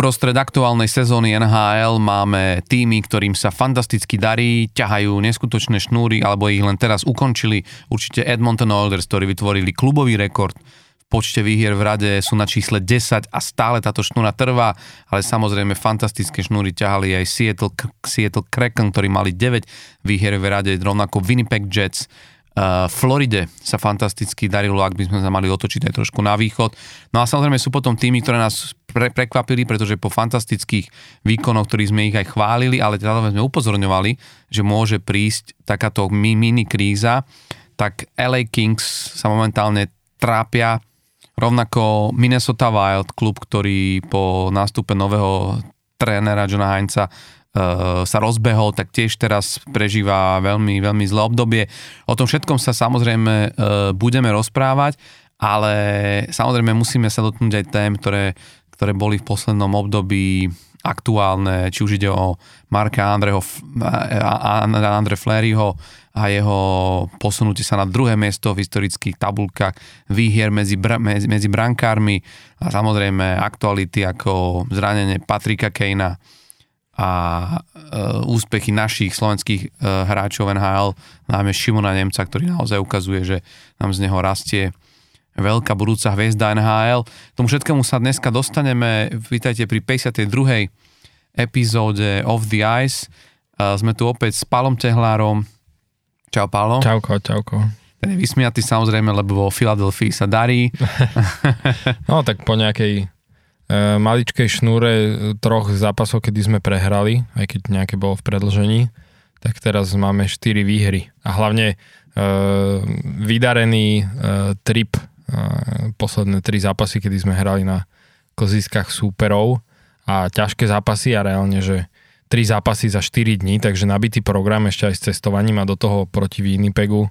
Uprostred aktuálnej sezóny NHL máme týmy, ktorým sa fantasticky darí, ťahajú neskutočné šnúry, alebo ich len teraz ukončili. Určite Edmonton Oilers, ktorí vytvorili klubový rekord v počte výhier v rade, sú na čísle 10 a stále táto šnúra trvá, ale samozrejme fantastické šnúry ťahali aj Seattle, Seattle Kraken, ktorí mali 9 výhier v rade, rovnako Winnipeg Jets, Uh, Floride sa fantasticky darilo, ak by sme sa mali otočiť aj trošku na východ. No a samozrejme sú potom týmy, ktoré nás pre, prekvapili, pretože po fantastických výkonoch, ktorých sme ich aj chválili, ale teda sme upozorňovali, že môže prísť takáto mini kríza, tak LA Kings sa momentálne trápia, rovnako Minnesota Wild, klub, ktorý po nástupe nového trénera Johna Heinza sa rozbehol, tak tiež teraz prežíva veľmi, veľmi zlé obdobie. O tom všetkom sa samozrejme eh, budeme rozprávať, ale samozrejme musíme sa dotknúť aj tém, ktoré, ktoré boli v poslednom období aktuálne, či už ide o Marka Andreho, Andre Fleryho a jeho posunutie sa na druhé miesto v historických tabulkách výhier medzi, medzi brankármi a samozrejme aktuality ako zranenie Patrika Kejna, a e, úspechy našich slovenských e, hráčov NHL, najmä Šimona Nemca, ktorý naozaj ukazuje, že nám z neho rastie veľká budúca hviezda NHL. K tomu všetkému sa dneska dostaneme. Vítajte pri 52. epizóde Of the Ice. E, sme tu opäť s Palom Tehlárom. Čau, Pálo. Čauko, čauko. Ten je vysmiatý samozrejme, lebo vo Filadelfii sa darí. no tak po nejakej maličkej šnúre troch zápasov, kedy sme prehrali, aj keď nejaké bolo v predlžení, tak teraz máme 4 výhry. A hlavne e, vydarený e, trip, e, posledné 3 zápasy, kedy sme hrali na koziskách súperov a ťažké zápasy a reálne, že 3 zápasy za 4 dní, takže nabitý program ešte aj s cestovaním a do toho proti Winnipegu e,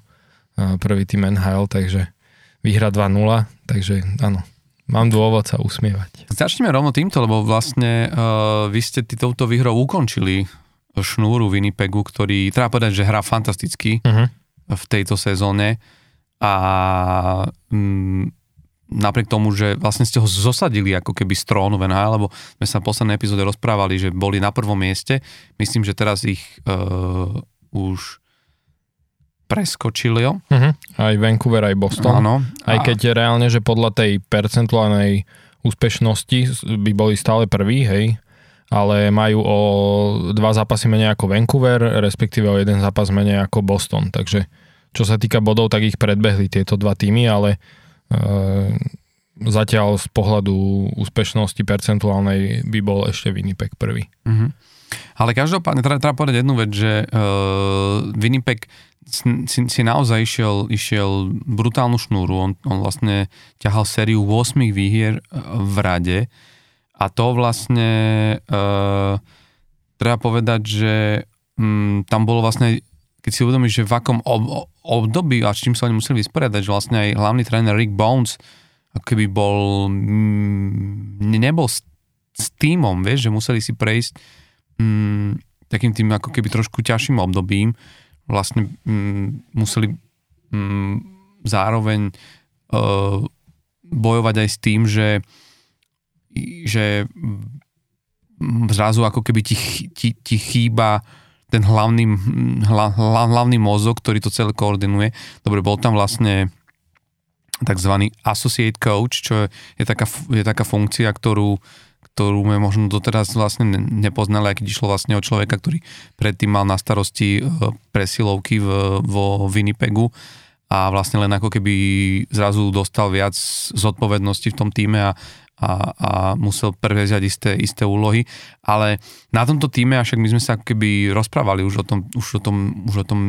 prvý tým NHL, takže výhra 2-0, takže áno, Mám dôvod sa usmievať. Začneme rovno týmto, lebo vlastne uh, vy ste touto výhrou ukončili šnúru Winnipegu, ktorý, treba povedať, že hrá fantasticky uh-huh. v tejto sezóne a mm, napriek tomu, že vlastne ste ho zosadili ako keby z trónu v NHL, lebo sme sa v poslednej epizóde rozprávali, že boli na prvom mieste. Myslím, že teraz ich uh, už preskočili. Uh-huh. Aj Vancouver, aj Boston. Áno. Aj keď reálne, že podľa tej percentuálnej úspešnosti by boli stále prví, hej, ale majú o dva zápasy menej ako Vancouver, respektíve o jeden zápas menej ako Boston. Takže čo sa týka bodov, tak ich predbehli tieto dva týmy, ale e, zatiaľ z pohľadu úspešnosti percentuálnej by bol ešte Winnipeg prvý. Uh-huh. Ale každopádne treba, treba povedať jednu vec, že uh, Winnipeg si, si naozaj išiel, išiel brutálnu šnúru. On, on vlastne ťahal sériu 8 výhier e, v rade a to vlastne uh, treba povedať, že um, tam bolo vlastne, keď si uvedomíš, že v akom ob, období a s čím sa oni museli vysporiadať, že vlastne aj hlavný tréner Rick Bones ako keby bol mm, nebol s, s týmom, vieš, že museli si prejsť um, takým tým ako keby trošku ťažším obdobím vlastne mm, museli mm, zároveň uh, bojovať aj s tým, že, že zrazu ako keby ti, ti, ti chýba ten hlavný, hla, hla, hlavný mozog, ktorý to celé koordinuje. Dobre, bol tam vlastne tzv. associate coach, čo je taká, je taká funkcia, ktorú ktorú sme možno doteraz vlastne nepoznali, keď išlo vlastne o človeka, ktorý predtým mal na starosti e, presilovky v, vo Winnipegu a vlastne len ako keby zrazu dostal viac zodpovednosti v tom týme a, a, a musel previazať isté, isté úlohy. Ale na tomto týme, však my sme sa keby rozprávali už o tom, už o tom, už o tom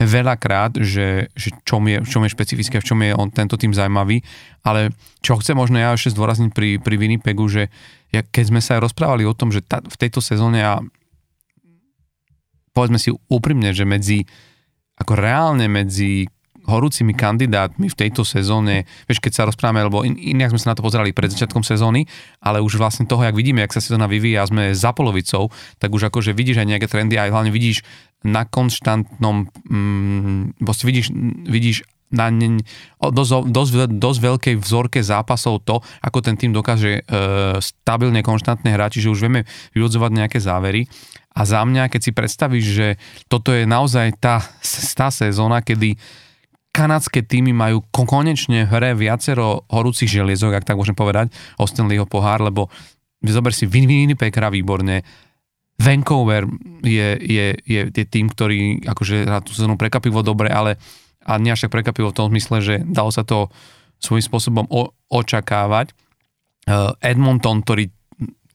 veľakrát, že, že čom, je, čom je špecifické, v čom je on, tento tým zaujímavý, ale čo chcem možno ja ešte zdôrazniť pri, pri Winnipegu, že ja, keď sme sa aj rozprávali o tom, že ta, v tejto sezóne a povedzme si úprimne, že medzi, ako reálne medzi horúcimi kandidátmi v tejto sezóne, vieš, keď sa rozprávame, lebo in, inak sme sa na to pozerali pred začiatkom sezóny, ale už vlastne toho, jak vidíme, jak sa sezóna vyvíja sme za polovicou, tak už akože vidíš aj nejaké trendy a hlavne vidíš na konštantnom, mm, vidíš, vidíš na ne, dosť, dosť, dosť veľkej vzorke zápasov to, ako ten tým dokáže e, stabilne, konštantne hrať, čiže už vieme vyvodzovať nejaké závery. A za mňa, keď si predstavíš, že toto je naozaj tá, tá sezóna, kedy kanadské týmy majú konečne hre viacero horúcich želiezok, ak tak môžem povedať, o Stanleyho pohár, lebo zober si Winnipeg hrá výborne, Vancouver je, je, je, je tým, ktorý akože hrá tú sezónu prekapivo dobre, ale a nie až tak prekvapivo v tom zmysle, že dalo sa to svojím spôsobom o, očakávať. Uh, Edmonton, ktorý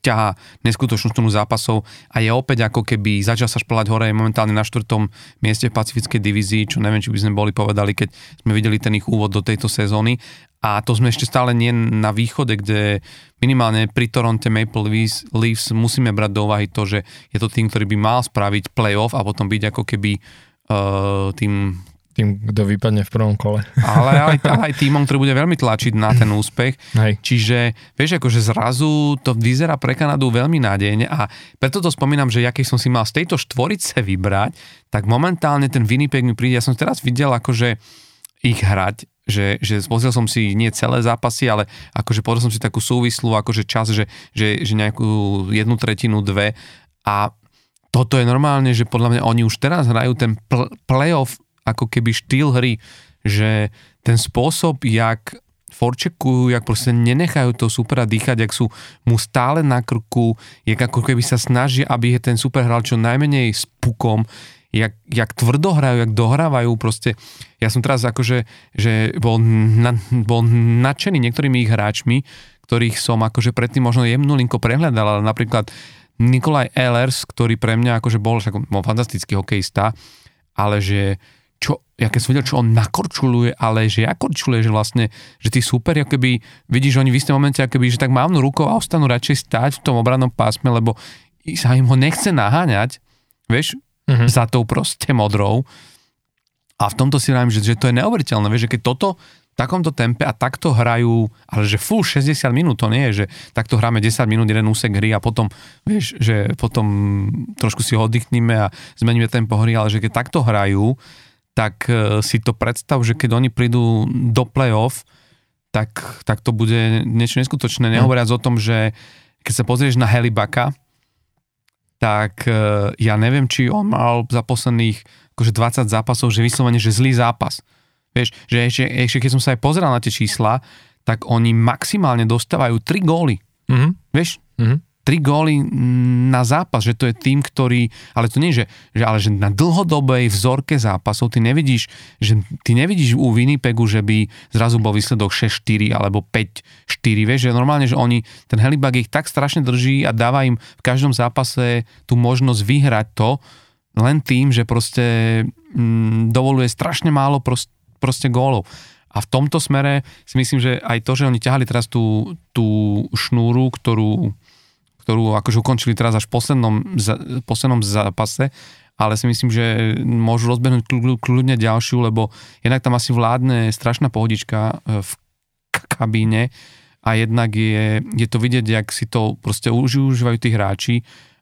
ťahá neskutočnú stunu zápasov a je opäť ako keby začal sa šplať hore, je momentálne na štvrtom mieste v pacifickej divízii, čo neviem, či by sme boli povedali, keď sme videli ten ich úvod do tejto sezóny. A to sme ešte stále nie na východe, kde minimálne pri Toronto Maple Leafs, Leafs musíme brať do úvahy to, že je to tým, ktorý by mal spraviť playoff a potom byť ako keby uh, tým tým, kto vypadne v prvom kole. Ale aj, aj týmom, ktorý bude veľmi tlačiť na ten úspech. Hej. Čiže, vieš, akože zrazu to vyzerá pre Kanadu veľmi nádejne a preto to spomínam, že ja keď som si mal z tejto štvorice vybrať, tak momentálne ten Winnipeg mi príde, ja som teraz videl akože ich hrať, že, že pozrel som si nie celé zápasy, ale akože pozrel som si takú súvislú, akože čas, že, že, že nejakú jednu tretinu, dve a toto je normálne, že podľa mňa oni už teraz hrajú ten pl- playoff ako keby štýl hry, že ten spôsob, jak forčekujú, jak proste nenechajú to supera dýchať, jak sú mu stále na krku, jak ako keby sa snaží, aby ten super hral čo najmenej s pukom, jak, jak tvrdo hrajú, jak dohrávajú proste. Ja som teraz akože, že bol, na, bol nadšený niektorými ich hráčmi, ktorých som akože predtým možno jemnulinko prehľadal, ale napríklad Nikolaj Ehlers, ktorý pre mňa akože bol, však bol fantastický hokejista, ale že ja keď som videl, čo on nakorčuluje, ale že korčuluje, že vlastne, že tí super, ako keby, vidíš, oni v istom momente, ako keby, že tak mávnu rukou a ostanú radšej stať v tom obrannom pásme, lebo sa im ho nechce naháňať, vieš, mm-hmm. za tou proste modrou. A v tomto si vravím, že, že to je neuveriteľné, vieš, že keď toto v takomto tempe a takto hrajú, ale že full 60 minút, to nie je, že takto hráme 10 minút, jeden úsek hry a potom, vieš, že potom trošku si ho oddychníme a zmeníme tempo hry, ale že keď takto hrajú, tak e, si to predstav, že keď oni prídu do play-off, tak, tak to bude niečo neskutočné. Mhm. Nehovoriac o tom, že keď sa pozrieš na Helibaka, tak e, ja neviem, či on mal za posledných akože 20 zápasov, že vyslovene, že zlý zápas. Vieš, že ešte, ešte keď som sa aj pozrel na tie čísla, tak oni maximálne dostávajú 3 góly. Mm-hmm. Vieš? Mm-hmm tri góly na zápas, že to je tým, ktorý, ale to nie, že, že, ale že na dlhodobej vzorke zápasov ty nevidíš, že ty nevidíš u Winnipegu, že by zrazu bol výsledok 6-4 alebo 5-4, vieš, že normálne, že oni, ten Helibag ich tak strašne drží a dáva im v každom zápase tú možnosť vyhrať to, len tým, že proste mm, dovoluje strašne málo proste, proste gólov. A v tomto smere si myslím, že aj to, že oni ťahali teraz tú, tú šnúru, ktorú ktorú akože ukončili teraz až v poslednom, v poslednom zápase, ale si myslím, že môžu rozbehnúť kľudne ďalšiu, lebo jednak tam asi vládne strašná pohodička e, v kabíne a jednak je, je to vidieť, jak si to proste užívajú tí hráči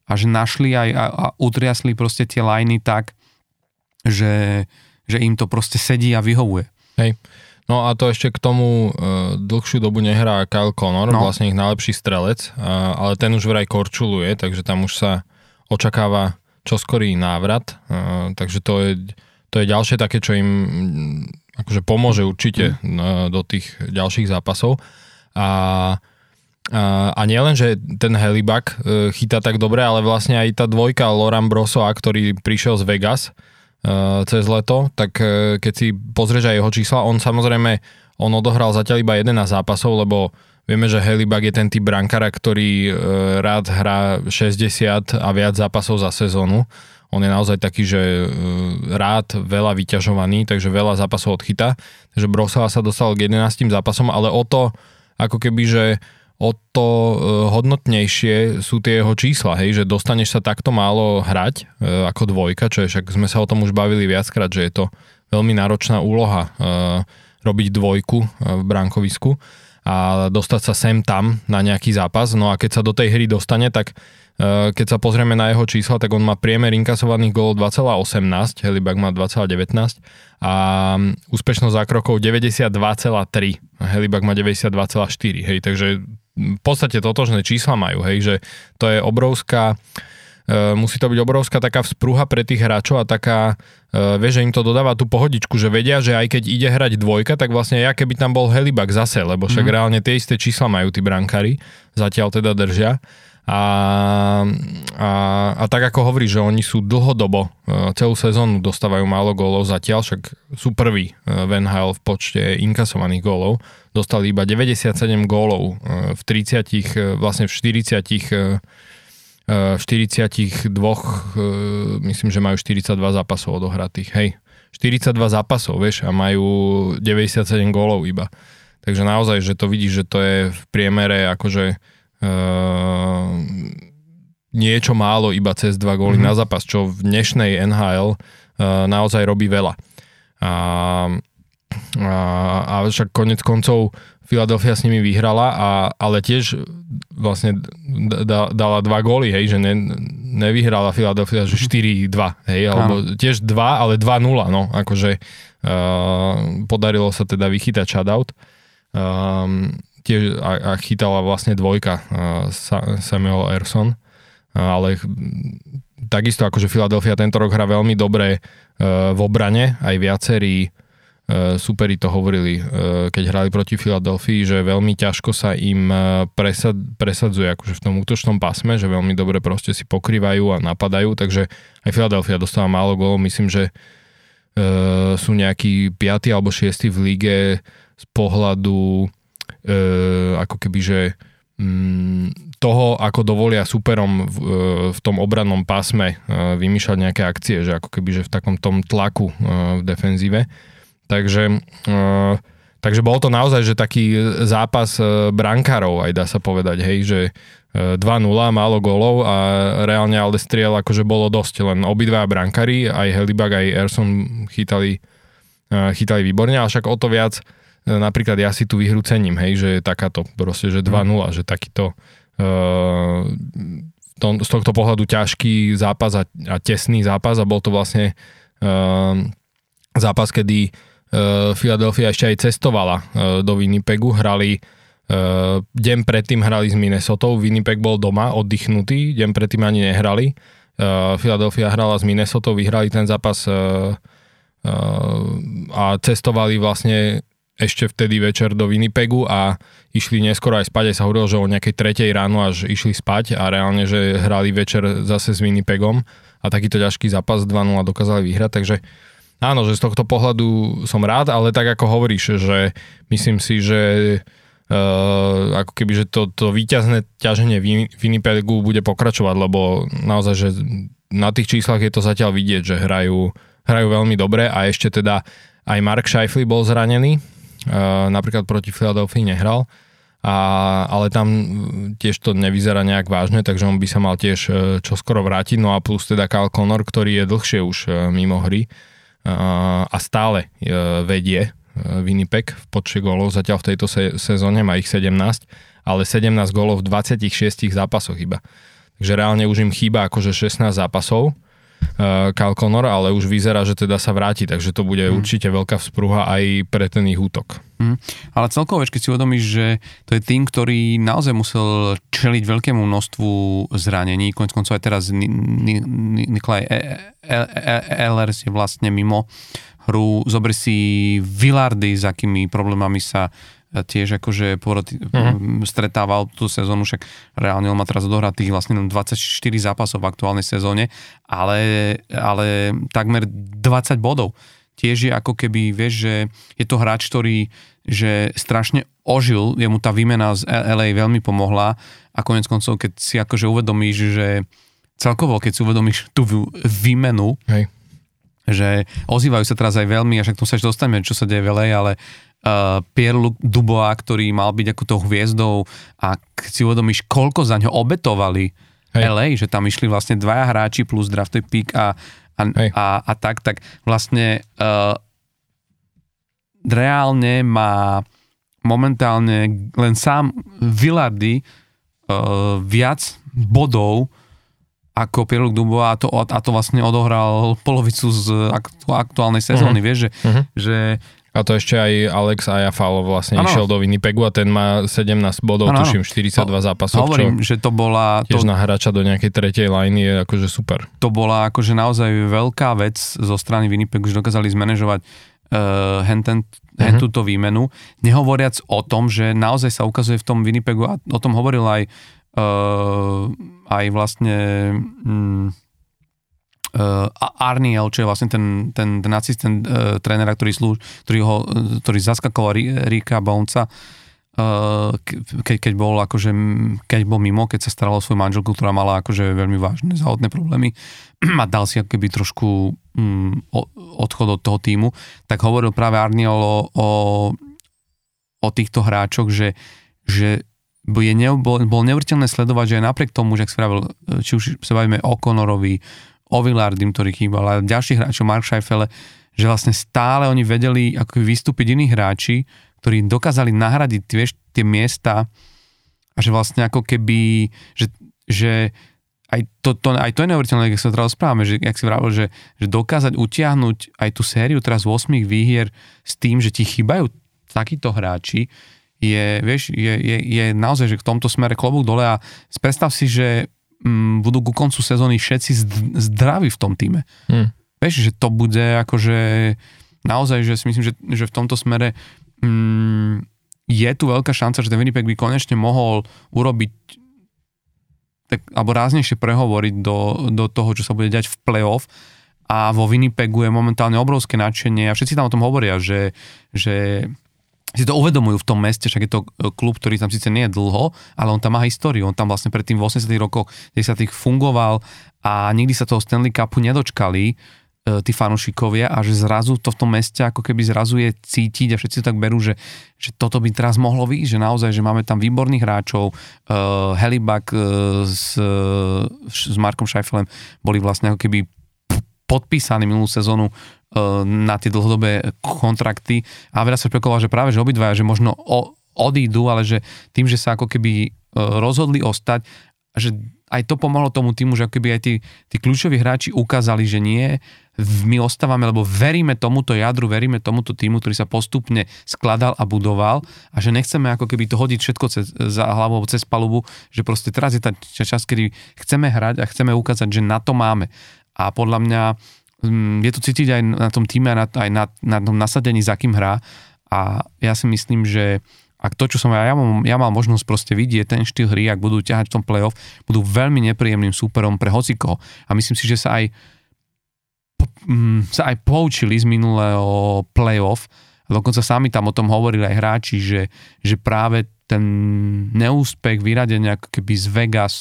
a že našli aj a, a utriasli proste tie lajny tak, že, že im to proste sedí a vyhovuje. Hej. No a to ešte k tomu uh, dlhšiu dobu nehrá Kyle Connor, no. vlastne ich najlepší strelec, uh, ale ten už vraj korčuluje, takže tam už sa očakáva čoskorý návrat, uh, takže to je, to je ďalšie také, čo im um, akože pomôže určite mm. uh, do tých ďalších zápasov. A, a, a nielen, že ten Helibak uh, chytá tak dobre, ale vlastne aj tá dvojka Loran Brosoa, ktorý prišiel z Vegas, cez leto, tak eh, keď si pozrieš aj jeho čísla, on samozrejme, on odohral zatiaľ iba 11 zápasov, lebo vieme, že Helibak je ten typ brankara, ktorý eh, rád hrá 60 a viac zápasov za sezónu. On je naozaj taký, že rád veľa vyťažovaný, takže veľa zápasov odchytá. Takže Brosova sa dostal k 11 zápasom, ale o to ako keby, že o to e, hodnotnejšie sú tie jeho čísla, hej, že dostaneš sa takto málo hrať e, ako dvojka, čo je však sme sa o tom už bavili viackrát, že je to veľmi náročná úloha e, robiť dvojku v bránkovisku a dostať sa sem tam na nejaký zápas. No a keď sa do tej hry dostane, tak keď sa pozrieme na jeho čísla, tak on má priemer inkasovaných gólov 2,18, Helibak má 2,19 a úspešnosť zákrokov 92,3, Helibak má 92,4, hej, takže v podstate totožné čísla majú, hej, že to je obrovská E, musí to byť obrovská taká vzpruha pre tých hráčov a taká, vieš, že im to dodáva tú pohodičku, že vedia, že aj keď ide hrať dvojka, tak vlastne ja keby tam bol Helibak zase, lebo však mm. reálne tie isté čísla majú tí brankári, zatiaľ teda držia. A, a, a tak ako hovorí, že oni sú dlhodobo, e, celú sezónu dostávajú málo gólov zatiaľ, však sú prví v NHL v počte inkasovaných gólov. Dostali iba 97 gólov v 30, vlastne v 40 v 42, myslím, že majú 42 zápasov odohratých, hej. 42 zápasov, vieš, a majú 97 gólov iba. Takže naozaj, že to vidíš, že to je v priemere akože uh, niečo málo iba cez dva góly mm-hmm. na zápas, čo v dnešnej NHL uh, naozaj robí veľa. A, a, a však konec koncov Philadelphia s nimi vyhrala, a, ale tiež vlastne da, dala dva góly, hej, že ne, nevyhrala Philadelphia, že 4-2, hej, alebo Áno. tiež 2, ale 2-0, no, akože uh, podarilo sa teda vychytať shutout. Um, tiež a, a chytala vlastne dvojka uh, Samuel Erson, ale takisto akože Philadelphia tento rok hrá veľmi dobre uh, v obrane, aj viacerí superi to hovorili, e, keď hrali proti Filadelfii, že veľmi ťažko sa im e, presad, presadzuje akože v tom útočnom pásme, že veľmi dobre proste si pokrývajú a napadajú, takže aj Filadelfia dostáva málo gólov, myslím, že sú nejakí 5. alebo 6. v lige z pohľadu ako keby, že mm, toho, ako dovolia superom v, v tom obrannom pásme vymýšľať nejaké akcie, že ako keby, že v takom tom tlaku v defenzíve. Takže, uh, takže bol to naozaj že taký zápas uh, brankárov, aj dá sa povedať, hej, že uh, 2-0, málo golov a reálne ale striel akože bolo dosť, len obidva brankári, aj Helibak, aj Erson chytali, uh, chytali výborne, ale však o to viac uh, napríklad ja si tú výhru cením, hej, že je takáto proste, že 2-0, mm. že takýto uh, tom, z tohto pohľadu ťažký zápas a, a tesný zápas a bol to vlastne uh, zápas, kedy Eh, Philadelphia ešte aj cestovala eh, do Winnipegu, hrali eh, deň predtým hrali s Minnesota, Winnipeg bol doma, oddychnutý, deň predtým ani nehrali. Philadelphia hrala s Minnesota, vyhrali ten zápas a cestovali vlastne ešte vtedy večer do Winnipegu a išli neskoro aj spať, aj sa hovorilo, že o nejakej tretej ráno až išli spať a reálne, že hrali večer zase s Winnipegom a takýto ťažký zápas 2-0 dokázali vyhrať, takže áno, že z tohto pohľadu som rád, ale tak ako hovoríš, že myslím si, že uh, ako keby, že to, to výťazné ťaženie Winnipegu bude pokračovať, lebo naozaj, že na tých číslach je to zatiaľ vidieť, že hrajú, hrajú veľmi dobre a ešte teda aj Mark Scheifele bol zranený, uh, napríklad proti Philadelphia nehral, a, ale tam tiež to nevyzerá nejak vážne, takže on by sa mal tiež uh, čoskoro vrátiť, no a plus teda Kyle Connor, ktorý je dlhšie už mimo hry, a stále e, vedie e, Winnipeg v počte gólov, zatiaľ v tejto sezóne má ich 17, ale 17 gólov v 26 zápasoch iba. Takže reálne už im chýba akože 16 zápasov uh, Kyle Connor, ale už vyzerá, že teda sa vráti, takže to bude mm. určite veľká vzpruha aj pre ten ich útok. Mm. Ale celkovo, keď si uvedomíš, že to je tým, ktorý naozaj musel čeliť veľkému množstvu zranení, konec koncov aj teraz Nikolaj Ehlers je vlastne mimo hru, zobri si Villardy, s akými problémami sa tiež akože poroti, uh-huh. stretával tú sezónu, však reálne on má teraz odohratých vlastne 24 zápasov v aktuálnej sezóne, ale, ale takmer 20 bodov. Tiež je ako keby, vieš, že je to hráč, ktorý že strašne ožil, jemu tá výmena z LA veľmi pomohla a konec koncov, keď si akože uvedomíš, že celkovo, keď si uvedomíš tú výmenu, Hej. že ozývajú sa teraz aj veľmi, a však tu sa ešte dostaneme, čo sa deje v LA, ale uh, Pierre Dubois, ktorý mal byť ako tou hviezdou a keď si uvedomíš, koľko za ňo obetovali Hej. LA, že tam išli vlastne dvaja hráči plus draftový pick a, a, a, a tak, tak vlastne uh, reálne má momentálne len sám Villardy uh, viac bodov ako Pierluc Dubois a to, a to vlastne odohral polovicu z aktu, aktuálnej sezóny, uh-huh. vieš, že, uh-huh. že a to ešte aj Alex Ajafalo vlastne ano. išiel do Winnipegu a ten má 17 bodov, ano, tuším 42 to, zápasov. Hovorím, čo že to bola... Tiež to, na hrača do nejakej tretej line je akože super. To bola akože naozaj veľká vec zo strany Winnipegu, že dokázali zmanéžovať uh, henten, uh-huh. túto výmenu. Nehovoriac o tom, že naozaj sa ukazuje v tom Winnipegu, a o tom hovoril aj, uh, aj vlastne... Uh, Arniel, čo je vlastne ten, ten, ten asistent uh, trénera, ktorý, slúž, ktorý, ho, ktorý zaskakoval Rika Bonca, uh, ke, keď bol akože, keď bol mimo, keď sa staral o svoju manželku, ktorá mala akože veľmi vážne záhodné problémy a dal si akoby trošku um, odchod od toho týmu, tak hovoril práve Arniel o, o, o týchto hráčoch, že, že je ne, bol, neuveriteľné sledovať, že aj napriek tomu, že ak sa či už sa bavíme o Conorovi, o Villardim, ktorý chýbal, ale ďalších hráčov, Mark Scheifele, že vlastne stále oni vedeli ako vystúpiť iní hráči, ktorí dokázali nahradiť vieš, tie miesta a že vlastne ako keby, že, že aj to, to, aj to je neuveriteľné, keď sa teraz správame, že, jak si vravil, že, že dokázať utiahnuť aj tú sériu teraz 8 výhier s tým, že ti chýbajú takíto hráči, je, vieš, je, je, je naozaj, že v tomto smere klobúk dole a predstav si, že m, budú ku koncu sezóny všetci zdraví v tom týme. Hmm. Vieš, že to bude akože naozaj, že si myslím, že, že v tomto smere m, je tu veľká šanca, že ten Winnipeg by konečne mohol urobiť tak, alebo ráznejšie prehovoriť do, do toho, čo sa bude diať v playoff a vo Winnipegu je momentálne obrovské nadšenie a všetci tam o tom hovoria, že, že si to uvedomujú v tom meste, však je to e, klub, ktorý tam síce nie je dlho, ale on tam má históriu, on tam vlastne predtým v 80 rokoch, 10 fungoval a nikdy sa toho Stanley Cupu nedočkali e, tí fanúšikovia a že zrazu to v tom meste ako keby zrazu je cítiť a všetci tak berú, že, že toto by teraz mohlo byť, že naozaj, že máme tam výborných hráčov, uh, Helibak uh, s, s Markom Scheifelem boli vlastne ako keby podpísaní minulú sezónu na tie dlhodobé kontrakty a veľa sa špekulovalo, že práve že obidvaja, že možno o, odídu, ale že tým, že sa ako keby e, rozhodli ostať, že aj to pomohlo tomu týmu, že ako keby aj tí, tí kľúčoví hráči ukázali, že nie, my ostávame, lebo veríme tomuto jadru, veríme tomuto týmu, ktorý sa postupne skladal a budoval a že nechceme ako keby to hodiť všetko cez, za hlavou cez palubu, že proste teraz je tá čas, kedy chceme hrať a chceme ukázať, že na to máme. A podľa mňa je to cítiť aj na tom týme, aj na, na tom nasadení, za kým hrá. A ja si myslím, že ak to, čo som ja, ja, mám, ja mal možnosť proste vidieť, ten štýl hry, ak budú ťahať v tom playoff, budú veľmi nepríjemným súperom pre hocikoho. A myslím si, že sa aj mm, sa aj poučili z minulého playoff, a dokonca sami tam o tom hovorili aj hráči, že, že práve ten neúspech vyradenia ako keby z Vegas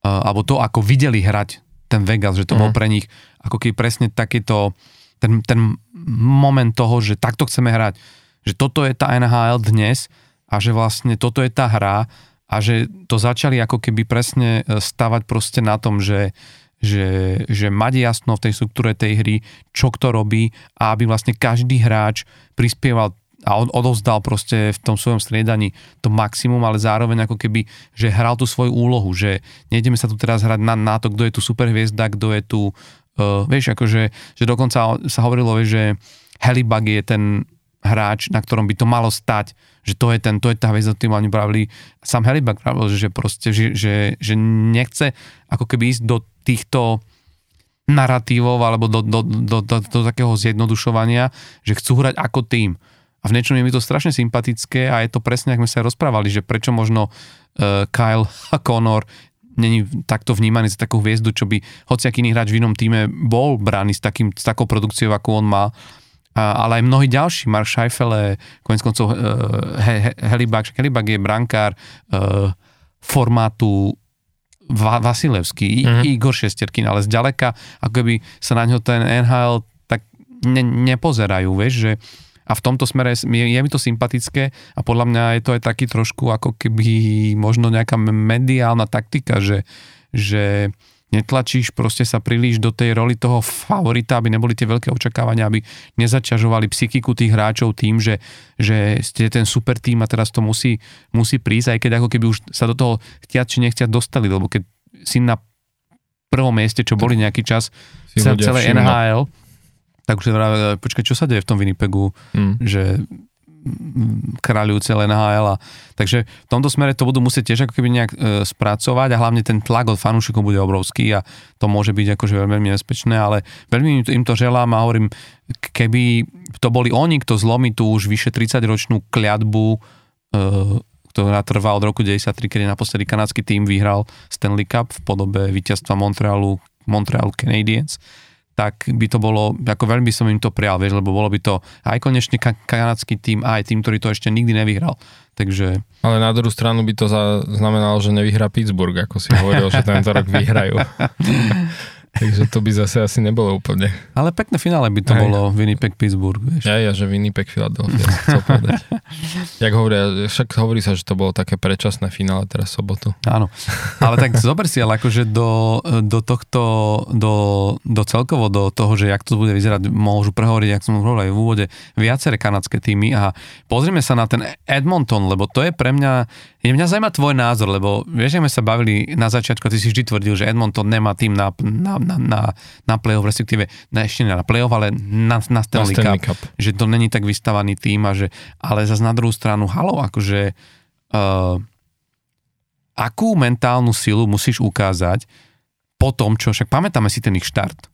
alebo to, ako videli hrať ten Vegas, že to mm. bol mhm. pre nich ako keby presne takýto ten, ten moment toho, že takto chceme hrať, že toto je tá NHL dnes a že vlastne toto je tá hra a že to začali ako keby presne e, stavať proste na tom, že, že, že mať jasno v tej struktúre tej hry, čo kto robí a aby vlastne každý hráč prispieval a on odovzdal proste v tom svojom striedaní to maximum, ale zároveň ako keby, že hral tú svoju úlohu, že nejdeme sa tu teraz hrať na, na to, kto je tu superhviezda, kto je tu, uh, vieš, akože, že dokonca sa hovorilo, vieš, že Helibug je ten hráč, na ktorom by to malo stať, že to je ten, to je tá hviezda, tým oni pravili, sám Helibug pravil, že proste, že, že, že nechce ako keby ísť do týchto narratívov alebo do, do, do, do, do takého zjednodušovania, že chcú hrať ako tým a v niečom je mi to strašne sympatické a je to presne, ako sme sa rozprávali, že prečo možno uh, Kyle a Connor není takto vnímaný za takú hviezdu, čo by hociaký iný hráč v inom týme bol brány s, takým, s takou produkciou, ako on má. A, ale aj mnohí ďalší, Mark Scheifele, konec koncov uh, he, he, Helibak, Helibak je brankár uh, formátu Va- Vasilevský, mm-hmm. Igor Šesterkin, ale zďaleka, ako by sa na ňo ten NHL tak ne, nepozerajú, vieš, že a v tomto smere je, je mi to sympatické a podľa mňa je to aj taký trošku ako keby možno nejaká mediálna taktika, že, že netlačíš proste sa príliš do tej roli toho favorita, aby neboli tie veľké očakávania, aby nezaťažovali psychiku tých hráčov tým, že, že ste ten super tým a teraz to musí, musí prísť, aj keď ako keby už sa do toho chtiať či nechtiať dostali, lebo keď si na prvom mieste, čo boli nejaký čas celé NHL, tak už počkaj, čo sa deje v tom Winnipegu, mm. že kráľujú celé NHL. A, takže v tomto smere to budú musieť tiež ako keby nejak e, spracovať a hlavne ten tlak od fanúšikov bude obrovský a to môže byť akože veľmi nebezpečné, ale veľmi im to želám a hovorím, keby to boli oni, kto zlomí tú už vyše 30 ročnú kliatbu, e, ktorá trvá od roku 93, kedy naposledy kanadský tým vyhral Stanley Cup v podobe víťazstva Montrealu, Montreal Canadiens, tak by to bolo, ako veľmi by som im to prijal, vieš, lebo bolo by to aj konečne kanadský tým, aj tým, ktorý to ešte nikdy nevyhral. Takže... Ale na druhú stranu by to znamenalo, že nevyhrá Pittsburgh, ako si hovoril, že tento rok vyhrajú. Takže to by zase asi nebolo úplne. Ale pekné finále by to Aj. bolo Winnipeg Pittsburgh, vieš. Ja, ja, že Winnipeg Philadelphia, chcel povedať. Jak hovoria, však hovorí sa, že to bolo také predčasné finále teraz sobotu. Áno, ale tak zober si, ale akože do, do tohto, do, do celkovo do toho, že jak to bude vyzerať, môžu prehovoriť, jak som hovoril aj v úvode, viaceré kanadské týmy a pozrime sa na ten Edmonton, lebo to je pre mňa je mňa zaujíma tvoj názor, lebo vieš, že sme sa bavili na začiatku, ty si vždy tvrdil, že Edmonton nemá tým na, na, na, na, na play-off, respektíve na, ešte na play-off, ale na, na Stanley, na Stanley Cup, Cup, že to není tak vystavaný tým, a že, ale zase na druhú stranu, halo, akože uh, akú mentálnu silu musíš ukázať po tom, čo však pamätáme si ten ich štart.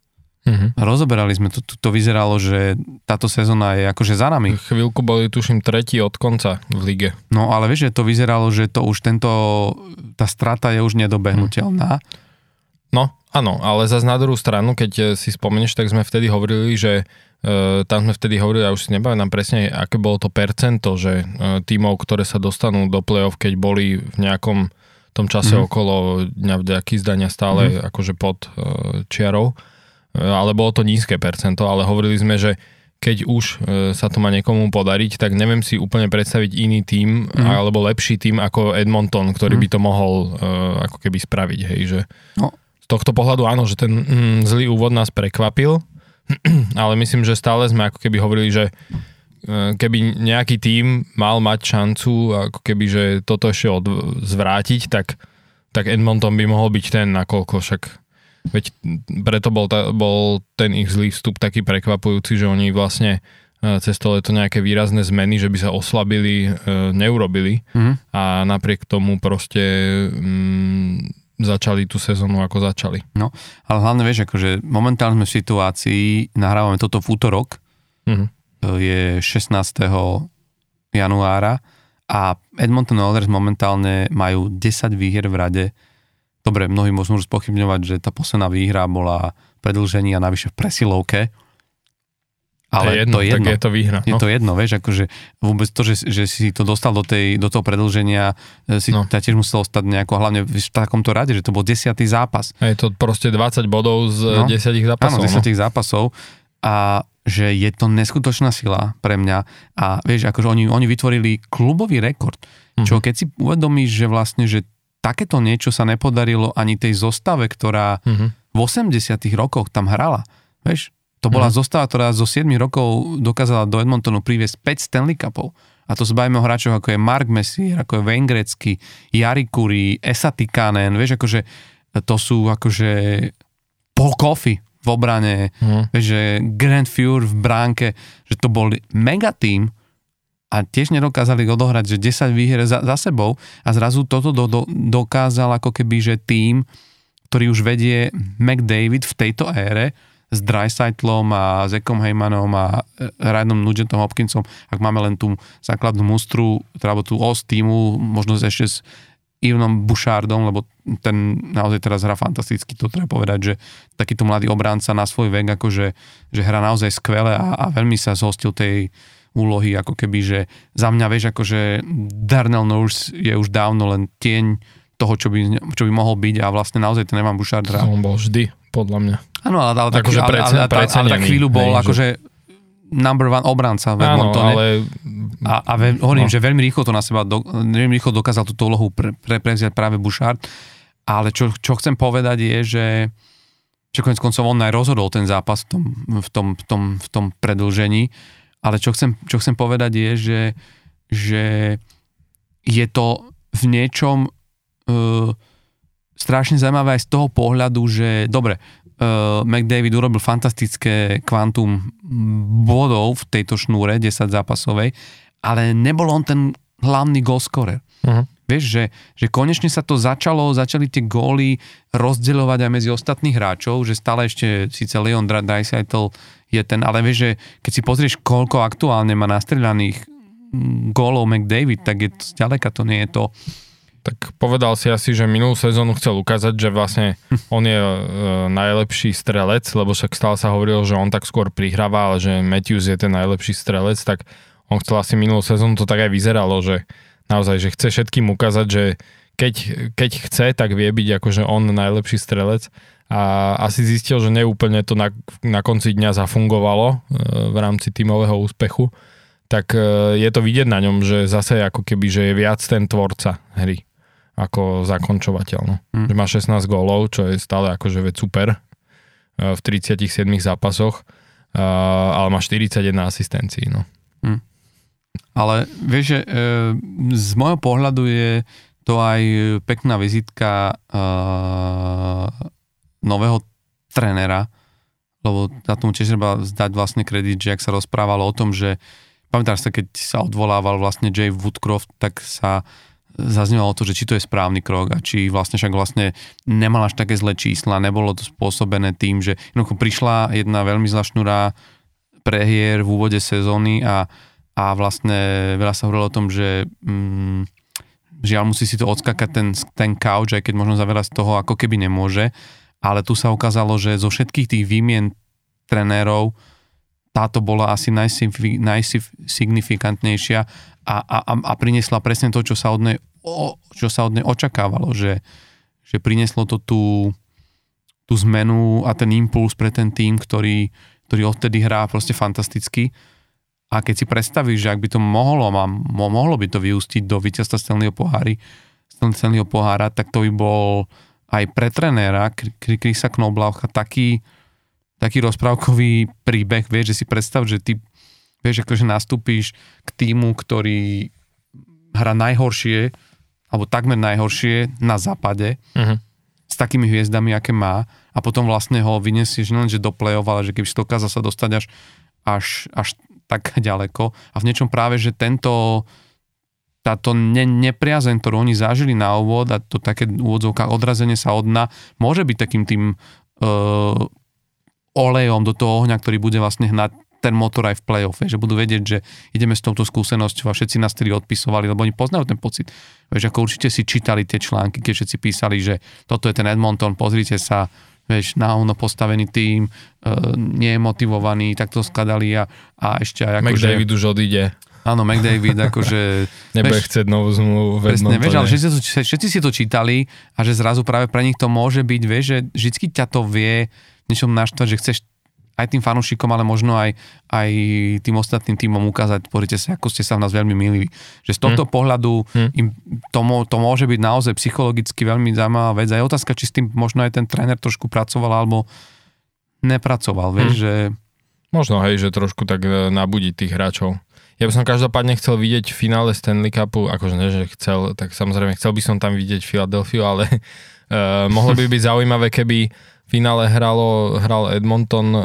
Mm-hmm. Rozoberali sme to, to, to vyzeralo, že táto sezóna je akože za nami. Chvíľku boli tuším tretí od konca v lige. No ale vieš, že to vyzeralo, že to už tento, tá strata je už nedobehnutelná. No, áno, ale zase na druhú stranu, keď eh, si spomenieš, tak sme vtedy hovorili, že e, tam sme vtedy hovorili, ja už si nám presne, aké bolo to percento, že e, tímov, ktoré sa dostanú do play-off, keď boli v nejakom tom čase mm. okolo dňa vďaky zdania stále mm. akože pod e, čiarou ale bolo to nízke percento, ale hovorili sme, že keď už e, sa to má niekomu podariť, tak neviem si úplne predstaviť iný tým, mm. alebo lepší tým ako Edmonton, ktorý mm. by to mohol uh, ako keby spraviť, hej, že no. Tohto pohľadu áno, že ten mm, zlý úvod nás prekvapil, ale myslím, že stále sme ako keby hovorili, že uh, keby nejaký tým mal mať šancu ako keby, že toto ešte od, zvrátiť, tak, tak Edmonton by mohol byť ten, nakoľko však Veď preto bol, ta, bol ten ich zlý vstup taký prekvapujúci, že oni vlastne e, cez to leto nejaké výrazné zmeny, že by sa oslabili, e, neurobili mm. a napriek tomu proste mm, začali tú sezónu ako začali. No, ale hlavne vieš, akože momentálne sme v situácii, nahrávame toto v útorok, mm. je 16. januára a Edmonton Oilers momentálne majú 10 výhier v rade Dobre, mnohí môžu spochybňovať, že tá posledná výhra bola predlženie a navyše v presilovke. Ale to je jedno, to je, jedno. je to výhra. No. Je to jedno, vieš, akože vôbec to, že, že si to dostal do, tej, do toho predlženia, e, si no. tiež muselo stať nejako, hlavne v takomto rade, že to bol desiatý zápas. Je to proste 20 bodov z no. desiatich zápasov. Áno, desiatich no. zápasov a že je to neskutočná sila pre mňa a vieš, akože oni, oni vytvorili klubový rekord, čo mm. keď si uvedomíš, že vlastne, že takéto niečo sa nepodarilo ani tej zostave, ktorá mm-hmm. v 80 rokoch tam hrala. Vieš, to bola mm-hmm. zostava, ktorá zo 7 rokov dokázala do Edmontonu priviesť 5 Stanley Cupov. A to sa bavíme o hráčoch ako je Mark Messier, ako je Wayne Gretzky, Jari Kuri, Esa Tikanen, vieš, akože to sú akože Paul Coffey v obrane, mm. vieš, že Grand Fuhr v bránke, že to bol mega tým, a tiež nedokázali odohrať, že 10 výhier za, za sebou a zrazu toto do, do, dokázal ako keby, že tým, ktorý už vedie McDavid v tejto ére s Dreisaitlom a Zekom Heymanom a e, Ryanom Nugentom Hopkinsom, ak máme len tú základnú mustru, teda tú os týmu, možno ešte s Ivanom Bouchardom, lebo ten naozaj teraz hrá fantasticky, to treba povedať, že takýto mladý obránca na svoj vek, akože že hrá naozaj skvele a, a veľmi sa zhostil tej, úlohy, ako keby, že za mňa, vieš, akože Darnell Nurse je už dávno len tieň toho, čo by, čo by mohol byť a vlastne naozaj ten Evan Bouchard hrá. On bol vždy, podľa mňa. Áno, ale, ale, akože ale, ale, ale, ale, tak chvíľu bol hej, akože number one obranca v Edmontone. ale... A, a ve, hovorím, no. že veľmi rýchlo to na seba, do, veľmi rýchlo dokázal túto úlohu pre, pre, prevziať práve Bouchard ale čo, čo chcem povedať je, že čo konec koncov on aj rozhodol ten zápas v tom, v tom, v tom, v tom predlžení, ale čo chcem, čo chcem povedať je, že, že je to v niečom uh, strašne zaujímavé aj z toho pohľadu, že dobre, uh, McDavid urobil fantastické kvantum bodov v tejto šnúre 10 zápasovej, ale nebol on ten hlavný goalscorer. Uh-huh. Vieš, že, že konečne sa to začalo, začali tie góly rozdeľovať aj medzi ostatných hráčov, že stále ešte síce Leon Dreisaitl je ten, ale vieš, že keď si pozrieš, koľko aktuálne má nastrelaných mm, gólov McDavid, tak je to, zďaleka to nie je to. Tak povedal si asi, že minulú sezónu chcel ukázať, že vlastne on je e, najlepší strelec, lebo však stále sa hovorilo, že on tak skôr prihráva, ale že Matthews je ten najlepší strelec, tak on chcel asi minulú sezónu, to tak aj vyzeralo, že naozaj, že chce všetkým ukázať, že keď, keď chce, tak vie byť akože on najlepší strelec. A asi zistil, že neúplne to na, na konci dňa zafungovalo e, v rámci tímového úspechu, tak e, je to vidieť na ňom, že zase ako keby, že je viac ten tvorca hry ako zakončovateľ. No. Mm. Že má 16 gólov, čo je stále akože veď super e, v 37 zápasoch, ale má 41 asistencií. No. Mm. Ale vieš, že e, z môjho pohľadu je to aj pekná vizitka e, nového trénera, lebo na tomu tiež treba zdať vlastne kredit, že ak sa rozprávalo o tom, že pamätáš sa, keď sa odvolával vlastne Jay Woodcroft, tak sa zaznelo to, že či to je správny krok a či vlastne však vlastne nemal až také zlé čísla, nebolo to spôsobené tým, že jednoducho prišla jedna veľmi zlá šnura prehier v úvode sezóny a a vlastne veľa sa hovorilo o tom, že mm, žiaľ musí si to odskakať ten, ten couch, aj keď možno za veľa z toho ako keby nemôže, ale tu sa ukázalo, že zo všetkých tých výmien trenérov táto bola asi najsignifikantnejšia a, a, a priniesla presne to, čo sa od nej, čo sa od nej očakávalo, že, že prinieslo to tú, tú zmenu a ten impuls pre ten tým, ktorý, ktorý odtedy hrá proste fantasticky. A keď si predstavíš, že ak by to mohlo, mo, mohlo by to vyústiť do víťazstva Stanleyho pohári, Stanleyho pohára, tak to by bol aj pre trenéra Krisa Knoblaucha taký, taký rozprávkový príbeh, vieš, že si predstav, že ty vieš, akože nastúpíš k týmu, ktorý hra najhoršie, alebo takmer najhoršie na západe, uh-huh. s takými hviezdami, aké má, a potom vlastne ho vyniesieš nielen, že do play-off, ale že keby si dokázal sa dostať až, až, až tak ďaleko a v niečom práve, že tento táto ne, nepriazeň, ktorú oni zažili na úvod a to také úvodzovka odrazenie sa od dna, môže byť takým tým uh, olejom do toho ohňa, ktorý bude vlastne hnať ten motor aj v play-off, že budú vedieť, že ideme s touto skúsenosťou a všetci nás tedy odpisovali, lebo oni poznajú ten pocit. Vieš, ako určite si čítali tie články, keď všetci písali, že toto je ten Edmonton, pozrite sa, vieš, na ono postavený tým, e, nie je motivovaný, tak to skladali a, a ešte aj ako, McDavid už odíde. Áno, McDavid, akože... Nebude chcieť novú zmluvu v presne, vieš, ale všetci, všetci si to čítali a že zrazu práve pre nich to môže byť, vieš, že vždy ťa to vie niečom naštvať, že chceš aj tým fanúšikom, ale možno aj, aj tým ostatným týmom ukázať, pozrite sa, ako ste sa v nás veľmi milili. Že z tohto hmm. pohľadu hmm. im to, to môže byť naozaj psychologicky veľmi zaujímavá vec. A je otázka, či s tým možno aj ten tréner trošku pracoval, alebo nepracoval, vieš, hmm. že... Možno, hej, že trošku tak e, nabudiť tých hráčov. Ja by som každopádne chcel vidieť v finále Stanley Cupu, akože ne, že chcel, tak samozrejme chcel by som tam vidieť Filadelfiu, ale uh, mohlo by byť zaujímavé, keby finále hralo, hral Edmonton uh,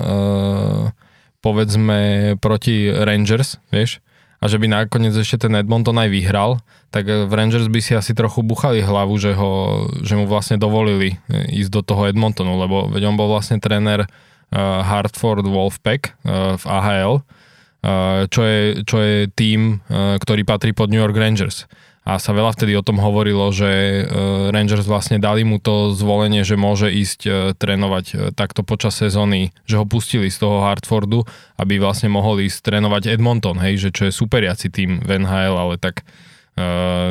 povedzme proti Rangers, vieš, a že by nakoniec ešte ten Edmonton aj vyhral, tak v Rangers by si asi trochu buchali hlavu, že, ho, že mu vlastne dovolili ísť do toho Edmontonu, lebo veď on bol vlastne tréner uh, Hartford Wolfpack uh, v AHL, uh, čo, je, čo je tým, uh, ktorý patrí pod New York Rangers a sa veľa vtedy o tom hovorilo, že e, Rangers vlastne dali mu to zvolenie, že môže ísť e, trénovať e, takto počas sezóny, že ho pustili z toho Hartfordu, aby vlastne mohol ísť trénovať Edmonton, hej, že čo je superiaci tým v NHL, ale tak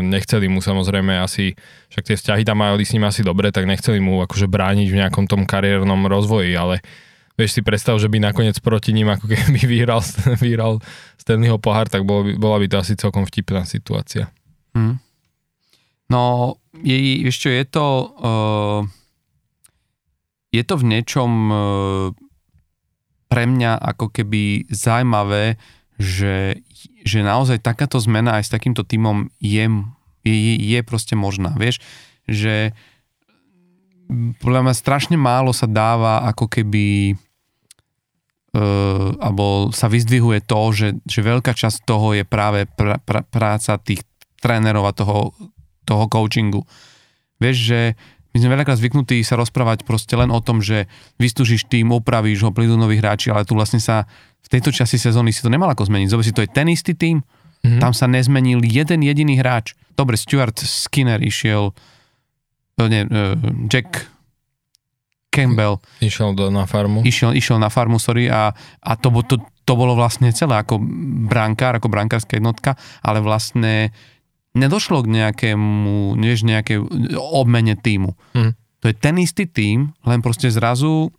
nechceli mu samozrejme asi, však tie vzťahy tam mali s ním asi dobre, tak nechceli mu akože brániť v nejakom tom kariérnom rozvoji, ale vieš si predstav, že by nakoniec proti ním ako keby vyhral, vyhral Stanleyho pohár, tak bolo by, bola by to asi celkom vtipná situácia. Hmm. No, je, čo, je to... Uh, je to v niečom uh, pre mňa ako keby zaujímavé, že, že naozaj takáto zmena aj s takýmto týmom je, je, je proste možná. Vieš, že podľa mňa strašne málo sa dáva ako keby uh, alebo sa vyzdvihuje to, že, že veľká časť toho je práve pr- pr- práca tých trénerov a toho, toho coachingu. Vieš, že my sme veľakrát zvyknutí sa rozprávať proste len o tom, že vystúžiš tým, upravíš ho, prídu noví hráči, ale tu vlastne sa v tejto časti sezóny si to nemal ako zmeniť. Zober si, to je ten istý tým, mm-hmm. tam sa nezmenil jeden jediný hráč. Dobre, Stuart Skinner išiel, e, nie, uh, Jack Campbell. Išiel do, na farmu. Išiel, išiel na farmu, sorry, a, a to, to, to bolo vlastne celé ako brankár, ako brankárska jednotka, ale vlastne nedošlo k nejakému, než nejaké obmene týmu. Mm. To je ten istý tým, len proste zrazu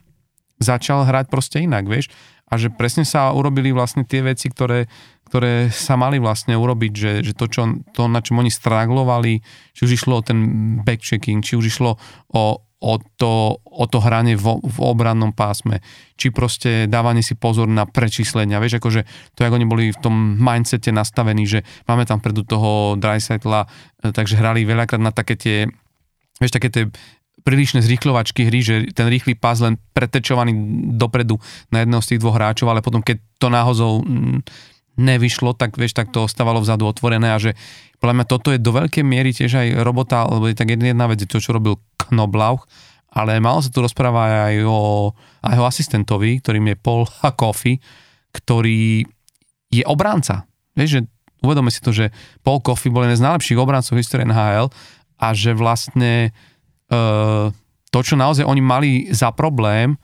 začal hrať proste inak, vieš? A že presne sa urobili vlastne tie veci, ktoré, ktoré sa mali vlastne urobiť, že, že to, čo, to, na čom oni straglovali, či už išlo o ten backchecking, či už išlo o, o to, o to hranie v, v obrannom pásme, či proste dávanie si pozor na prečíslenia. Vieš, akože to, ako oni boli v tom mindsete nastavení, že máme tam predu toho Dreisaitla, e, takže hrali veľakrát na také tie, vieš, také tie prílišné zrýchľovačky hry, že ten rýchly pás len pretečovaný dopredu na jedného z tých dvoch hráčov, ale potom keď to náhozou mm, nevyšlo, tak vieš, tak to ostávalo vzadu otvorené a že podľa mňa toto je do veľkej miery tiež aj robota, lebo je tak jedna vec, to, čo robil Knoblauch, ale malo sa tu rozprávať aj o, aj o asistentovi, ktorým je Paul Coffey, ktorý je obránca. Vieš, že uvedome si to, že Paul Coffey bol jeden z najlepších obrancov v histórii NHL a že vlastne e, to, čo naozaj oni mali za problém,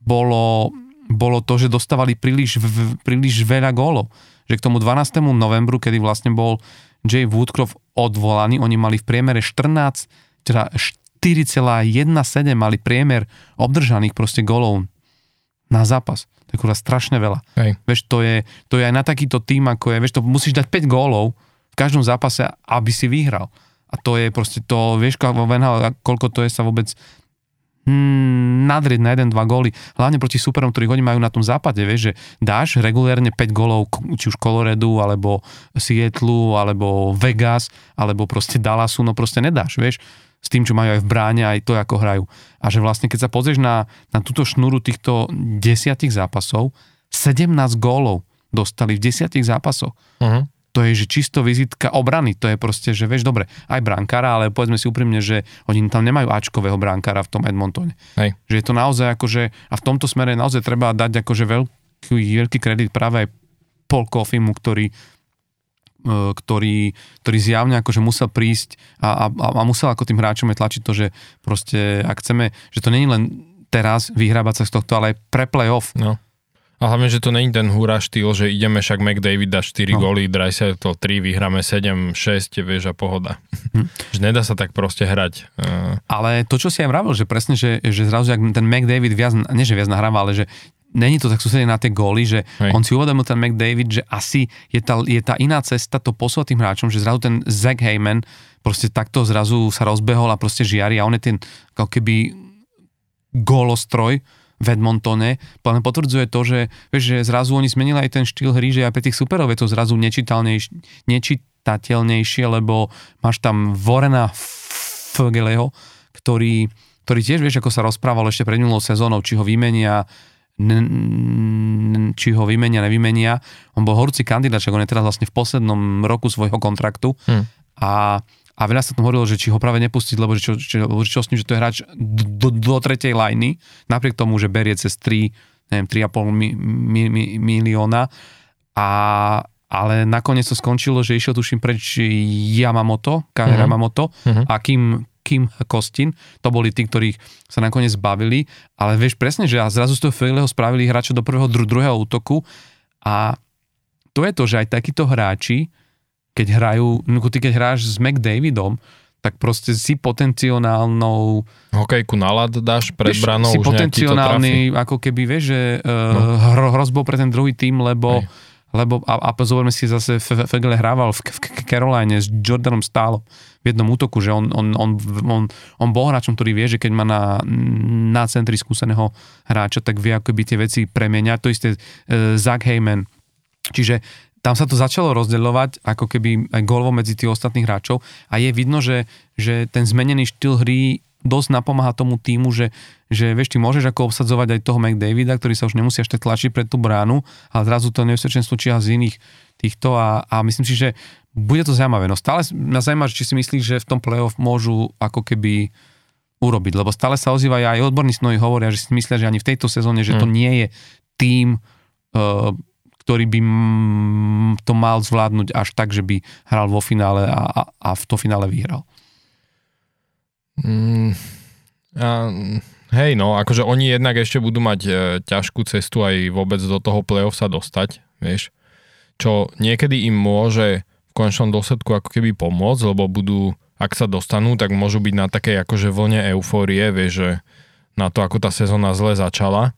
bolo, bolo to, že dostávali príliš, v, príliš veľa gólov. Že k tomu 12. novembru, kedy vlastne bol Jay Woodcroft odvolaní, oni mali v priemere 14, teda 4,17 mali priemer obdržaných proste golov na zápas. To je kurva strašne veľa. Hej. Vieš, to je, to je aj na takýto tým, ako je, vieš, to musíš dať 5 gólov v každom zápase, aby si vyhral. A to je proste to, vieš, koľko to je sa vôbec hmm, nadrieť na 1-2 góly, hlavne proti superom, ktorých oni majú na tom západe, vieš, že dáš regulérne 5 gólov, či už Coloredu, alebo Seattle, alebo Vegas, alebo proste Dallasu, no proste nedáš, vieš, s tým, čo majú aj v bráne, aj to, ako hrajú. A že vlastne, keď sa pozrieš na, na túto šnúru týchto desiatich zápasov, 17 gólov dostali v desiatich zápasoch. Uh-huh to je, že čisto vizitka obrany, to je proste, že vieš, dobre, aj brankára, ale povedzme si úprimne, že oni tam nemajú Ačkového brankára v tom Edmontone. Hej. Že je to naozaj akože, a v tomto smere naozaj treba dať akože veľký, veľký kredit práve aj Paul Koffimu, ktorý ktorý, ktorý zjavne akože musel prísť a, a, a musel ako tým hráčom je tlačiť to, že proste ak chceme, že to není len teraz vyhrábať sa z tohto, ale aj pre playoff. No a hlavne, že to není ten hurá štýl, že ideme však McDavid dá 4 no. góly, to 3, vyhráme 7, 6, vieš a pohoda. Hm. že nedá sa tak proste hrať. Uh... Ale to, čo si aj vravil, že presne, že, že zrazu, ak ten McDavid viac, nie že viac nahráva, ale že není to tak sústredené na tie góly, že Hej. on si uvedomil ten McDavid, že asi je tá, je tá iná cesta to posúvať tým hráčom, že zrazu ten Zach Heyman proste takto zrazu sa rozbehol a proste žiari a on je ten ako keby gólostroj, v Edmontone, len potvrdzuje to, že, vieš, že zrazu oni zmenili aj ten štýl hry, že aj pre tých superov je to zrazu nečitateľnejšie, lebo máš tam Vorena Fogeleho, ktorý, ktorý tiež vieš, ako sa rozprával ešte pred minulou sezónou, či ho vymenia či ho vymenia, nevymenia. On bol horúci kandidát, on je teraz vlastne v poslednom roku svojho kontraktu hmm. a a veľa sa tam hovorilo, že či ho práve nepustiť, lebo že čo, čo, čo s ním, že to je hráč do, do tretej lajny, napriek tomu, že berie cez 3, neviem, 3,5 mi, mi, mi, milióna. A, ale nakoniec to skončilo, že išiel tuším preč Yamamoto, Kane uh-huh. Yamamoto uh-huh. a Kim, Kim Kostin, to boli tí, ktorých sa nakoniec bavili, ale vieš presne, že a zrazu z toho Fejleho spravili hráča do prvého, dru, druhého útoku. A to je to, že aj takíto hráči keď hrajú, no ty keď hráš s McDavidom, tak proste si potenciálnou... Hokejku nalad dáš pred vieš, branou, si už potenciálny, ako keby, vieš, že uh, no. hrozbou pre ten druhý tým, lebo, lebo a, a pozorme si zase Fegele hrával v, v Caroline s Jordanom Stálom v jednom útoku, že on, on, on, on, on bol hráčom, ktorý vie, že keď má na, na centri skúseného hráča, tak vie akoby tie veci premeniať. To isté uh, Zach Heyman. Čiže tam sa to začalo rozdeľovať ako keby aj golovo medzi tých ostatných hráčov a je vidno, že, že ten zmenený štýl hry dosť napomáha tomu týmu, že, že vieš, ty môžeš ako obsadzovať aj toho McDavida, ktorý sa už nemusí až tak tlačiť pred tú bránu, ale zrazu to nebezpečenstvo číha z iných týchto a, a myslím si, že bude to zaujímavé. No stále mňa zaujíma, či si myslíš, že v tom playoff môžu ako keby urobiť, lebo stále sa ozývajú aj odborní snoji hovoria, že si myslia, že ani v tejto sezóne, že to mm. nie je tým, uh, ktorý by to mal zvládnuť až tak, že by hral vo finále a, a, a v to finále vyhral. Mm, a, hej, no, akože oni jednak ešte budú mať e, ťažkú cestu aj vôbec do toho play-off sa dostať, vieš, čo niekedy im môže v končnom dôsledku ako keby pomôcť, lebo budú, ak sa dostanú, tak môžu byť na takej akože vlne eufórie, vieš, že na to, ako tá sezóna zle začala.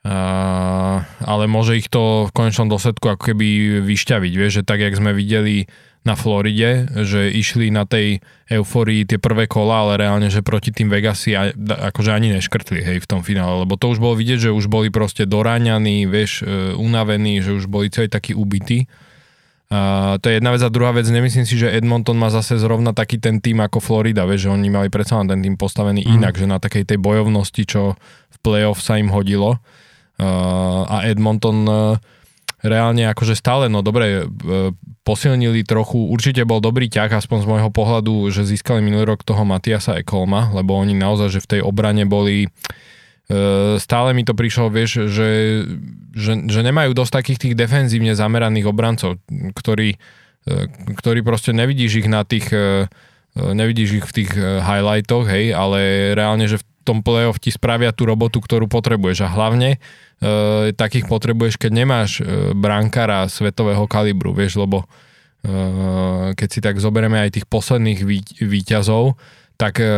Uh, ale môže ich to v konečnom dôsledku ako keby vyšťaviť, vieš, že tak, jak sme videli na Floride, že išli na tej euforii tie prvé kola, ale reálne, že proti tým Vegasi akože ani neškrtli, hej, v tom finále, lebo to už bolo vidieť, že už boli proste doráňaní, vieš, uh, unavení, že už boli celý takí ubití. Uh, to je jedna vec a druhá vec, nemyslím si, že Edmonton má zase zrovna taký ten tým ako Florida, vieš, že oni mali predsa ten tým postavený mm. inak, že na takej tej bojovnosti, čo v playoff sa im hodilo a Edmonton e, reálne akože stále, no dobre, e, posilnili trochu, určite bol dobrý ťah, aspoň z môjho pohľadu, že získali minulý rok toho Matiasa Ekolma, lebo oni naozaj, že v tej obrane boli, e, stále mi to prišlo, vieš, že, že, že nemajú dosť takých tých defenzívne zameraných obrancov, ktorí, ktorí proste nevidíš ich na tých nevidíš ich v tých highlightoch, hej, ale reálne, že v tom playoff ti spravia tú robotu, ktorú potrebuješ. A hlavne e, takých potrebuješ, keď nemáš e, brankára svetového kalibru, vieš, lebo e, keď si tak zoberieme aj tých posledných vý, výťazov, tak e,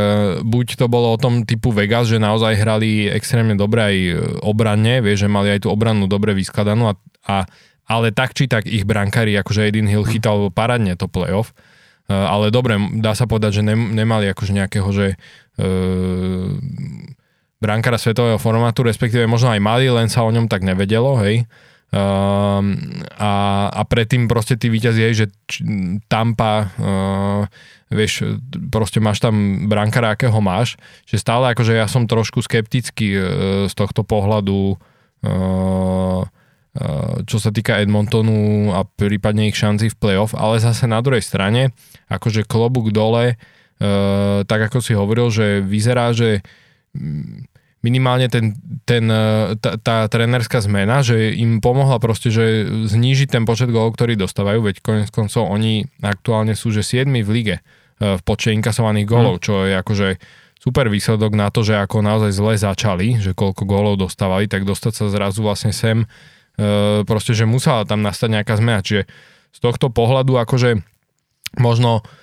buď to bolo o tom typu Vegas, že naozaj hrali extrémne dobre aj obranne, vieš, že mali aj tú obranu dobre vyskladanú a, a ale tak či tak ich brankári, akože Aiden Hill chytal paradne to playoff, e, ale dobre, dá sa povedať, že ne, nemali akože nejakého, že e, brankára svetového formátu, respektíve možno aj mali, len sa o ňom tak nevedelo, hej. Uh, a, a predtým proste tí víťazí, že č, Tampa, uh, vieš, proste máš tam brankára, akého máš, že stále akože ja som trošku skeptický uh, z tohto pohľadu uh, čo sa týka Edmontonu a prípadne ich šanci v playoff, ale zase na druhej strane, akože klobúk dole, tak ako si hovoril, že vyzerá, že minimálne ten, ten, e, tá, tá trenerská zmena, že im pomohla proste, že znížiť ten počet gólov, ktorý dostávajú, veď konec koncov oni aktuálne sú, že 7 v lige e, v počte inkasovaných gólov, mm. čo je akože super výsledok na to, že ako naozaj zle začali, že koľko gólov dostávali, tak dostať sa zrazu vlastne sem, proste, že musela tam nastať nejaká zmena, čiže z tohto pohľadu akože možno Eh,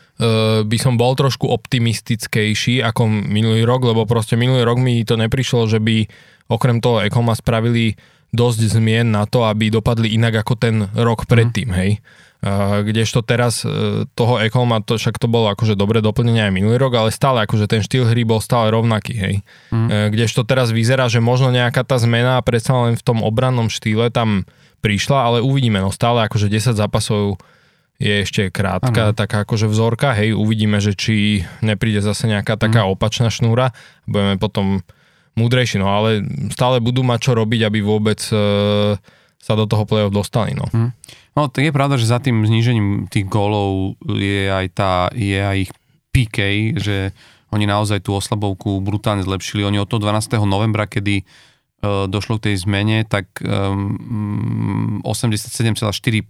by som bol trošku optimistickejší ako minulý rok, lebo proste minulý rok mi to neprišlo, že by okrem toho Ekoma spravili dosť zmien na to, aby dopadli inak ako ten rok mhm. predtým, hej. Uh, kdežto teraz uh, toho Ekolma, to, však to bolo akože dobre doplnenie aj minulý rok, ale stále akože ten štýl hry bol stále rovnaký, hej. Mm. Kdežto teraz vyzerá, že možno nejaká tá zmena predsa len v tom obrannom štýle tam prišla, ale uvidíme, no stále akože 10 zápasov je ešte krátka, ano. taká akože vzorka, hej, uvidíme, že či nepríde zase nejaká taká mm. opačná šnúra, budeme potom múdrejší, no ale stále budú mať čo robiť, aby vôbec e, sa do toho play-off dostali, no. Mm. No, tak je pravda, že za tým znížením tých gólov je aj tá, je aj ich PK, že oni naozaj tú oslabovku brutálne zlepšili. Oni od toho 12. novembra, kedy uh, došlo k tej zmene, tak um, 87,4%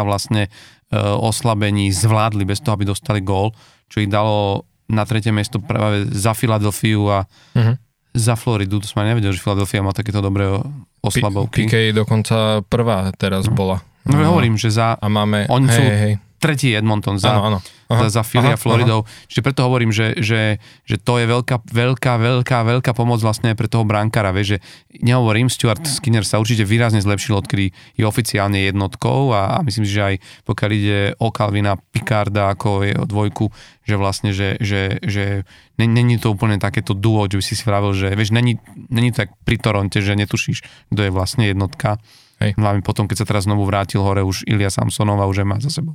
vlastne E, oslabení zvládli bez toho, aby dostali gól, čo ich dalo na tretie miesto práve za Filadelfiu a uh-huh. za Floridu. To som aj nevedel, že Filadelfia má takéto dobré oslabovky. PK dokonca prvá teraz no. bola. No, no hovorím, že za... A máme... Oni hej, sú hej. Tretí Edmonton za, áno. za, Aha, za Philly a aha, Floridou. Čiže preto hovorím, že, že, že to je veľká, veľká, veľká, veľká pomoc vlastne pre toho brankára. Vieš, že nehovorím, Stuart Skinner sa určite výrazne zlepšil, odkedy je oficiálne jednotkou a, a myslím si, že aj pokiaľ ide o Calvina Picarda ako je o dvojku, že vlastne, že, že, že není to úplne takéto duo, že by si si vravil, že vieš, není, není to tak pri Toronte, že netušíš, kto je vlastne jednotka. Hej. Hlavne potom, keď sa teraz znovu vrátil hore už Ilia Samsonov a už aj má za sebou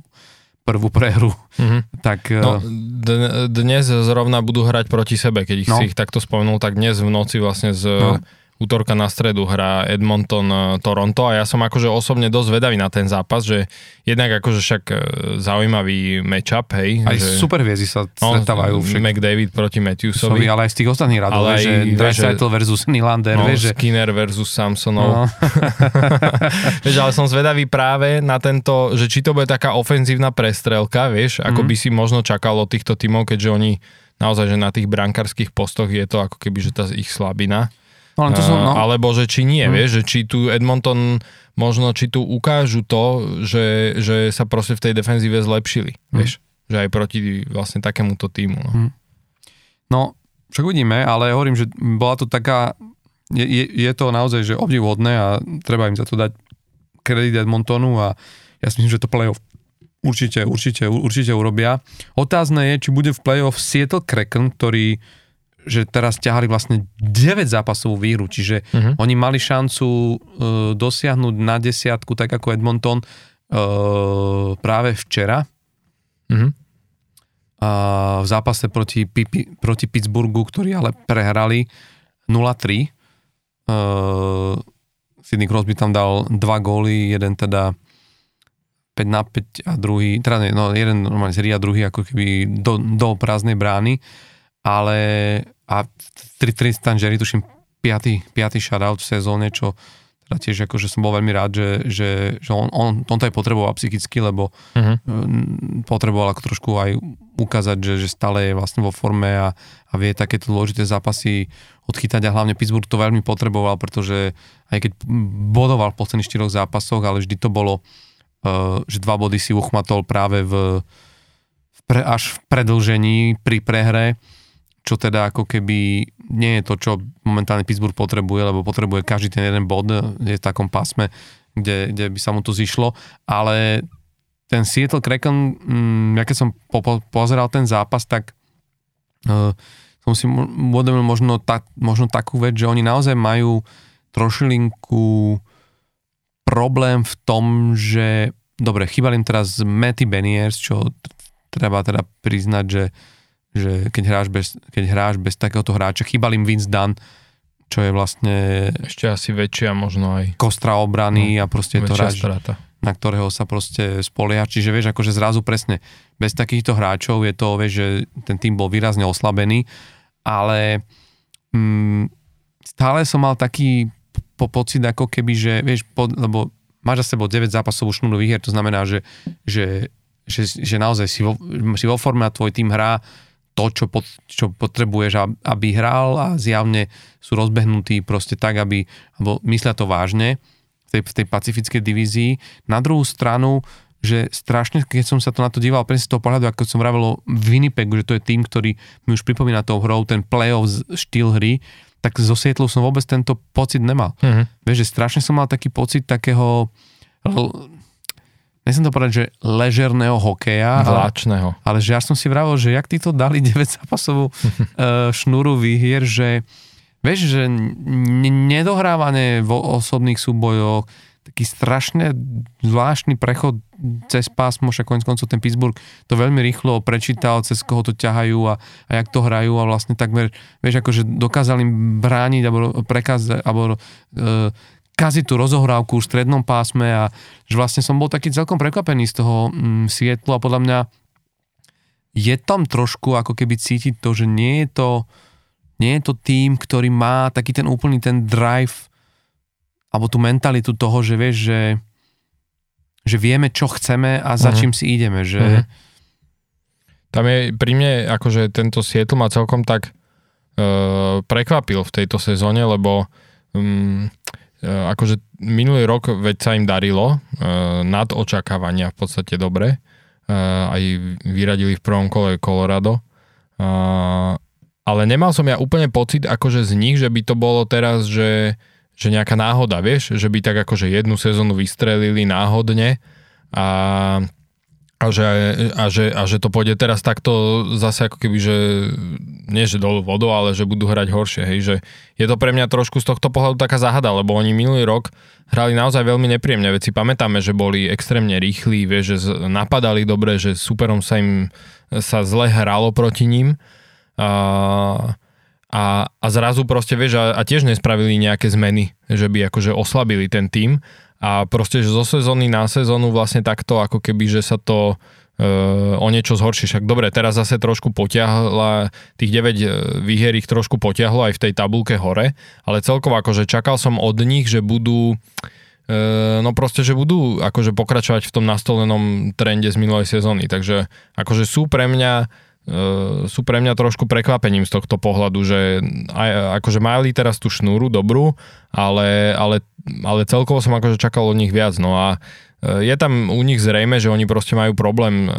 prvú prehru. Mhm. Tak No, d- dnes zrovna budú hrať proti sebe, keď ich No. si ich takto spomenul, tak dnes v noci vlastne z No. Útorka na stredu hrá Edmonton e, Toronto a ja som akože osobne dosť vedavý na ten zápas, že jednak akože však e, zaujímavý matchup, hej. aj že, super hviezdy sa no, stretávajú však. McDavid proti Sovi, Matthewsovi. ale aj z tých ostatných radov, Ale že aj, vieš, Dreisaitl versus Nylander, No, vieš, že... Skinner versus Samsonov. No, vieš, ale som zvedavý práve na tento, že či to bude taká ofenzívna prestrelka, vieš, ako Mhm. by si možno čakalo od týchto tímov, keďže oni naozaj, že na tých brankárskych postoch je to ako keby, že tá ich slabina. No, len to som, no, A, Alebo že či nie, Mhm. vieš, že či tu Edmonton možno, či tu ukážu to, že, že sa proste v tej defenzíve zlepšili, Mhm. vieš, že aj proti vlastne takémuto týmu. No. Mhm. no, však uvidíme, ale hovorím, že bola to taká, je, je, je to naozaj, že obdivodné a treba im za to dať kredit Edmontonu a ja si myslím, že to playoff určite, určite, určite urobia. Otázne je, či bude v playoff Seattle Kraken, ktorý že teraz ťahali vlastne 9 zápasovú výhru, čiže Mhm. oni mali šancu uh, dosiahnuť na desiatku, tak ako Edmonton uh, práve včera Mhm. a v zápase proti, Pipi, proti Pittsburghu, ktorí ale prehrali 0-3. Uh, Sidney Crosby tam dal dva góly, jeden teda 5 na 5 a druhý, teda no jeden normálne z a druhý ako keby do, do prázdnej brány, ale a tri Tristan Jerry, tuším 5. 5. shutout v sezóne, čo teda tiež akože som bol veľmi rád, že, že, že on, on, on to aj potreboval psychicky, lebo mm, potreboval ako trošku aj ukázať, že, že stále je vlastne vo forme a, a vie takéto dôležité zápasy odchytať a hlavne Pittsburgh to veľmi potreboval, pretože aj keď bodoval v posledných štyroch zápasoch, ale vždy to bolo, uh, že dva body si uchmatol práve v, v pre, až v predlžení pri prehre, čo teda ako keby nie je to, čo momentálne Pittsburgh potrebuje, lebo potrebuje každý ten jeden bod, je v takom pásme, kde, kde by sa mu to zišlo, ale ten Seattle Kraken, mm, ja keď som po, po, pozeral ten zápas, tak uh, som si uvedomil možno, tak, možno takú vec, že oni naozaj majú trošilinku problém v tom, že dobre, chýbal im teraz Matty Beniers, čo treba teda priznať, že, že keď, hráš bez, keď hráš bez takéhoto hráča, chýbal im Vince Dunn, čo je vlastne Ešte asi väčšia možno aj kostra obrany a proste je to hráč, strata. na ktorého sa proste spolieha. Čiže vieš, akože zrazu presne, bez takýchto hráčov je to, vieš, že ten tým bol výrazne oslabený, ale mm, stále som mal taký po, pocit, ako keby, že vieš, po, lebo máš za sebou 9 zápasovú šnúru výher, to znamená, že, že, že, že naozaj si vo, si vo forme a tvoj tým hrá to, čo, pot, čo potrebuješ, ab- aby hral a zjavne sú rozbehnutí proste tak, aby, alebo myslia to vážne v tej, v tej pacifickej divízii. Na druhú stranu, že strašne, keď som sa to na to díval presne z toho pohľadu, ako som vravel o Winnipegu, že to je tým, ktorý mi už pripomína tou hrou, ten playoff štýl hry, tak zo Seattle som vôbec tento pocit nemal. Mhm. Vieš, že strašne som mal taký pocit takého, l- nechcem to povedať, že ležerného hokeja, ale, Vláčneho. ale že ja som si vravil, že jak títo dali 9 zápasovú uh, šnúru výhier, že vieš, že nedohrávanie vo osobných súbojoch, taký strašne zvláštny prechod cez pásmo, však konec koncov ten Pittsburgh to veľmi rýchlo prečítal, cez koho to ťahajú a, a jak to hrajú a vlastne takmer, vieš, akože dokázali im brániť alebo prekázať, alebo uh, kaziť tú rozohrávku v strednom pásme a že vlastne som bol taký celkom prekvapený z toho mm, Sietlu a podľa mňa je tam trošku ako keby cítiť to, že nie je to, nie je to tým, ktorý má taký ten úplný ten drive alebo tú mentalitu toho, že vieš, že, že vieme, čo chceme a za Mhm. čím si ideme, že Mhm. Tam je pri mne, akože tento Seattle ma celkom tak uh, prekvapil v tejto sezóne, lebo um, akože minulý rok veď sa im darilo uh, nad očakávania v podstate dobre. aj vyradili v prvom kole Colorado. Ale nemal som ja úplne pocit akože z nich, že by to bolo teraz, že, že nejaká náhoda, vieš, že by tak akože jednu sezónu vystrelili náhodne a a že, a, že, a že to pôjde teraz takto zase ako keby, že nie že dolu vodou, ale že budú hrať horšie, hej, že je to pre mňa trošku z tohto pohľadu taká záhada, lebo oni minulý rok hrali naozaj veľmi nepríjemne veci. Pamätáme, že boli extrémne rýchli, vie, že napadali dobre, že superom sa im sa zle hralo proti ním a, a, a zrazu proste, vieš, a, a tiež nespravili nejaké zmeny, že by akože oslabili ten tým a proste, že zo sezóny na sezónu vlastne takto, ako keby, že sa to uh, o niečo zhorší. Však dobre, teraz zase trošku potiahla, tých 9 e, výhier ich trošku potiahlo aj v tej tabulke hore, ale celkovo akože čakal som od nich, že budú uh, no proste, že budú akože pokračovať v tom nastolenom trende z minulej sezóny. Takže akože sú pre mňa sú pre mňa trošku prekvapením z tohto pohľadu, že aj, akože mali teraz tú šnúru dobrú, ale, ale, ale celkovo som akože čakal od nich viac. No a e, je tam u nich zrejme, že oni proste majú problém e,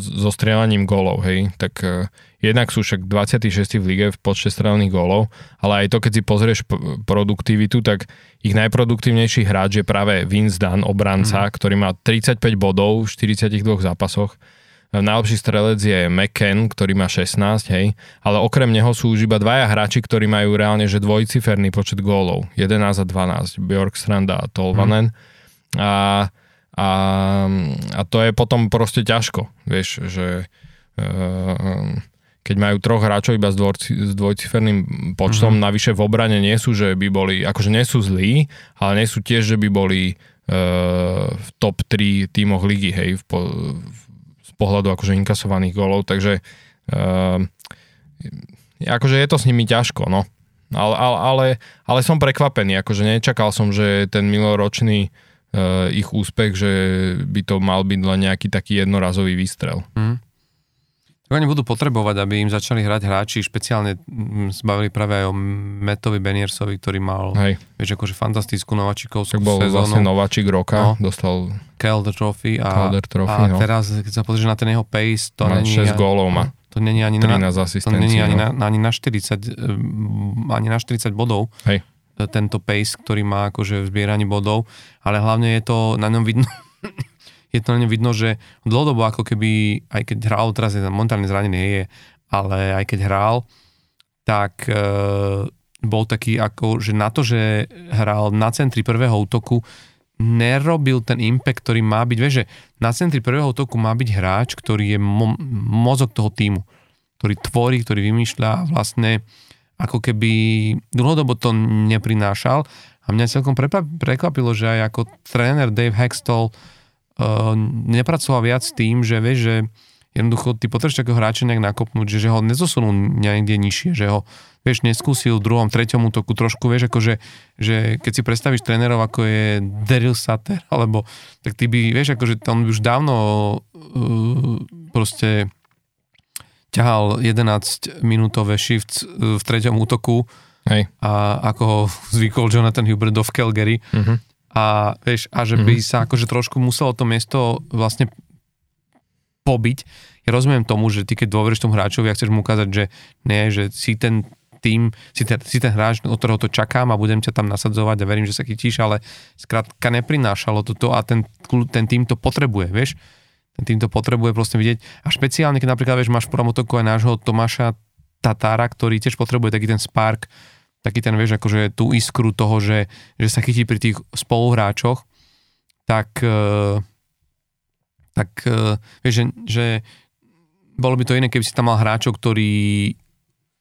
so strieľaním gólov, hej, tak e, jednak sú však 26 v lige v počte strelených gólov, ale aj to, keď si pozrieš produktivitu, tak ich najproduktívnejší hráč je práve Vince Dunn, obranca, mm. ktorý má 35 bodov v 42 zápasoch Najlepší strelec je McKen, ktorý má 16, hej, ale okrem neho sú už iba dvaja hráči, ktorí majú reálne že dvojciferný počet gólov, 11 a 12, Bjorkstrand a Tolvanen. Hmm. A, a, a to je potom proste ťažko, vieš, že uh, keď majú troch hráčov iba s, dvorci, s dvojciferným počtom, mm-hmm. navyše v obrane nie sú, že by boli, akože nie sú zlí, ale nie sú tiež, že by boli uh, v top 3 tímoch ligy, hej, v, v pohľadu akože inkasovaných gólov, takže uh, akože je to s nimi ťažko, no. Ale, ale, ale, ale som prekvapený, akože nečakal som, že ten miloročný uh, ich úspech, že by to mal byť len nejaký taký jednorazový výstrel. Mm. Oni budú potrebovať, aby im začali hrať hráči, špeciálne zbavili práve aj o Metovi Beniersovi, ktorý mal, Hej. vieš, akože fantastickú nováčikovskú tak bol sezónu. vlastne nováčik roka, no. dostal Calder Trophy a, Calder Trophy, a no. teraz, keď sa pozrieš na ten jeho pace, to má není... 6 gólov má. To není ani na, to není ani, no. na, ani na 40 eh, ani na 40 bodov. Hej. Tento pace, ktorý má akože v zbieraní bodov, ale hlavne je to na ňom vidno je to na ňom vidno, že dlhodobo ako keby, aj keď hral, teraz je momentálne zranený, je, ale aj keď hral, tak e, bol taký ako, že na to, že hral na centri prvého útoku, nerobil ten impact, ktorý má byť. Vieš, že na centri prvého útoku má byť hráč, ktorý je mo- mozog toho týmu, ktorý tvorí, ktorý vymýšľa a vlastne ako keby dlhodobo to neprinášal a mňa celkom prekvapilo, že aj ako tréner Dave Hextall nepracoval viac tým, že vieš, že jednoducho ty potrebuješ takého hráča nejak nakopnúť, že, že ho nezosunú niekde nižšie, že ho vieš, neskúsil v druhom, treťom útoku trošku, vieš, akože, že keď si predstavíš trénerov, ako je Daryl Sutter, alebo tak ty by, vieš, akože on by už dávno uh, proste ťahal 11 minútové shift v treťom útoku Hej. a ako ho zvykol Jonathan Hubert do v Calgary. Uh-huh a, vieš, a že by mm-hmm. sa akože trošku muselo to miesto vlastne pobiť. Ja rozumiem tomu, že ty keď dôveríš tomu hráčovi a chceš mu ukázať, že nie, že si ten tým, si ten, si ten hráč, od ktorého to čakám a budem ťa tam nasadzovať a verím, že sa chytíš, ale skrátka neprinášalo to to a ten, ten tým to potrebuje, vieš. Ten tým to potrebuje proste vidieť. A špeciálne, keď napríklad, vieš, máš v aj nášho Tomáša Tatára, ktorý tiež potrebuje taký ten spark, taký ten, vieš, akože tú iskru toho, že, že sa chytí pri tých spoluhráčoch, tak, e, tak e, vieš, že, že bolo by to iné, keby si tam mal hráčov, ktorí,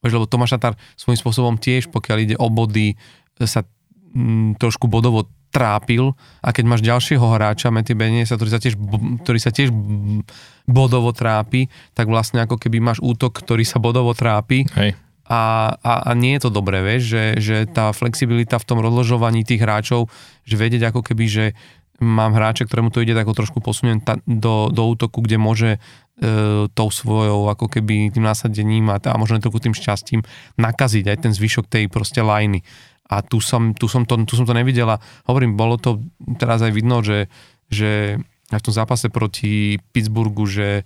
vieš, lebo Tomáš Tatar svojím spôsobom tiež, pokiaľ ide o body, sa m, trošku bodovo trápil. A keď máš ďalšieho hráča, Matty Beniesa, ktorý sa tiež, ktorý sa tiež bodovo trápi, tak vlastne ako keby máš útok, ktorý sa bodovo trápi. Hej a, a, a nie je to dobré, vieš, že, že tá flexibilita v tom rozložovaní tých hráčov, že vedieť ako keby, že mám hráča, ktorému to ide, tak ho trošku posuniem ta, do, do útoku, kde môže e, tou svojou ako keby tým nasadením a, a možno trochu tým šťastím nakaziť aj ten zvyšok tej proste lajny. A tu som, tu som, to, tu som to nevidela. Hovorím, bolo to teraz aj vidno, že, že aj v tom zápase proti Pittsburghu, že,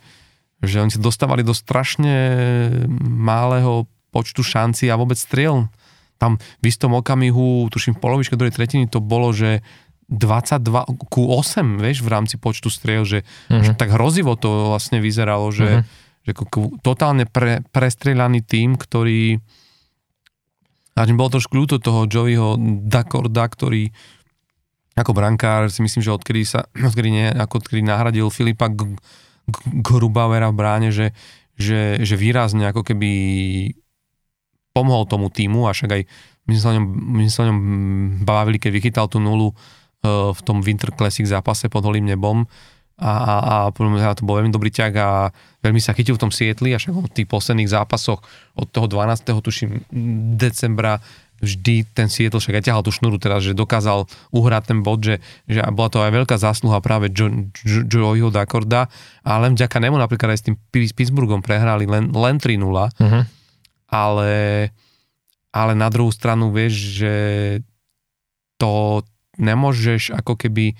že oni sa dostávali do strašne malého počtu šancí a vôbec striel. Tam v istom okamihu, tuším v polovičke druhej tretiny to bolo, že 22 ku 8, vieš, v rámci počtu striel, že, že tak hrozivo to vlastne vyzeralo, že, uh-huh. že totálne pre, prestrieľaný tým, ktorý a bolo trošku ľúto toho Joeyho Dakorda, ktorý ako brankár si myslím, že odkedy sa odkedy, nie, ako odkedy nahradil Filipa G- G- Grubauera v bráne, že, že, že výrazne ako keby pomohol tomu týmu a však aj my sme sa o ňom, my sa o ňom bavili, keď vychytal tú nulu uh, v tom Winter Classic zápase pod holým nebom a, a, a to bol veľmi dobrý ťah a veľmi sa chytil v tom Sietli a však v tých posledných zápasoch od toho 12. tuším decembra vždy ten Seattle však aj ťahal tú šnuru teraz, že dokázal uhrať ten bod, že, že bola to aj veľká zásluha práve Joeyho Dakorda a len vďaka nemu napríklad aj s tým Pittsburghom prehrali len, len 3-0, uh-huh. Ale, ale na druhú stranu vieš, že to nemôžeš ako keby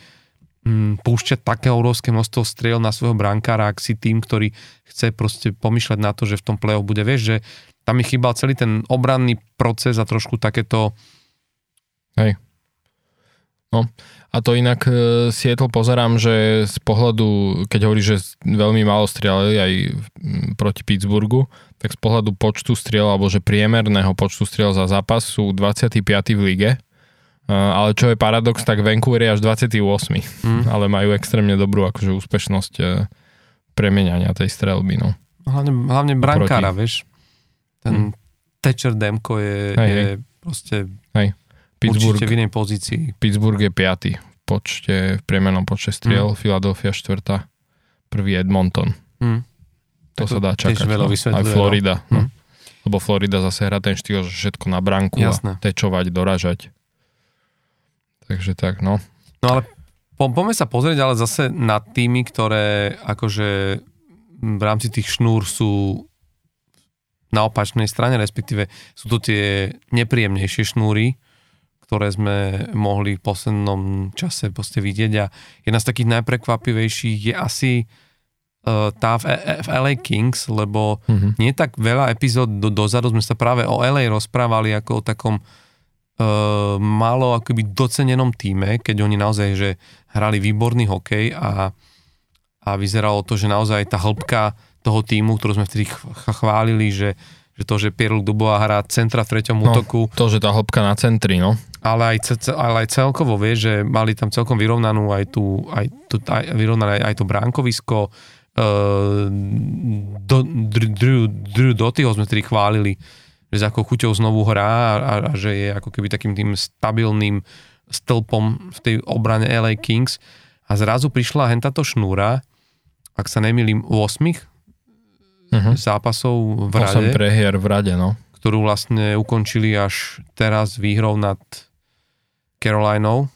mm, púšťať také obrovské množstvo striel na svojho brankára, ak si tým, ktorý chce proste pomýšľať na to, že v tom play-off bude. Vieš, že tam mi chýbal celý ten obranný proces a trošku takéto... Hej. No, a to inak e, Seattle pozerám, že z pohľadu, keď hovorí, že veľmi málo strieľali aj proti Pittsburghu, tak z pohľadu počtu striel, alebo že priemerného počtu striel za zápas sú 25. v lige. E, ale čo je paradox, tak Vancouver je až 28. Mm. Ale majú extrémne dobrú akože úspešnosť e, premeniania tej strelby. No. Hlavne, hlavne brankára, Proti. vieš. Ten hmm. Thatcher Demko je, hej, je hej. proste hej. Pittsburgh, určite v inej pozícii. Pittsburgh je piaty v počte, v priemernom počte striel, hmm. Philadelphia štvrtá, prvý Edmonton. Hmm. To, to sa dá čakať. No. Aj no. Florida. No. Hmm. Lebo Florida zase hrá ten štýl, že všetko na branku Jasné. a tečovať, doražať. Takže tak, no. No ale po, poďme sa pozrieť ale zase na týmy, ktoré akože v rámci tých šnúr sú na opačnej strane, respektíve sú to tie nepríjemnejšie šnúry, ktoré sme mohli v poslednom čase proste vidieť a jedna z takých najprekvapivejších je asi uh, tá v, e, v LA Kings, lebo mm-hmm. nie tak veľa epizód do, dozadu sme sa práve o LA rozprávali ako o takom uh, malo akoby docenenom týme, keď oni naozaj že hrali výborný hokej a, a vyzeralo to, že naozaj tá hĺbka toho týmu, ktorú sme vtedy chválili, že, že to, že Pierre-Luc Dubois hrá centra v treťom no, útoku. To, že tá hĺbka na centri, no. Ale aj, ale aj celkovo, vie, že mali tam celkom vyrovnanú aj tú, aj, tú, aj, vyrovnané aj to bránkovisko. Uh, do, Drew, Drew Dotyho sme vtedy chválili, že za ako chuťou znovu hrá a, a, a že je ako keby takým tým stabilným stĺpom v tej obrane LA Kings. A zrazu prišla hentato šnúra, ak sa nemýlim, 8 uh-huh. zápasov v rade. 8 prehier v rade, no. Ktorú vlastne ukončili až teraz výhrou nad Carolinou.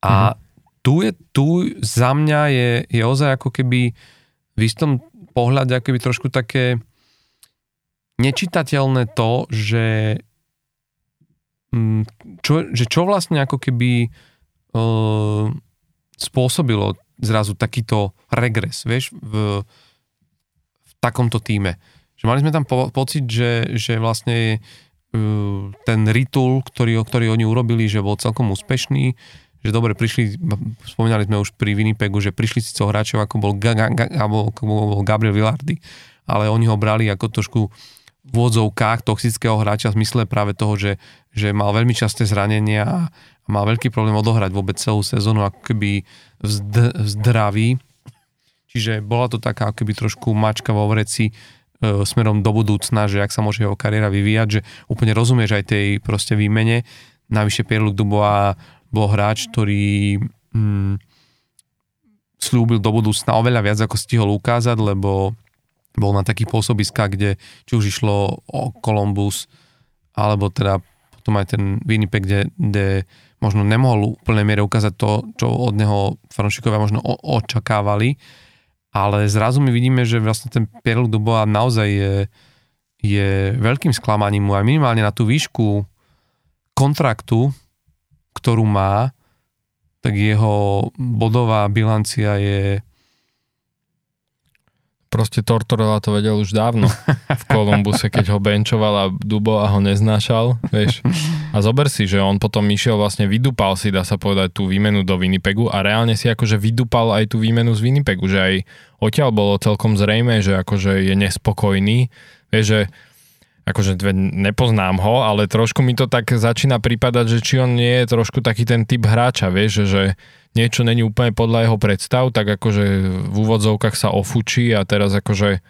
A uh-huh. tu je, tu za mňa je, je ozaj ako keby v istom pohľade ako keby trošku také nečitateľné to, že mm, čo, že čo vlastne ako keby uh, spôsobilo zrazu takýto regres, vieš, v, takomto týme. Že mali sme tam po, pocit, že, že vlastne uh, ten ritul, ktorý, ktorý oni urobili, že bol celkom úspešný, že dobre prišli, spomínali sme už pri Winnipegu, že prišli si hráčov, ako bol, Ga, Ga, Ga, ako bol Gabriel Villardy, ale oni ho brali ako trošku v úvodzovkách toxického hráča v zmysle práve toho, že, že mal veľmi časté zranenia a mal veľký problém odohrať vôbec celú sezónu ako keby v zdraví Čiže bola to taká keby trošku mačka vo vreci e, smerom do budúcna, že ak sa môže jeho kariéra vyvíjať, že úplne rozumieš aj tej proste výmene. Navyše Pierre-Luc Dubois bol hráč, ktorý mm, slúbil do budúcna oveľa viac, ako stihol ukázať, lebo bol na takých pôsobiskách, kde či už išlo o Columbus, alebo teda potom aj ten Winnipeg, kde, kde možno nemohol úplne miere ukázať to, čo od neho fanúšikovia možno o, očakávali ale zrazu my vidíme, že vlastne ten Pierre Dubois naozaj je, je veľkým sklamaním mu. Aj minimálne na tú výšku kontraktu, ktorú má, tak jeho bodová bilancia je Proste Tortorella to vedel už dávno v Kolumbuse, keď ho benčoval a Dubo a ho neznášal, vieš. A zober si, že on potom išiel vlastne, vydupal si, dá sa povedať, tú výmenu do Winnipegu a reálne si akože vydupal aj tú výmenu z Winnipegu, že aj odtiaľ bolo celkom zrejme, že akože je nespokojný, vieš, že akože nepoznám ho, ale trošku mi to tak začína pripadať, že či on nie je trošku taký ten typ hráča, vieš, že, niečo není úplne podľa jeho predstav, tak akože v úvodzovkách sa ofučí a teraz akože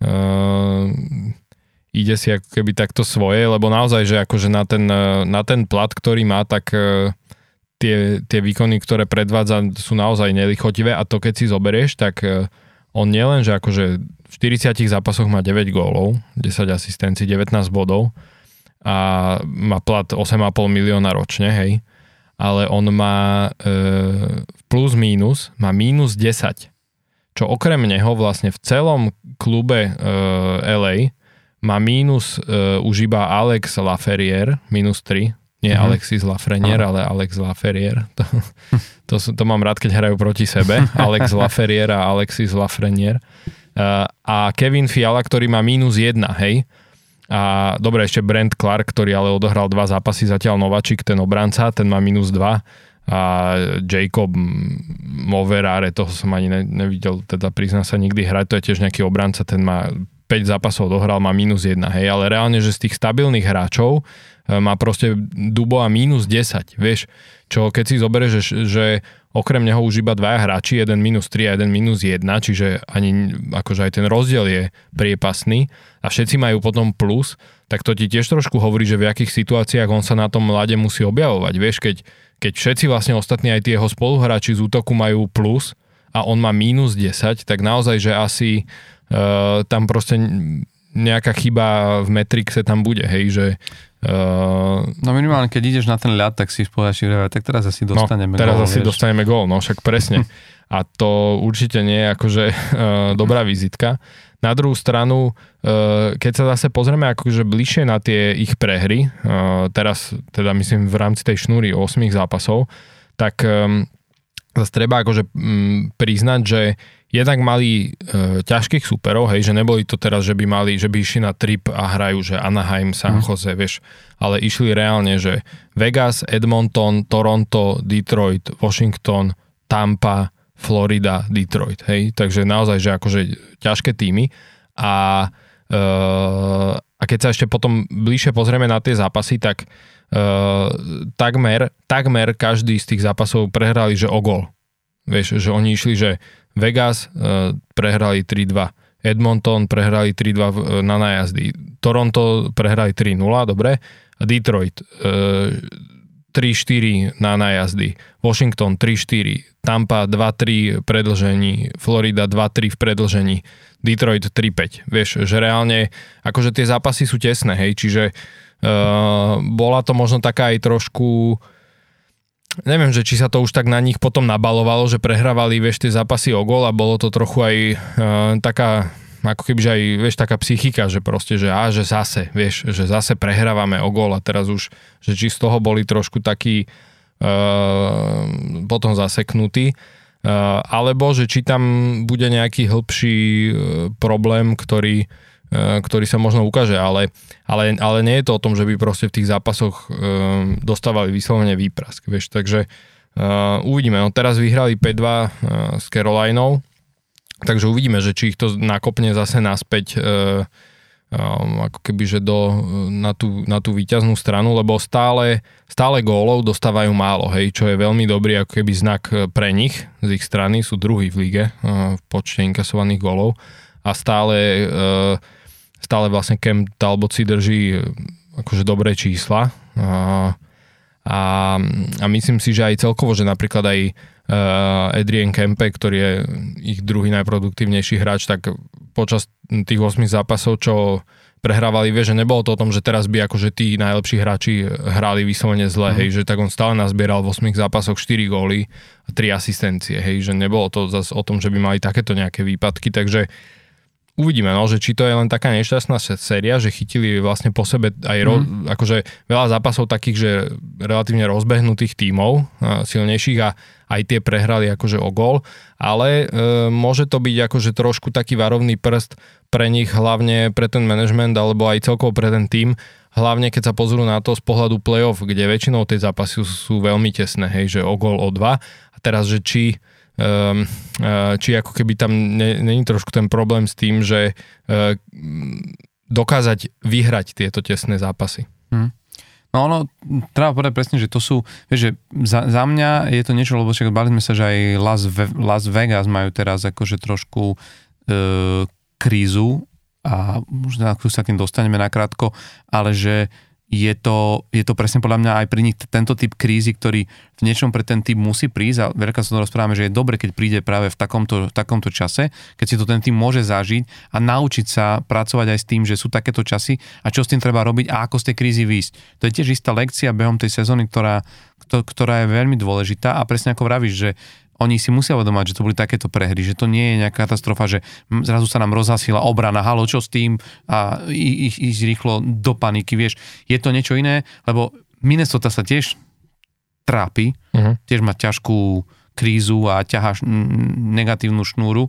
uh, ide si ako keby takto svoje, lebo naozaj, že akože na ten, na ten plat, ktorý má, tak uh, tie, tie výkony, ktoré predvádza, sú naozaj nelichotivé a to keď si zoberieš, tak uh, on nielen, že akože v 40 zápasoch má 9 gólov, 10 asistencií, 19 bodov a má plat 8,5 milióna ročne, hej, ale on má e, plus mínus, má mínus 10. Čo okrem neho vlastne v celom klube e, LA má mínus e, už iba Alex Laferrier, minus 3. Nie mm-hmm. Alexis Lafrenier, ale Alex Laferrier. To, to, to mám rád, keď hrajú proti sebe. Alex Laferrier a Alexis Lafrenier. E, a Kevin Fiala, ktorý má mínus 1, hej. A dobre, ešte Brent Clark, ktorý ale odohral dva zápasy, zatiaľ Novačik, ten obranca, ten má minus 2 a Jacob Moverare, toho som ani ne, nevidel, teda prizná sa nikdy hrať, to je tiež nejaký obranca, ten má 5 zápasov dohral, má minus 1, hej, ale reálne, že z tých stabilných hráčov e, má proste Dubo a minus 10, vieš, čo keď si zoberieš, že, že okrem neho už iba dvaja hráči, jeden minus 3 a jeden minus 1, čiže ani akože aj ten rozdiel je priepasný a všetci majú potom plus, tak to ti tiež trošku hovorí, že v akých situáciách on sa na tom mlade musí objavovať. Vieš, keď, keď všetci vlastne ostatní aj tie jeho spoluhráči z útoku majú plus a on má minus 10, tak naozaj, že asi uh, tam proste nejaká chyba v metrixe tam bude, hej, že Uh, no minimálne, keď ideš na ten ľad, tak si spodáš, tak teraz asi no, dostaneme no, teraz gól, asi vieš. dostaneme gól, no však presne. A to určite nie je akože uh, dobrá vizitka. Na druhú stranu, uh, keď sa zase pozrieme akože bližšie na tie ich prehry, uh, teraz teda myslím v rámci tej šnúry 8 zápasov, tak um, zase treba akože um, priznať, že jednak mali e, ťažkých superov, hej, že neboli to teraz, že by mali, že by išli na trip a hrajú, že Anaheim, San mhm. Jose, mm. vieš, ale išli reálne, že Vegas, Edmonton, Toronto, Detroit, Washington, Tampa, Florida, Detroit, hej, takže naozaj, že akože ťažké týmy a, e, a keď sa ešte potom bližšie pozrieme na tie zápasy, tak e, takmer, takmer každý z tých zápasov prehrali, že o gol. Vieš, že oni išli, že Vegas uh, prehrali 3-2. Edmonton prehrali 3-2 na najazdy. Toronto prehrali 3-0, dobre. Detroit e, 3-4 na najazdy. Washington 3-4. Tampa 2-3 v predlžení. Florida 2-3 v predlžení. Detroit 3-5. Vieš, že reálne akože tie zápasy sú tesné, hej, čiže uh, bola to možno taká aj trošku neviem, že či sa to už tak na nich potom nabalovalo, že prehrávali, vieš, tie zápasy o gol a bolo to trochu aj uh, taká ako keby, že aj, vieš, taká psychika, že proste, že a, že zase, vieš, že zase prehrávame o gol a teraz už, že či z toho boli trošku takí uh, potom zaseknutí, uh, alebo že či tam bude nejaký hĺbší uh, problém, ktorý E, ktorý sa možno ukáže, ale, ale, ale nie je to o tom, že by proste v tých zápasoch um, dostávali vyslovene výprask, vieš, takže uh, uvidíme, no teraz vyhrali 5-2 uh, s Carolinou, takže uvidíme, že či ich to nakopne zase naspäť uh, um, ako keby, že do, na, tú, na tú víťaznú stranu, lebo stále, stále gólov dostávajú málo, hej, čo je veľmi dobrý ako keby znak pre nich z ich strany, sú druhý v lige v počte inkasovaných gólov. A stále stále vlastne Cam Talbot drží e, akože dobré čísla. A, a, a myslím si, že aj celkovo, že napríklad aj uh, Adrian Kempe, ktorý je ich druhý najproduktívnejší hráč, tak počas tých 8 zápasov, čo prehrávali, vie, že nebolo to o tom, že teraz by akože tí najlepší hráči hrali vyslovene zle, mm. hej, že tak on stále nazbieral v 8 zápasoch 4 góly a 3 asistencie, hej, že nebolo to zase o tom, že by mali takéto nejaké výpadky, takže uvidíme, no, že či to je len taká nešťastná séria, že chytili vlastne po sebe aj ro, mm. akože veľa zápasov takých, že relatívne rozbehnutých tímov, silnejších a aj tie prehrali akože o gol, ale e, môže to byť akože trošku taký varovný prst pre nich, hlavne pre ten management alebo aj celkovo pre ten tým, hlavne keď sa pozrú na to z pohľadu playoff, kde väčšinou tie zápasy sú, veľmi tesné, hej, že o gol, o dva a teraz, že či či ako keby tam není trošku ten problém s tým, že uh, dokázať vyhrať tieto tesné zápasy. Hmm. No ono, treba povedať presne, že to sú, vieš, že za, za mňa je to niečo, lebo však bali sme sa, že aj Las, Ve, Las Vegas majú teraz akože trošku e, krízu a možno sa k tým dostaneme nakrátko, ale že je to, je to presne podľa mňa aj pri nich tento typ krízy, ktorý v niečom pre ten typ musí prísť a veľká sa to rozprávame, že je dobre, keď príde práve v takomto, takomto čase, keď si to ten tým môže zažiť a naučiť sa pracovať aj s tým, že sú takéto časy a čo s tým treba robiť a ako z tej krízy výjsť. To je tiež istá lekcia behom tej sezóny, ktorá, ktorá je veľmi dôležitá a presne ako vravíš, že oni si musia uvedomať, že to boli takéto prehry, že to nie je nejaká katastrofa, že zrazu sa nám rozhasila obrana, halo, čo s tým a ísť ísť rýchlo do paniky, vieš. Je to niečo iné, lebo Minnesota sa tiež trápi, uh-huh. tiež má ťažkú krízu a ťahá negatívnu šnúru,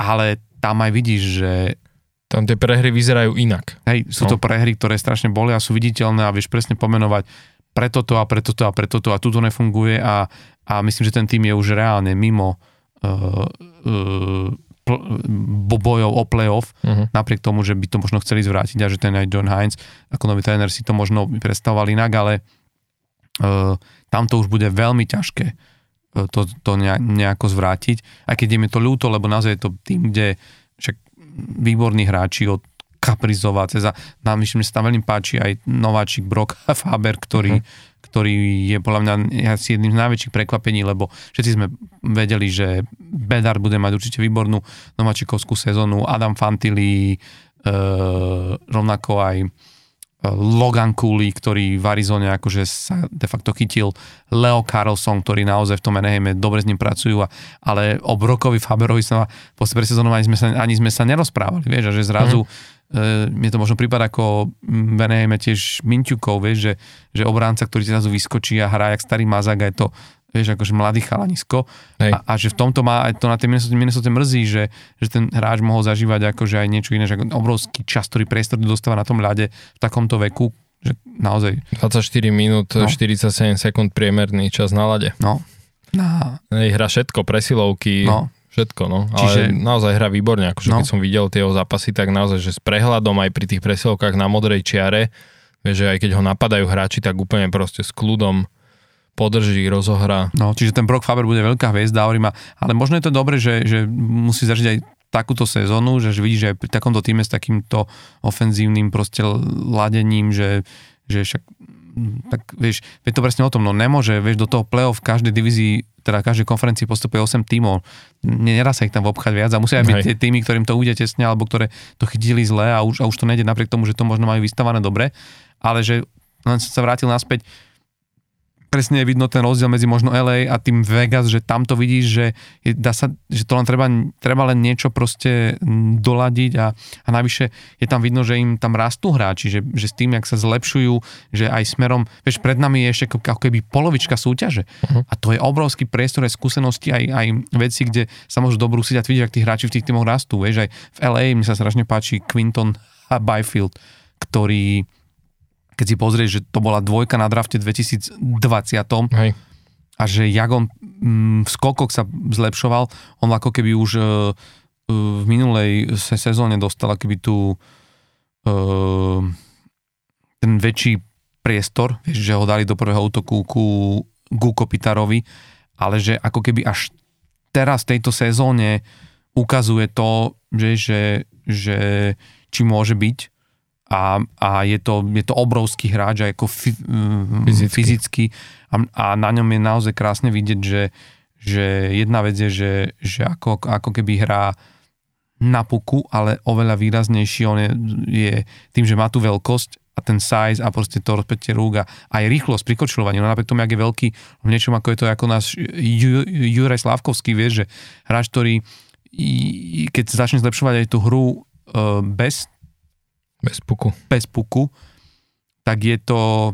ale tam aj vidíš, že tam tie prehry vyzerajú inak. Hej, sú no. to prehry, ktoré strašne boli a sú viditeľné a vieš presne pomenovať preto to a preto to a preto to a tu to nefunguje a a myslím, že ten tým je už reálne mimo uh, uh, bojov o playoff, uh-huh. napriek tomu, že by to možno chceli zvrátiť a že ten aj John Hines ako nový tréner si to možno predstavoval inak, ale uh, tam to už bude veľmi ťažké uh, to, to nejako zvrátiť. Aj keď je mi to ľúto, lebo naozaj je to tým, kde však výborní hráči od Kaprizová, nám myslím, že sa tam veľmi páči aj nováčik Brock Faber, ktorý uh-huh ktorý je podľa mňa asi jedným z najväčších prekvapení, lebo všetci sme vedeli, že Bedard bude mať určite výbornú nováčikovskú sezónu, Adam Fantili, e, rovnako aj Logan Cooley, ktorý v Arizone akože sa de facto chytil, Leo Carlson, ktorý naozaj v tom Anaheime dobre s ním pracujú, a, ale o Brokovi Faberovi sa po sezónou ani sme sa, ani sme sa nerozprávali, vieš, a že zrazu mm E, mne to možno prípada ako venejeme tiež Minťukov, vieš, že, že obránca, ktorý zrazu vyskočí a hrá jak starý mazák a je to vieš, akože mladý chalanisko a, a, že v tomto má to na tej Minnesota, Minnesota mrzí, že, že ten hráč mohol zažívať akože aj niečo iné, že obrovský čas, ktorý priestor dostáva na tom ľade v takomto veku, že naozaj... 24 minút, no. 47 sekúnd priemerný čas na lade. No. Na... Hra všetko, presilovky, no Všetko, no. Čiže... Ale naozaj hra výborne, akože no. keď som videl tie zápasy, tak naozaj, že s prehľadom aj pri tých presilovkách na modrej čiare, že aj keď ho napadajú hráči, tak úplne proste s kľudom podrží, rozohrá. No, čiže ten Brock Faber bude veľká hviezda, hovorím, ale možno je to dobre, že, že musí zažiť aj takúto sezónu, že, že vidíš, že aj pri takomto týme s takýmto ofenzívnym proste ladením, že, že však tak vieš, je to presne o tom, no nemôže, vieš, do toho play-off v každej divízii, teda každej konferencii postupuje 8 tímov, nedá sa ich tam obchať viac a musia aj byť tie týmy, ktorým to ujde tesne, alebo ktoré to chytili zle a už, a už to nejde napriek tomu, že to možno majú vystavané dobre, ale že len som sa vrátil naspäť, presne je vidno ten rozdiel medzi možno LA a tým Vegas, že tam to vidíš, že, je, dá sa, že to len treba, treba len niečo proste doladiť a, a navyše je tam vidno, že im tam rastú hráči, že, že s tým, jak sa zlepšujú, že aj smerom, vieš, pred nami je ešte ako keby polovička súťaže uh-huh. a to je obrovský priestor aj skúsenosti, aj, aj veci, kde sa môžu dobrú si dať vidieť, ak tí hráči v tých týmoch rastú, vieš, aj v LA mi sa strašne páči Quinton a Byfield, ktorý keď si pozrieš, že to bola dvojka na drafte 2020 Hej. a že jak on mm, v skokoch sa zlepšoval, on ako keby už uh, v minulej sezóne dostal keby tu uh, ten väčší priestor, vieš, že ho dali do prvého útoku ku, ku Kopitarovi, ale že ako keby až teraz v tejto sezóne ukazuje to, že, že, že či môže byť a, a je, to, je to obrovský hráč aj ako f, mm, fyzicky, fyzicky a, a na ňom je naozaj krásne vidieť, že, že jedna vec je, že, že ako, ako keby hrá na puku, ale oveľa výraznejší on je, je tým, že má tú veľkosť a ten size a proste to rozpätie rúk a aj rýchlosť pri kočľovaní. No napriek tomu, jak je veľký v niečom ako je to ako náš Juraj Slavkovský, vieš, že hráč, ktorý keď začne zlepšovať aj tú hru uh, bez, bez puku. bez puku, tak je to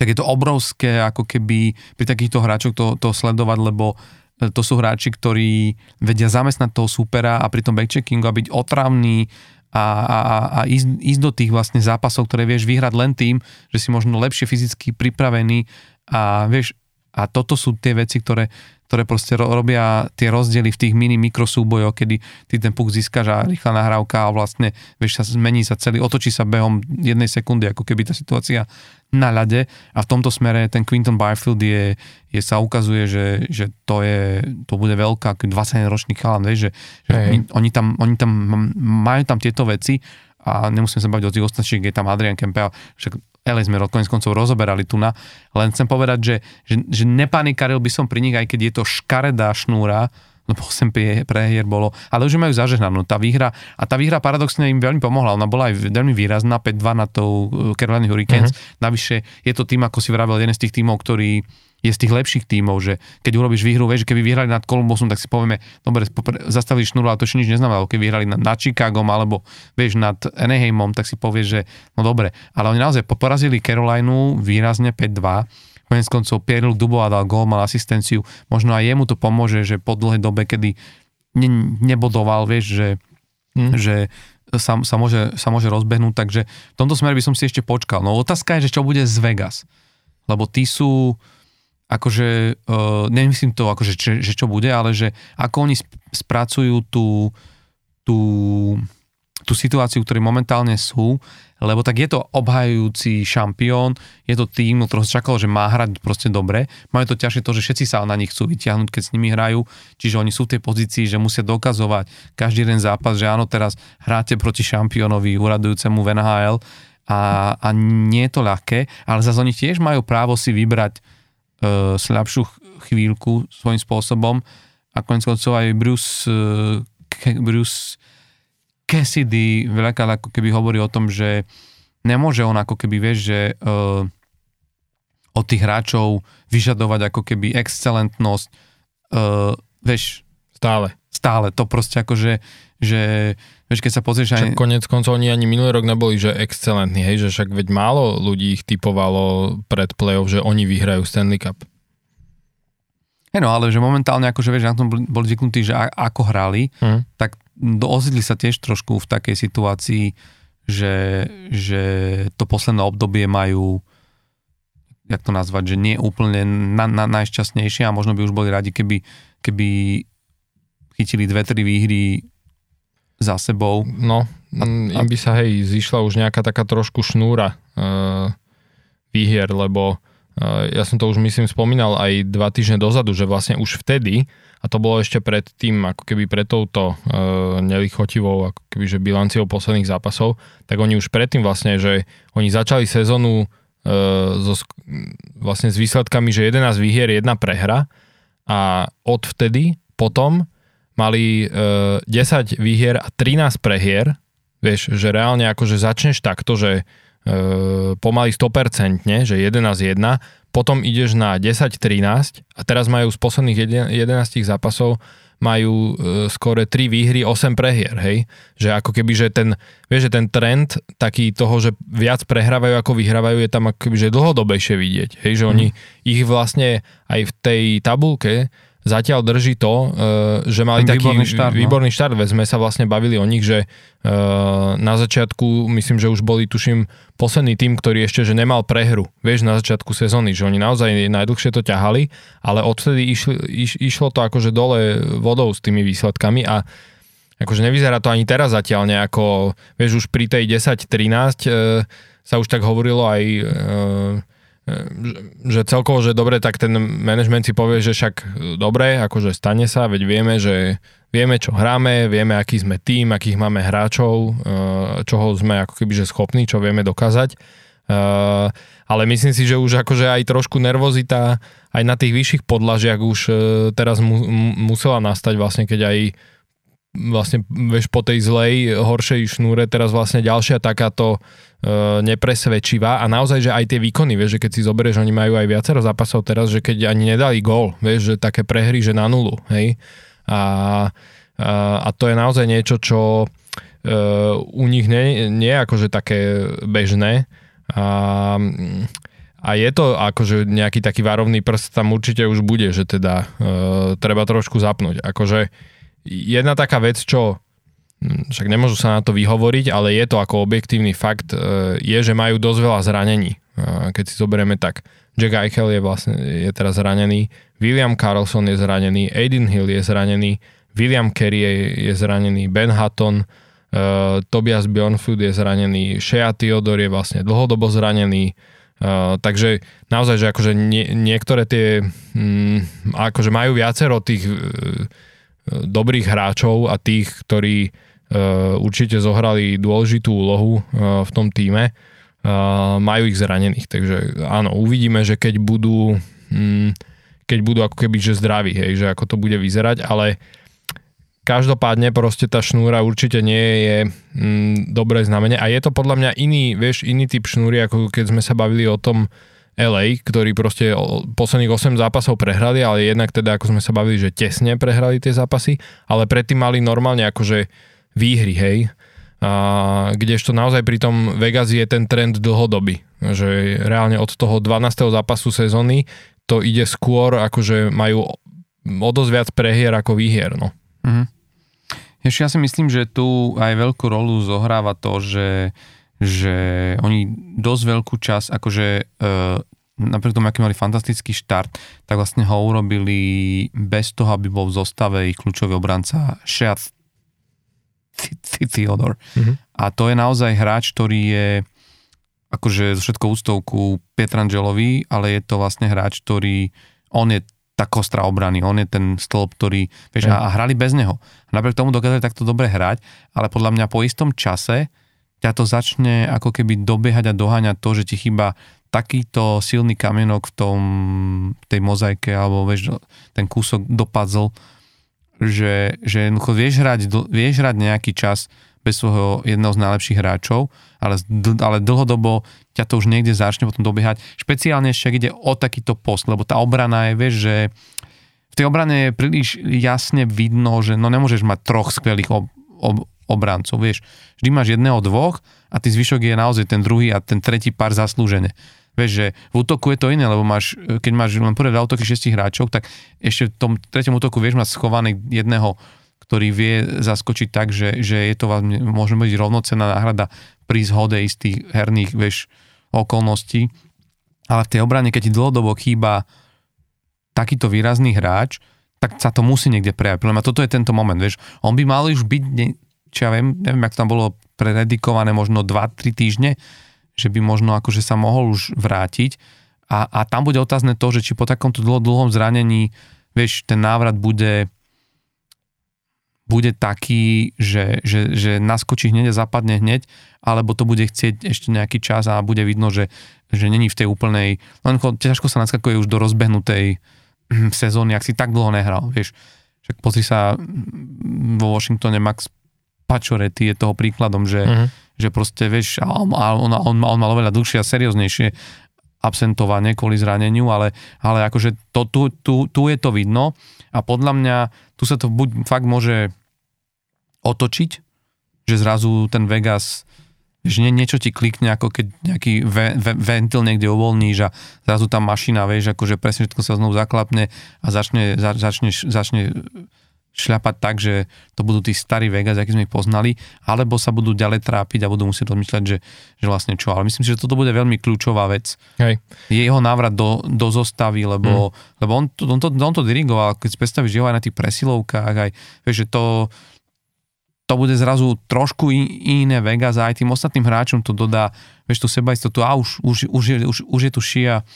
tak je to obrovské ako keby pri takýchto hráčoch to, to sledovať, lebo to sú hráči, ktorí vedia zamestnať toho supera a pri tom backcheckingu a byť otravný a, a, a ísť, ísť do tých vlastne zápasov, ktoré vieš vyhrať len tým, že si možno lepšie fyzicky pripravený a vieš, a toto sú tie veci, ktoré, ktoré proste robia tie rozdiely v tých mini mikrosúbojoch, kedy ty ten puk získaš a rýchla nahrávka a vlastne vieš sa zmení sa celý, otočí sa behom jednej sekundy, ako keby tá situácia na ľade. A v tomto smere ten Quinton Byfield je, je sa ukazuje, že, že to je, to bude veľká 20 ročný chalan, vieš, že, že oni, oni, tam, oni tam majú tam tieto veci a nemusím sa baviť o tých ostatných, je tam Adrian Kempel, však LA sme konec koncov rozoberali tu na, len chcem povedať, že, že, že nepanikaril by som pri nich, aj keď je to škaredá šnúra, lebo 8 prehier bolo, ale už majú zažehnanú. Tá výhra, a tá výhra paradoxne im veľmi pomohla, ona bola aj veľmi výrazná, 5-2 na tou uh, Carolina Hurricanes, uh-huh. navyše je to tým, ako si vravel, jeden z tých tímov, ktorý je z tých lepších tímov, že keď urobíš výhru, vieš, keby vyhrali nad Columbusom, tak si povieme, dobre, zastavili šnúru, ale to ešte nič neznamená, keď vyhrali nad, nad Chicagom alebo vieš, nad Anaheimom, tak si povieš, že no dobre, ale oni naozaj porazili Carolinu výrazne 5-2, konec koncov Pierre Dubois dal gól, mal asistenciu, možno aj jemu to pomôže, že po dlhej dobe, kedy ne, nebodoval, vieš, že, hmm. že sa, sa, môže, sa môže rozbehnúť, takže v tomto smere by som si ešte počkal. No otázka je, že čo bude z Vegas, lebo tí sú, akože, uh, nemyslím to, akože, že, že čo bude, ale že ako oni spracujú tú, tú, tú situáciu, ktorý momentálne sú, lebo tak je to obhajujúci šampión, je to tým, ktorý čakal, že má hrať proste dobre. Majú to ťažšie to, že všetci sa na nich chcú vyťahnuť, keď s nimi hrajú, čiže oni sú v tej pozícii, že musia dokazovať každý jeden zápas, že áno, teraz hráte proti šampiónovi, uradujúcemu v NHL a, a nie je to ľahké, ale zase oni tiež majú právo si vybrať slabšiu chvíľku svojím spôsobom a konec koncov aj Bruce, uh, Bruce Cassidy veľakrát ako keby hovorí o tom, že nemôže on ako keby, vieš, že uh, od tých hráčov vyžadovať ako keby excelentnosť, uh, vieš... Stále. Stále, to proste ako, že, že vieš, keď sa pozrieš aj... konec koncov oni ani minulý rok neboli, že excelentní, hej, že však veď málo ľudí ich typovalo pred play-off, že oni vyhrajú Stanley Cup. Hej no, ale že momentálne akože vieš, na tom boli zvyknutí, že ako hrali, hmm. tak ozidli sa tiež trošku v takej situácii, že, že to posledné obdobie majú jak to nazvať, že nie úplne na, na, najšťastnejšie a možno by už boli radi, keby, keby chytili dve, tri výhry za sebou. No, a, im by sa hej, zišla už nejaká taká trošku šnúra uh, výhier, lebo uh, ja som to už myslím spomínal aj dva týždne dozadu, že vlastne už vtedy a to bolo ešte pred tým, ako keby pred touto e, nelichotivou, ako keby, že bilanciou posledných zápasov, tak oni už predtým vlastne, že oni začali sezónu e, so, vlastne s výsledkami, že 11 výhier, jedna prehra a odvtedy potom mali e, 10 výhier a 13 prehier, vieš, že reálne akože začneš takto, že e, pomaly 100%, že 11-1 potom ideš na 10-13 a teraz majú z posledných 11 zápasov majú e, skore 3 výhry, 8 prehier, hej? Že ako keby, že ten, vieš, že ten trend taký toho, že viac prehrávajú ako vyhrávajú, je tam ako keby, že dlhodobejšie vidieť, hej? Že mm. oni ich vlastne aj v tej tabulke zatiaľ drží to, e, že mali taký výborný štart, no. výborný štart. Sme sa vlastne bavili o nich, že e, na začiatku, myslím, že už boli, tuším, posledný tým, ktorý ešte že nemal prehru, vieš, na začiatku sezóny, že oni naozaj najdlhšie to ťahali, ale odvtedy išli, iš, išlo to akože dole vodou s tými výsledkami a akože nevyzerá to ani teraz zatiaľ nejako, vieš, už pri tej 10-13 e, sa už tak hovorilo aj že celkovo, že dobre, tak ten management si povie, že však dobre, akože stane sa, veď vieme, že vieme, čo hráme, vieme, aký sme tým, akých máme hráčov, eh, čoho sme ako keby že schopní, čo vieme dokázať. Eh, ale myslím si, že už akože aj trošku nervozita aj na tých vyšších podlažiach už teraz mu, musela nastať vlastne, keď aj vlastne vieš, po tej zlej, horšej šnúre teraz vlastne ďalšia takáto e, nepresvedčivá a naozaj, že aj tie výkony, vieš, že keď si zoberieš, oni majú aj viacero zápasov teraz, že keď ani nedali gól, vieš, že také prehry, že na nulu, hej. A e, a to je naozaj niečo, čo u nich nie, nie je akože také bežné. A, a je to akože nejaký taký varovný prst tam určite už bude, že teda uh, treba trošku zapnúť. Akože jedna taká vec, čo hm, však nemôžu sa na to vyhovoriť, ale je to ako objektívny fakt, uh, je, že majú dosť veľa zranení. Uh, keď si zoberieme tak, Jack Eichel je vlastne je teraz zranený, William Carlson je zranený, Aiden Hill je zranený, William Kerry je, zranený, Ben Hutton, uh, Tobias Bjornfoot je zranený, Shea Theodore je vlastne dlhodobo zranený, takže naozaj, že akože nie, niektoré tie, mm, akože majú viacero tých dobrých hráčov a tých, ktorí uh, určite zohrali dôležitú úlohu uh, v tom týme, uh, majú ich zranených. Takže áno, uvidíme, že keď budú, mm, keď budú ako keby že zdraví, hej, že ako to bude vyzerať, ale Každopádne proste tá šnúra určite nie je mm, dobré znamenie a je to podľa mňa iný, vieš, iný typ šnúry, ako keď sme sa bavili o tom LA, ktorí proste posledných 8 zápasov prehrali, ale jednak teda, ako sme sa bavili, že tesne prehrali tie zápasy, ale predtým mali normálne akože výhry, hej. A, kdežto naozaj pri tom Vegas je ten trend dlhodobý, že reálne od toho 12. zápasu sezóny to ide skôr, akože majú o dosť viac prehier ako výhier, no. Mm-hmm. Ešte ja si myslím, že tu aj veľkú rolu zohráva to, že, že oni dosť veľkú čas, akože e, napriek tomu, aký mali fantastický štart, tak vlastne ho urobili bez toho, aby bol v zostave ich kľúčový obranca Sheat Theodore. Mm-hmm. A to je naozaj hráč, ktorý je akože zo všetkou ústovku Pietrangelovi, ale je to vlastne hráč, ktorý on je tá kostra obrany, on je ten stĺp, ktorý, vieš, mm. a, a hrali bez neho. Napriek tomu dokázali takto dobre hrať, ale podľa mňa po istom čase ťa to začne ako keby dobiehať a doháňať to, že ti chýba takýto silný kamienok v tom, tej mozaike, alebo vieš, ten kúsok do puzzle, že, že vieš hrať, vieš hrať nejaký čas bez svojho jedného z najlepších hráčov, ale, ale dlhodobo ťa to už niekde začne potom dobiehať. Špeciálne ešte, ide o takýto post, lebo tá obrana je, vieš, že v tej obrane je príliš jasne vidno, že no nemôžeš mať troch skvelých ob, ob, obrancov, vieš. Vždy máš jedného, dvoch a ty zvyšok je naozaj ten druhý a ten tretí pár zaslúžene. Vieš, že v útoku je to iné, lebo máš, keď máš len prvé dva útoky šestich hráčov, tak ešte v tom treťom útoku vieš mať schovaný jedného, ktorý vie zaskočiť tak, že, že je to môže byť rovnocená náhrada pri zhode istých herných vieš, okolností. Ale v tej obrane, keď ti dlhodobo chýba takýto výrazný hráč, tak sa to musí niekde prejaviť. Podľa toto je tento moment, vieš. On by mal už byť, čo ja viem, neviem, ak tam bolo predikované možno 2-3 týždne, že by možno akože sa mohol už vrátiť. A, a tam bude otázne to, že či po takomto dlho, dlhom zranení, vieš, ten návrat bude bude taký, že, že, že naskočí hneď a zapadne hneď, alebo to bude chcieť ešte nejaký čas a bude vidno, že, že není v tej úplnej, len ťažko sa naskakuje už do rozbehnutej hm, sezóny, ak si tak dlho nehral, vieš. Však pozri sa vo Washingtone Max Pacioretty je toho príkladom, že, uh-huh. že proste, vieš, on, on, on, on mal oveľa dlhšie a serióznejšie absentovanie kvôli zraneniu, ale, ale akože to, tu, tu, tu je to vidno a podľa mňa tu sa to buď fakt môže otočiť, že zrazu ten Vegas že nie, niečo ti klikne, ako keď nejaký ve, ve, ventil niekde uvoľníš a zrazu tá mašina, vieš, akože presne všetko sa znovu zaklapne a začne, za, začne, začne šľapať tak, že to budú tí starí Vegas, aký sme ich poznali, alebo sa budú ďalej trápiť a budú musieť rozmýšľať, že, že vlastne čo. Ale myslím si, že toto bude veľmi kľúčová vec. Hej. Je jeho návrat do, do zostavy, lebo, mm. lebo on, to, on, to, on to dirigoval, keď si predstavíš, že ho aj na tých presilovkách, aj, vieš, že to, to bude zrazu trošku iné Vegas a aj tým ostatným hráčom to dodá, vieš, tú sebaistotu, a už, už, už, je, už, už je tu šia,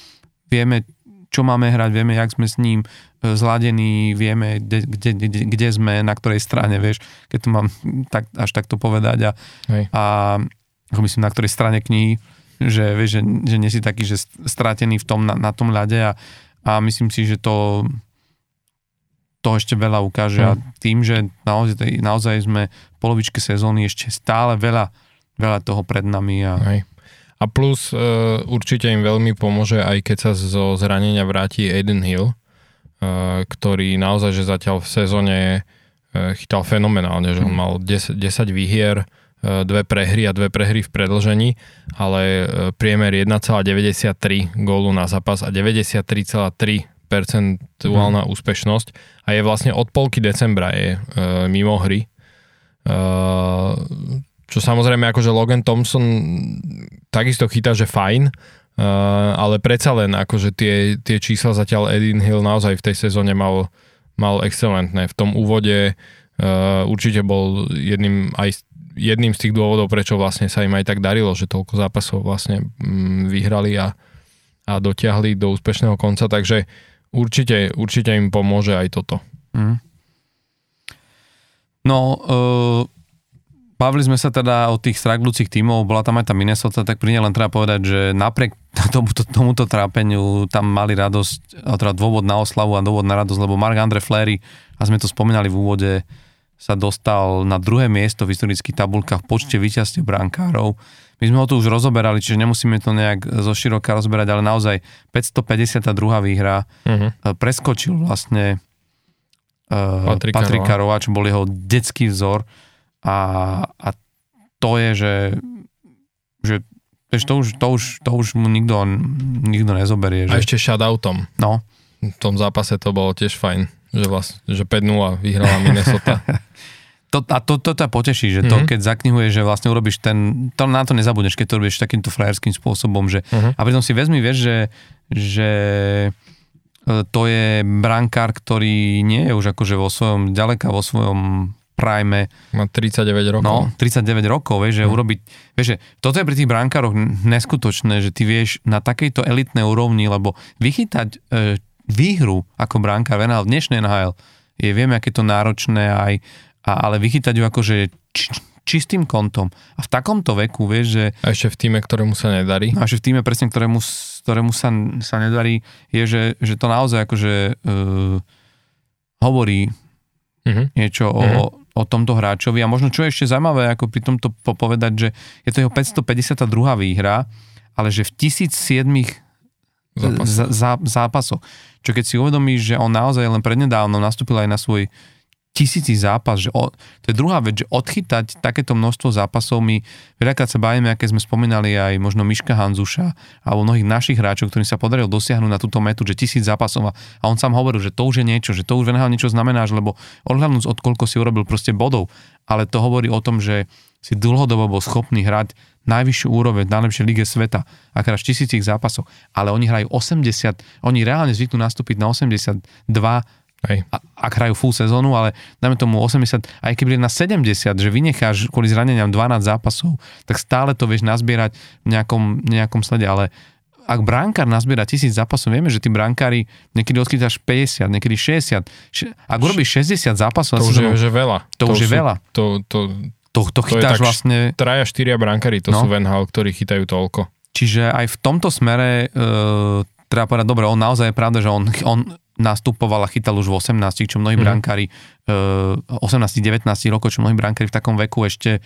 vieme, čo máme hrať, vieme, jak sme s ním e, zladení, vieme, kde, kde, kde, kde sme, na ktorej strane, vieš, keď to mám tak, až takto povedať a, Hej. a ako myslím, na ktorej strane knihy, že, vieš, že, že nie si taký, že stratený v tom, na, na tom ľade a, a myslím si, že to to ešte veľa ukáže mm. a tým, že naozaj, naozaj sme v polovičke sezóny ešte stále veľa, veľa toho pred nami. A... Hej. A plus e, určite im veľmi pomôže, aj keď sa zo zranenia vráti Aiden Hill, e, ktorý naozaj, že zatiaľ v sezóne e, chytal fenomenálne, že on mal 10, 10 výhier, e, dve prehry a dve prehry v predlžení, ale e, priemer 1,93 gólu na zápas a 93,3 percentuálna hmm. úspešnosť a je vlastne od polky decembra je e, mimo hry. E, čo samozrejme akože Logan Thompson takisto chytá, že fajn, Uh, ale predsa len akože tie, tie čísla zatiaľ Edin Hill naozaj v tej sezóne mal, mal excelentné. V tom úvode uh, určite bol jedným aj jedným z tých dôvodov, prečo vlastne sa im aj tak darilo, že toľko zápasov vlastne mm, vyhrali a, a dotiahli do úspešného konca, takže určite, určite im pomôže aj toto. Mm. No, uh, Bavili sme sa teda o tých straglúcich tímov, bola tam aj tá Minnesota, tak pri nej len treba povedať, že napriek tomuto, tomuto trápeniu tam mali radosť, teda dôvod na oslavu a dôvod na radosť, lebo Mark Andre Flery, a sme to spomínali v úvode, sa dostal na druhé miesto v historických tabulkách v počte víťazstiev brankárov. My sme ho tu už rozoberali, čiže nemusíme to nejak zo široka rozberať, ale naozaj 552. výhra uh-huh. preskočil vlastne uh, Patrika, Patrika Rova, čo bol jeho detský vzor a, a to je, že, že to už, to už, to už mu nikto, nikto nezoberie. Že... A ešte shoutoutom. No. V tom zápase to bolo tiež fajn, že, vlastne, že 5-0 vyhrala Minnesota. to, a to, to ťa poteší, že to, mm-hmm. keď zaknihuješ, že vlastne urobíš ten, to na to nezabudneš, keď to robíš takýmto frajerským spôsobom, že, mm-hmm. a pritom si vezmi, vieš, že, že e, to je brankár, ktorý nie je už akože vo svojom, ďaleka vo svojom prime. Má 39 rokov. No, 39 rokov, vieš, že hm. urobiť, vieš, že toto je pri tých brankároch neskutočné, že ty vieš na takejto elitnej úrovni, lebo vychytať e, výhru ako brankár v NHL, dnešnej NHL, je, vieme, aké to náročné aj, a, ale vychytať ju akože č, čistým kontom. A v takomto veku, vieš, že... A ešte v týme, ktorému sa nedarí. A ešte v týme, presne, ktorému, ktorému sa, sa nedarí, je, že, že to naozaj akože e, hovorí uh-huh. niečo o, o tomto hráčovi. A možno čo je ešte zaujímavé, ako pri tomto povedať, že je to jeho 552. výhra, ale že v 1007 zápasoch. zápasoch. Čo keď si uvedomíš, že on naozaj len prednedávno nastúpil aj na svoj tisíci zápas, že o, to je druhá vec, že odchytať takéto množstvo zápasov, my veľakrát sa bavíme, aké sme spomínali aj možno Miška Hanzuša alebo mnohých našich hráčov, ktorým sa podarilo dosiahnuť na túto metu, že tisíc zápasov a on sám hovoril, že to už je niečo, že to už venhal niečo znamená, lebo odhľadnúť od koľko si urobil proste bodov, ale to hovorí o tom, že si dlhodobo bol schopný hrať najvyššiu úroveň v najlepšej lige sveta a hráš tisícich zápasov, ale oni hrajú 80, oni reálne zvyknú nastúpiť na 82 Hej. A, ak hrajú full sezónu, ale dajme tomu 80, aj keby na 70, že vynecháš kvôli zraneniam 12 zápasov, tak stále to vieš nazbierať v nejakom, nejakom slede, ale ak bránkár nazbiera tisíc zápasov, vieme, že tí bránkári niekedy odchytáš 50, niekedy 60. Ak urobíš 60 zápasov, to už je, že veľa. To, to už je veľa. To, to, to, to, chytáš to vlastne... Traja, štyria brankári, to no. sú Venhal, ktorí chytajú toľko. Čiže aj v tomto smere e, treba povedať, dobre, on naozaj je pravda, že on, on nastupoval a chytal už v 18, čo mnohí mm. brankári, 18-19 rokov, čo mnohí brankári v takom veku ešte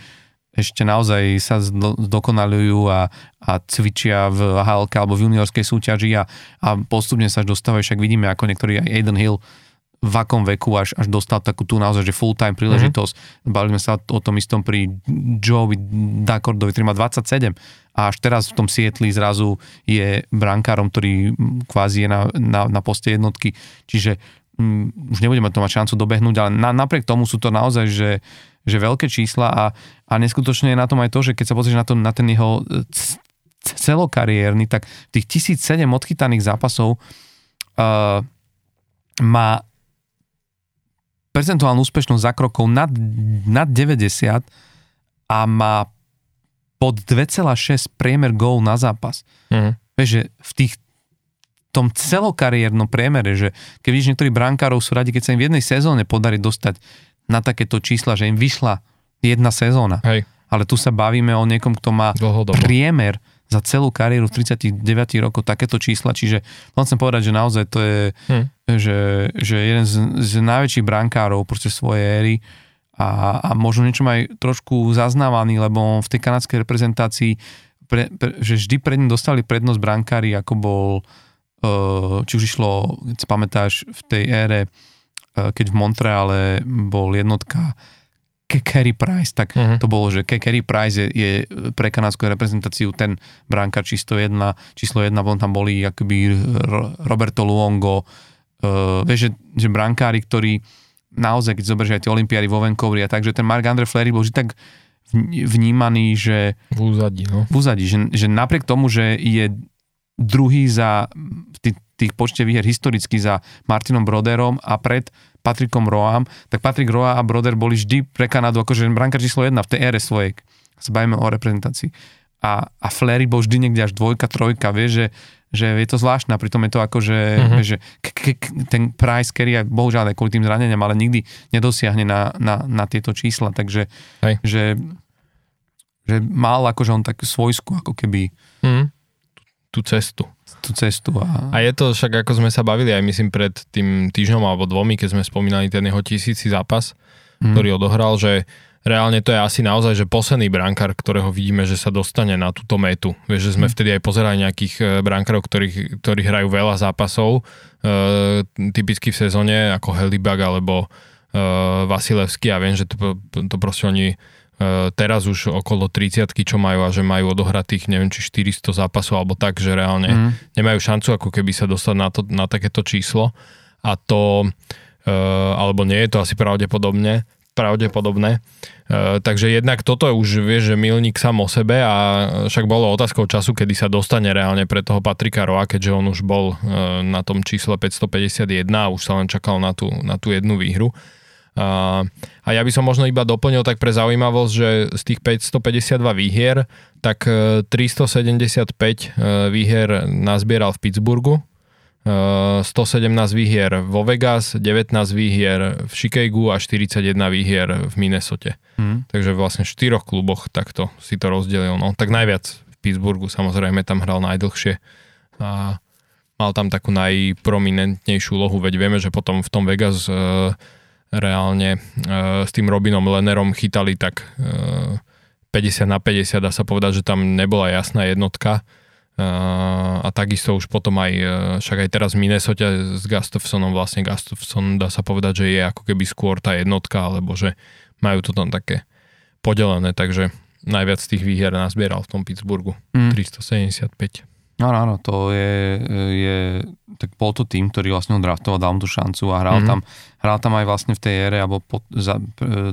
ešte naozaj sa zdokonalujú a, a cvičia v HLK alebo v juniorskej súťaži a, a postupne sa dostávajú, však vidíme ako niektorý aj Aiden Hill v akom veku až, až dostal takú tú naozaj, že full-time príležitosť. Mm-hmm. Bavili sme sa o tom istom pri Joeovi Dakordovi, ktorý má 27 a až teraz v tom Sietli zrazu je brankárom, ktorý kvázi je na, na, na poste jednotky, čiže um, už nebudeme to mať šancu dobehnúť, ale na, napriek tomu sú to naozaj, že, že veľké čísla a, a neskutočne je na tom aj to, že keď sa pozrieš na, to, na ten jeho celokariérny, tak tých 1007 odchytaných zápasov uh, má percentuálnu úspešnosť za krokov nad, nad 90 a má pod 2,6 priemer gól na zápas. Mm. Vieš, že v tých tom celokariérnom priemere, že keď vidíš niektorí brankárov sú radi, keď sa im v jednej sezóne podarí dostať na takéto čísla, že im vyšla jedna sezóna. Hej. Ale tu sa bavíme o niekom, kto má Dlhodobo. priemer za celú kariéru 39 rokov takéto čísla, čiže len chcem povedať, že naozaj to je hm. Že, že jeden z, z najväčších brankárov proste svojej éry a, a možno niečo aj trošku zaznávaný, lebo v tej kanadskej reprezentácii pre, pre, že vždy pred ním dostali prednosť brankári, ako bol, uh, či už išlo, keď si pamätáš, v tej ére keď v Montreale bol jednotka Kerry Price, tak uh-huh. to bolo, že Kerry Price je, je pre kanadskú reprezentáciu ten bránka číslo jedna, číslo jedna, potom tam boli akoby Roberto Luongo, uh, vieš, že, že brankári, ktorí naozaj, keď zoberieš aj tie olimpiády vo Vancouveri a tak, že ten Mark Andre Fleury bol vždy tak vnímaný, že... V úzadí, no. V úzadí, že, že napriek tomu, že je druhý za tých, tých počte výher historicky za Martinom Broderom a pred Patrikom Roam, tak Patrik Roa a Broder boli vždy pre Kanadu akože branka číslo jedna v tej ére svojej. Sa bavíme o reprezentácii. A, a Flery bol vždy niekde až dvojka, trojka, vieš, že, že je to zvláštne a pritom je to ako, že, uh-huh. že k, k, k, ten price, ktorý aj bohužiaľ aj kvôli tým zraneniam, ale nikdy nedosiahne na, na, na tieto čísla, takže Hej. že, že mal akože on tak svojsku ako keby uh-huh. tú cestu tú cestu. A... a je to však, ako sme sa bavili aj myslím pred tým týždňom alebo dvomi, keď sme spomínali ten jeho tisíci zápas, mm. ktorý odohral, že reálne to je asi naozaj, že posledný brankár, ktorého vidíme, že sa dostane na túto metu. Vieš, že sme mm. vtedy aj pozerali nejakých e, brankárov, ktorí, ktorí hrajú veľa zápasov, e, typicky v sezóne, ako Helibag alebo e, Vasilevský a viem, že to, to proste oni E, teraz už okolo 30 čo majú a že majú odohratých neviem či 400 zápasov alebo tak, že reálne mm. nemajú šancu ako keby sa dostať na, to, na takéto číslo a to, e, alebo nie je to asi pravdepodobne, pravdepodobné. E, takže jednak toto už vieš, že milník sám o sebe a však bolo otázkou času, kedy sa dostane reálne pre toho Patrika Roa, keďže on už bol na tom čísle 551 a už sa len čakal na tú, na tú jednu výhru. A, a ja by som možno iba doplnil tak pre zaujímavosť, že z tých 552 výhier, tak 375 e, e, výhier nazbieral v Pittsburghu, 117 e, výhier vo Vegas, 19 výhier v Chicagu a 41 výhier v Minnesote. Hmm. Takže vlastne v štyroch kluboch takto si to rozdelil. No, tak najviac v Pittsburghu, samozrejme tam hral najdlhšie a mal tam takú najprominentnejšiu lohu, veď vieme, že potom v tom Vegas uh, reálne e, s tým Robinom Lenerom chytali tak e, 50 na 50, dá sa povedať, že tam nebola jasná jednotka. A takisto už potom aj, e, však aj teraz v Minnesota s Gustafsonom, vlastne Gustafson dá sa povedať, že je ako keby skôr tá jednotka, alebo že majú to tam také podelené, takže najviac tých výhier nazbieral v tom Pittsburghu. Mm. 375. Áno, áno, to je, je, tak bol to tým, ktorý vlastne ho draftoval, dal mu tú šancu a hral, mm-hmm. tam, hral tam aj vlastne v tej ére, alebo pod, za,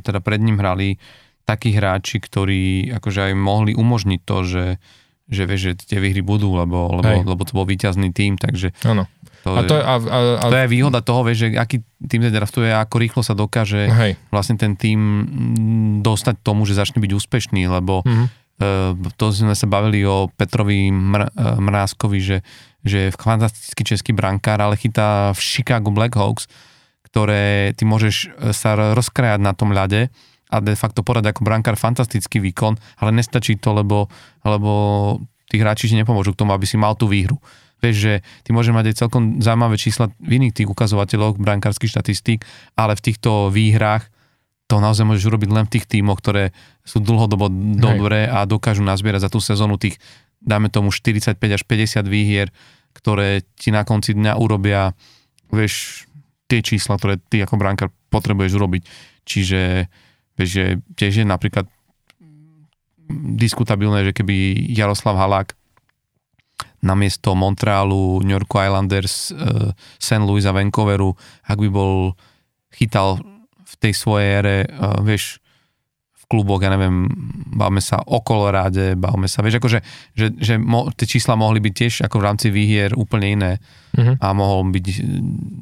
teda pred ním hrali takí hráči, ktorí akože aj mohli umožniť to, že, že vieš, že tie výhry budú, lebo, lebo, lebo to bol víťazný tým, takže Áno. To, a to, je, a, a, a... to je výhoda toho, vieš, že aký tým draftuje a ako rýchlo sa dokáže Hej. vlastne ten tým dostať tomu, že začne byť úspešný, lebo mm-hmm Ehm, to sme sa bavili o Petrovi Mr- ehm, Mrázkovi, že, že je fantastický český brankár, ale chytá v Chicago Blackhawks, ktoré ty môžeš e, sa rozkrajať na tom ľade a de facto porať ako brankár fantastický výkon, ale nestačí to, lebo, lebo tí hráči ti nepomôžu k tomu, aby si mal tú výhru. Vieš, že ty môže mať aj celkom zaujímavé čísla v iných tých ukazovateľoch brankárskych štatistík, ale v týchto výhrách to naozaj môžeš urobiť len v tých tímoch, ktoré sú dlhodobo dobré a dokážu nazbierať za tú sezónu tých, dáme tomu 45 až 50 výhier, ktoré ti na konci dňa urobia, vieš, tie čísla, ktoré ty ako brankár potrebuješ urobiť. Čiže, že tiež je napríklad diskutabilné, že keby Jaroslav Halák namiesto Montrealu, New York Islanders, uh, St. Louis a Vancouveru, ak by bol chytal v tej svojej ére, uh, vieš, v kluboch, ja neviem, bavme sa o Koloráde, bavme sa, vieš, akože, že, že mo, tie čísla mohli byť tiež ako v rámci výhier úplne iné uh-huh. a mohol byť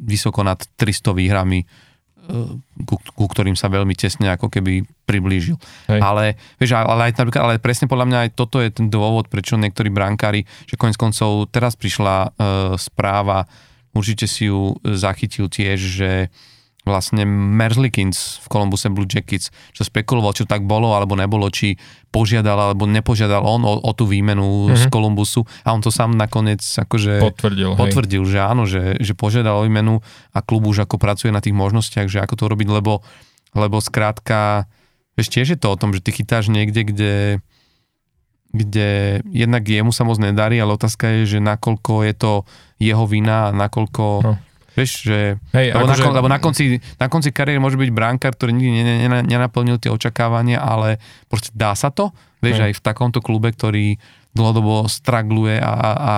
vysoko nad 300 výhrami, ku, ku ktorým sa veľmi tesne ako keby priblížil. Hej. Ale, vieš, ale, aj, ale presne podľa mňa aj toto je ten dôvod, prečo niektorí brankári, že konec koncov teraz prišla uh, správa, určite si ju zachytil tiež, že uh, vlastne Merzlikins v Columbuse Blue Jackets, čo spekuloval, čo tak bolo alebo nebolo, či požiadal alebo nepožiadal on o, o tú výmenu mm-hmm. z Columbusu a on to sám nakoniec akože potvrdil, potvrdil že áno, že, že požiadal o výmenu a klub už ako pracuje na tých možnostiach, že ako to robiť, lebo, lebo skrátka, vieš, tiež je to o tom, že ty chytáš niekde, kde kde jednak jemu sa moc nedarí, ale otázka je, že nakoľko je to jeho vina a nakoľko... No Vieš, že... Hej, lebo, akože- na, kon- lebo na, konci, na konci kariéry môže byť bránkar, ktorý nikdy ne- ne- ne- nenaplnil tie očakávania, ale proste dá sa to. Vieš, Hej. aj v takomto klube, ktorý dlhodobo stragluje a, a, a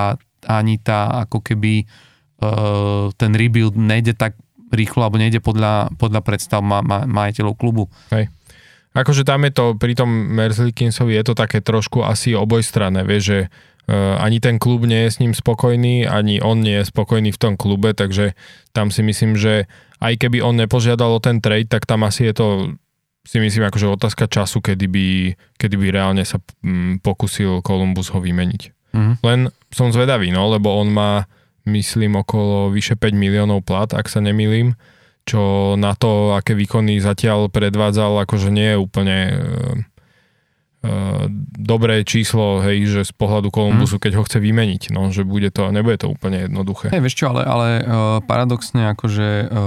ani tá ako keby uh, ten rebuild nejde tak rýchlo, alebo nejde podľa, podľa predstav ma, ma, majiteľov klubu. Akože tam je to, pri tom Merzlikinsovi je to také trošku asi obojstranné, vieš, že ani ten klub nie je s ním spokojný, ani on nie je spokojný v tom klube, takže tam si myslím, že aj keby on nepožiadal o ten trade, tak tam asi je to si myslím akože otázka času, kedy by, kedy by reálne sa mm, pokusil Columbus ho vymeniť. Mhm. Len som zvedavý, no, lebo on má, myslím, okolo vyše 5 miliónov plat, ak sa nemýlim, čo na to, aké výkony zatiaľ predvádzal, akože nie je úplne e, e, dobré číslo, hej, že z pohľadu Kolumbusu, keď ho chce vymeniť, no, že bude to, nebude to úplne jednoduché. Hej, vieš čo, ale, ale uh, paradoxne akože uh,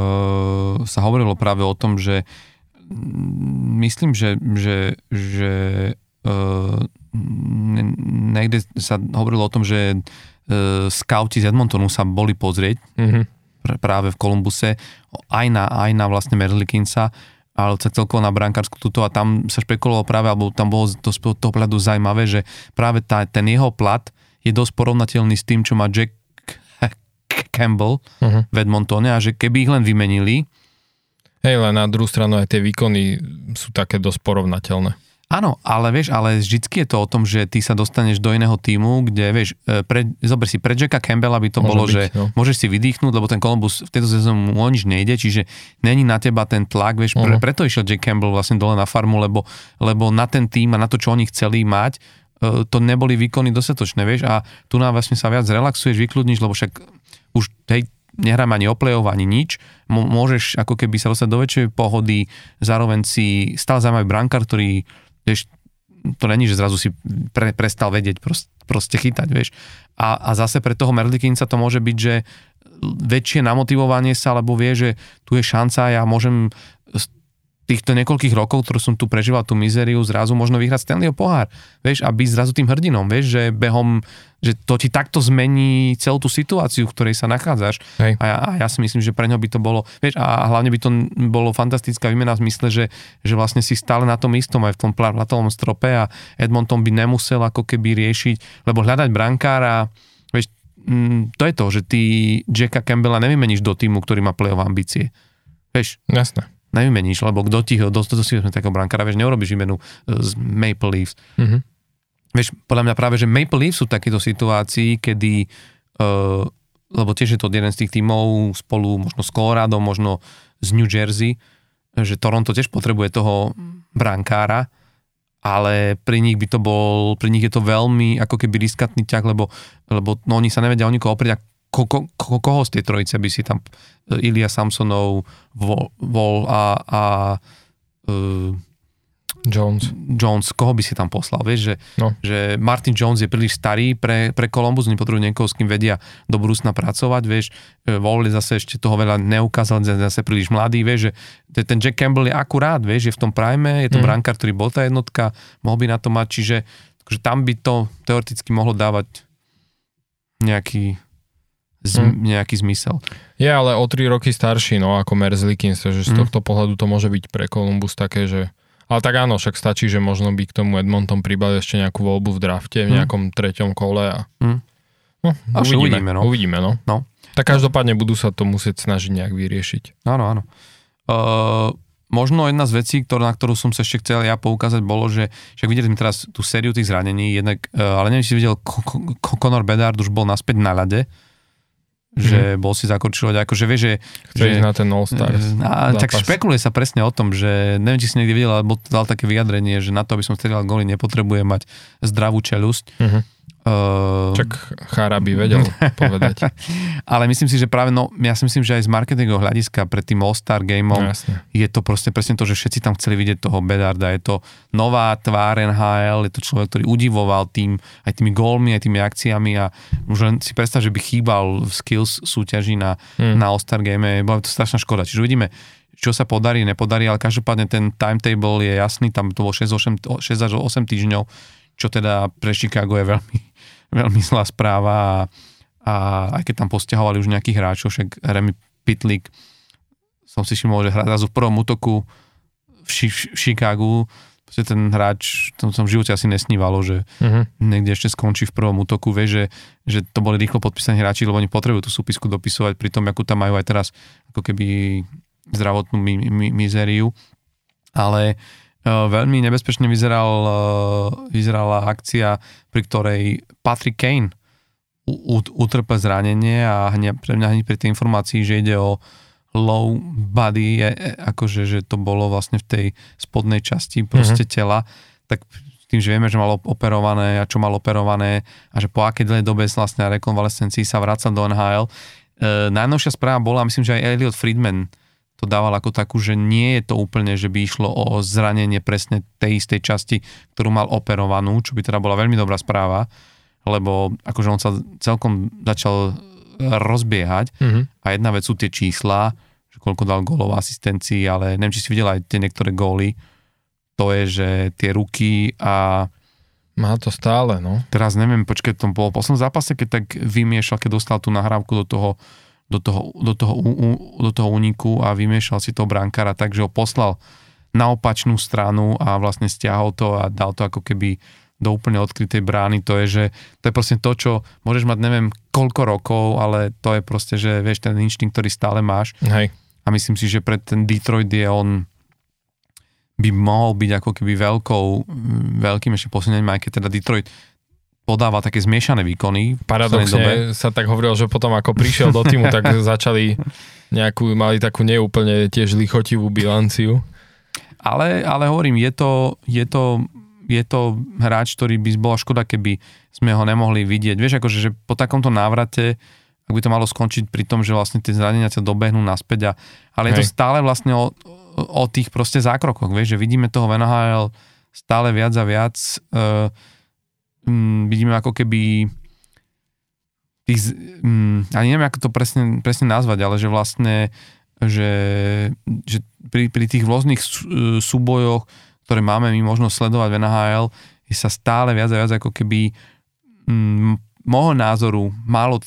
sa hovorilo práve o tom, že mm, myslím, že, že, že niekde sa hovorilo o tom, že scouti z Edmontonu sa boli pozrieť Mhm. pr- práve v Kolumbuse aj na, aj na vlastne Merlikinsa, ale celkovo na brankárskú túto a tam sa špekulovalo práve, alebo tam bolo to z toho pohľadu zaujímavé, že práve tá, ten jeho plat je dosť porovnateľný s tým, čo má Jack Campbell Mhm. v Edmontone a že keby ich len vymenili, Hej, len na druhú stranu aj tie výkony sú také dosť porovnateľné. Áno, ale vieš, ale vždycky je to o tom, že ty sa dostaneš do iného týmu, kde vieš, e, pre, zober si, pre Jacka Campbella by to Môže bolo, byť, že no. môžeš si vydýchnuť, lebo ten Columbus v tejto sezóne mu nič nejde, čiže není na teba ten tlak, vieš, pre, Mhm. preto išiel Jack Campbell vlastne dole na farmu, lebo, lebo na ten tým a na to, čo oni chceli mať, e, to neboli výkony dostatočné, vieš, a tu nám vlastne sa viac relaxuješ, vykludníš, lebo však už, hej, nehrám ani o ani nič. Môžeš ako keby sa dostať do väčšej pohody, zároveň si stále zaujímavý brankár, ktorý, vieš, to není, že zrazu si pre, prestal vedieť proste, chytať, vieš. A, a zase pre toho Merlikinca to môže byť, že väčšie namotivovanie sa, lebo vie, že tu je šanca, ja môžem týchto niekoľkých rokov, ktorú som tu prežíval, tú mizériu, zrazu možno vyhrať Stanleyho pohár, vieš, a byť zrazu tým hrdinom, vieš, že behom, že to ti takto zmení celú tú situáciu, v ktorej sa nachádzaš. Hej. A ja, a ja si myslím, že pre ňo by to bolo, vieš, a hlavne by to bolo fantastická výmena v zmysle, že, že vlastne si stále na tom istom aj v tom pla- platovom strope a Edmonton by nemusel ako keby riešiť, lebo hľadať brankára, vieš, mm, to je to, že ty Jacka Campbella nevymeníš do týmu, ktorý má play ambície. Vieš, Jasné. Nevymeníš, lebo kto ti ho, dosť si vezme takého brankára, vieš, neurobiš výmenu e, z Maple Leafs. Mhm. Vieš, podľa mňa práve, že Maple Leafs sú takéto situácii, kedy, uh, lebo tiež je to jeden z tých tímov spolu možno s Colorado, možno z New Jersey, že Toronto tiež potrebuje toho brankára, ale pri nich by to bol, pri nich je to veľmi ako keby riskantný ťah, lebo, lebo no, oni sa nevedia o nikoho oprieť ko, ko, ko, koho z tej trojice by si tam e, Ilia Samsonov vol, vol a, a uh, Jones. Jones, koho by si tam poslal, vieš, že, No. že Martin Jones je príliš starý pre, pre Columbus, oni potrebujú niekoho, s kým vedia do budúcna pracovať, vieš, Vol zase ešte toho veľa neukázal, je zase príliš mladý, vieš, že ten- Jack Campbell je akurát, vieš, je v tom prime, je to mm. brankár, ktorý bol tá jednotka, mohol by na to mať, čiže že tam by to teoreticky mohlo dávať nejaký, z, Mm. nejaký zmysel. Je ale o 3 roky starší, no, ako Merzlikins, takže z Mm. tohto pohľadu to môže byť pre Columbus také, že... Ale tak áno, však stačí, že možno by k tomu Edmonton pribalil ešte nejakú voľbu v drafte, v Mm. nejakom treťom kole a... Mm. No, A však uvidíme, no. Uvidíme, no. No. Tak každopádne budú sa to musieť snažiť nejak vyriešiť. Áno, áno. Uh, možno jedna z vecí, ktorá, na ktorú som sa ešte chcel ja poukázať, bolo, že však videli sme teraz tú sériu tých zranení, jednak, uh, ale neviem, či si videl, Conor Bedard už bol naspäť na ľade, že bol si zakorčilovať, akože vieš, že... Chce že ísť na ten All-Star. a, tak špekuluje sa presne o tom, že neviem, či si niekde videl, alebo dal také vyjadrenie, že na to, aby som strieľal góly, nepotrebuje mať zdravú čelusť. Mhm. Uh, Čak Chára by vedel povedať. ale myslím si, že práve, no, ja si myslím, že aj z marketingového hľadiska pred tým All-Star gameom No, jasne. je to proste presne to, že všetci tam chceli vidieť toho Bedarda. Je to nová tvár NHL, je to človek, ktorý udivoval tým, aj tými gólmi, aj tými akciami a už len si predstav, že by chýbal v skills súťaží na, Hmm. na All-Star game. Bola to strašná škoda. Čiže uvidíme, čo sa podarí, nepodarí, ale každopádne ten timetable je jasný, tam to bolo 6, 8, 6 až 8 týždňov, čo teda pre Chicago je veľmi, veľmi zlá správa a, a aj keď tam posťahovali už nejakých hráčov, však Remy Pitlik, som si všimol, že hrá zrazu v prvom útoku v, Ši- v Chicagu, proste ten hráč, to som v živote asi nesnívalo, že uh-huh. niekde ešte skončí v prvom útoku, vie, že, že to boli rýchlo podpísaní hráči, lebo oni potrebujú tú súpisku dopisovať pri tom, akú tam majú aj teraz ako keby zdravotnú mi- mi- mizériu. Ale veľmi nebezpečne vyzeral, uh, vyzerala akcia, pri ktorej Patrick Kane utrpel zranenie a hneď, pre mňa hneď pri tej informácii, že ide o low body, je, akože že to bolo vlastne v tej spodnej časti proste mm-hmm. tela, tak tým, že vieme, že mal operované a čo mal operované a že po akej dlhej dobe vlastne rekonvalescencii sa vraca do NHL. E, najnovšia správa bola, myslím, že aj Elliot Friedman to dával ako takú, že nie je to úplne, že by išlo o zranenie presne tej istej časti, ktorú mal operovanú, čo by teda bola veľmi dobrá správa, lebo akože on sa celkom začal rozbiehať mm-hmm. a jedna vec sú tie čísla, že koľko dal gólov asistencií, ale neviem, či si videl aj tie niektoré góly, to je, že tie ruky a má to stále, no. Teraz neviem, počkaj, to bolo v poslednom zápase, keď tak vymiešal, keď dostal tú nahrávku do toho, do toho, do toho, do toho úniku a vymiešal si toho brankára tak, že ho poslal na opačnú stranu a vlastne stiahol to a dal to ako keby do úplne odkrytej brány, to je, že to je proste to, čo môžeš mať neviem koľko rokov, ale to je proste, že vieš, ten inštinkt, ktorý stále máš. Hej. A myslím si, že pre ten Detroit je on by mohol byť ako keby veľkou, veľkým ešte posunením, aj keď teda Detroit podáva také zmiešané výkony. Paradoxne sa tak hovoril, že potom ako prišiel do týmu, tak začali nejakú, mali takú neúplne tiež lichotivú bilanciu. Ale, ale hovorím, je to, je to je to hráč, ktorý by bola škoda, keby sme ho nemohli vidieť. Vieš, akože že po takomto návrate, ak by to malo skončiť pri tom, že vlastne tie zranenia sa dobehnú naspäť. A, ale Hej. je to stále vlastne o, o tých proste zákrokoch, vieš, že vidíme toho v NHL stále viac a viac. Uh, um, vidíme ako keby tých, um, ani neviem, ako to presne, presne nazvať, ale že vlastne že, že pri, pri tých rôznych súbojoch ktoré máme my možno sledovať v NHL, sa stále viac a viac ako keby m, môjho názoru málo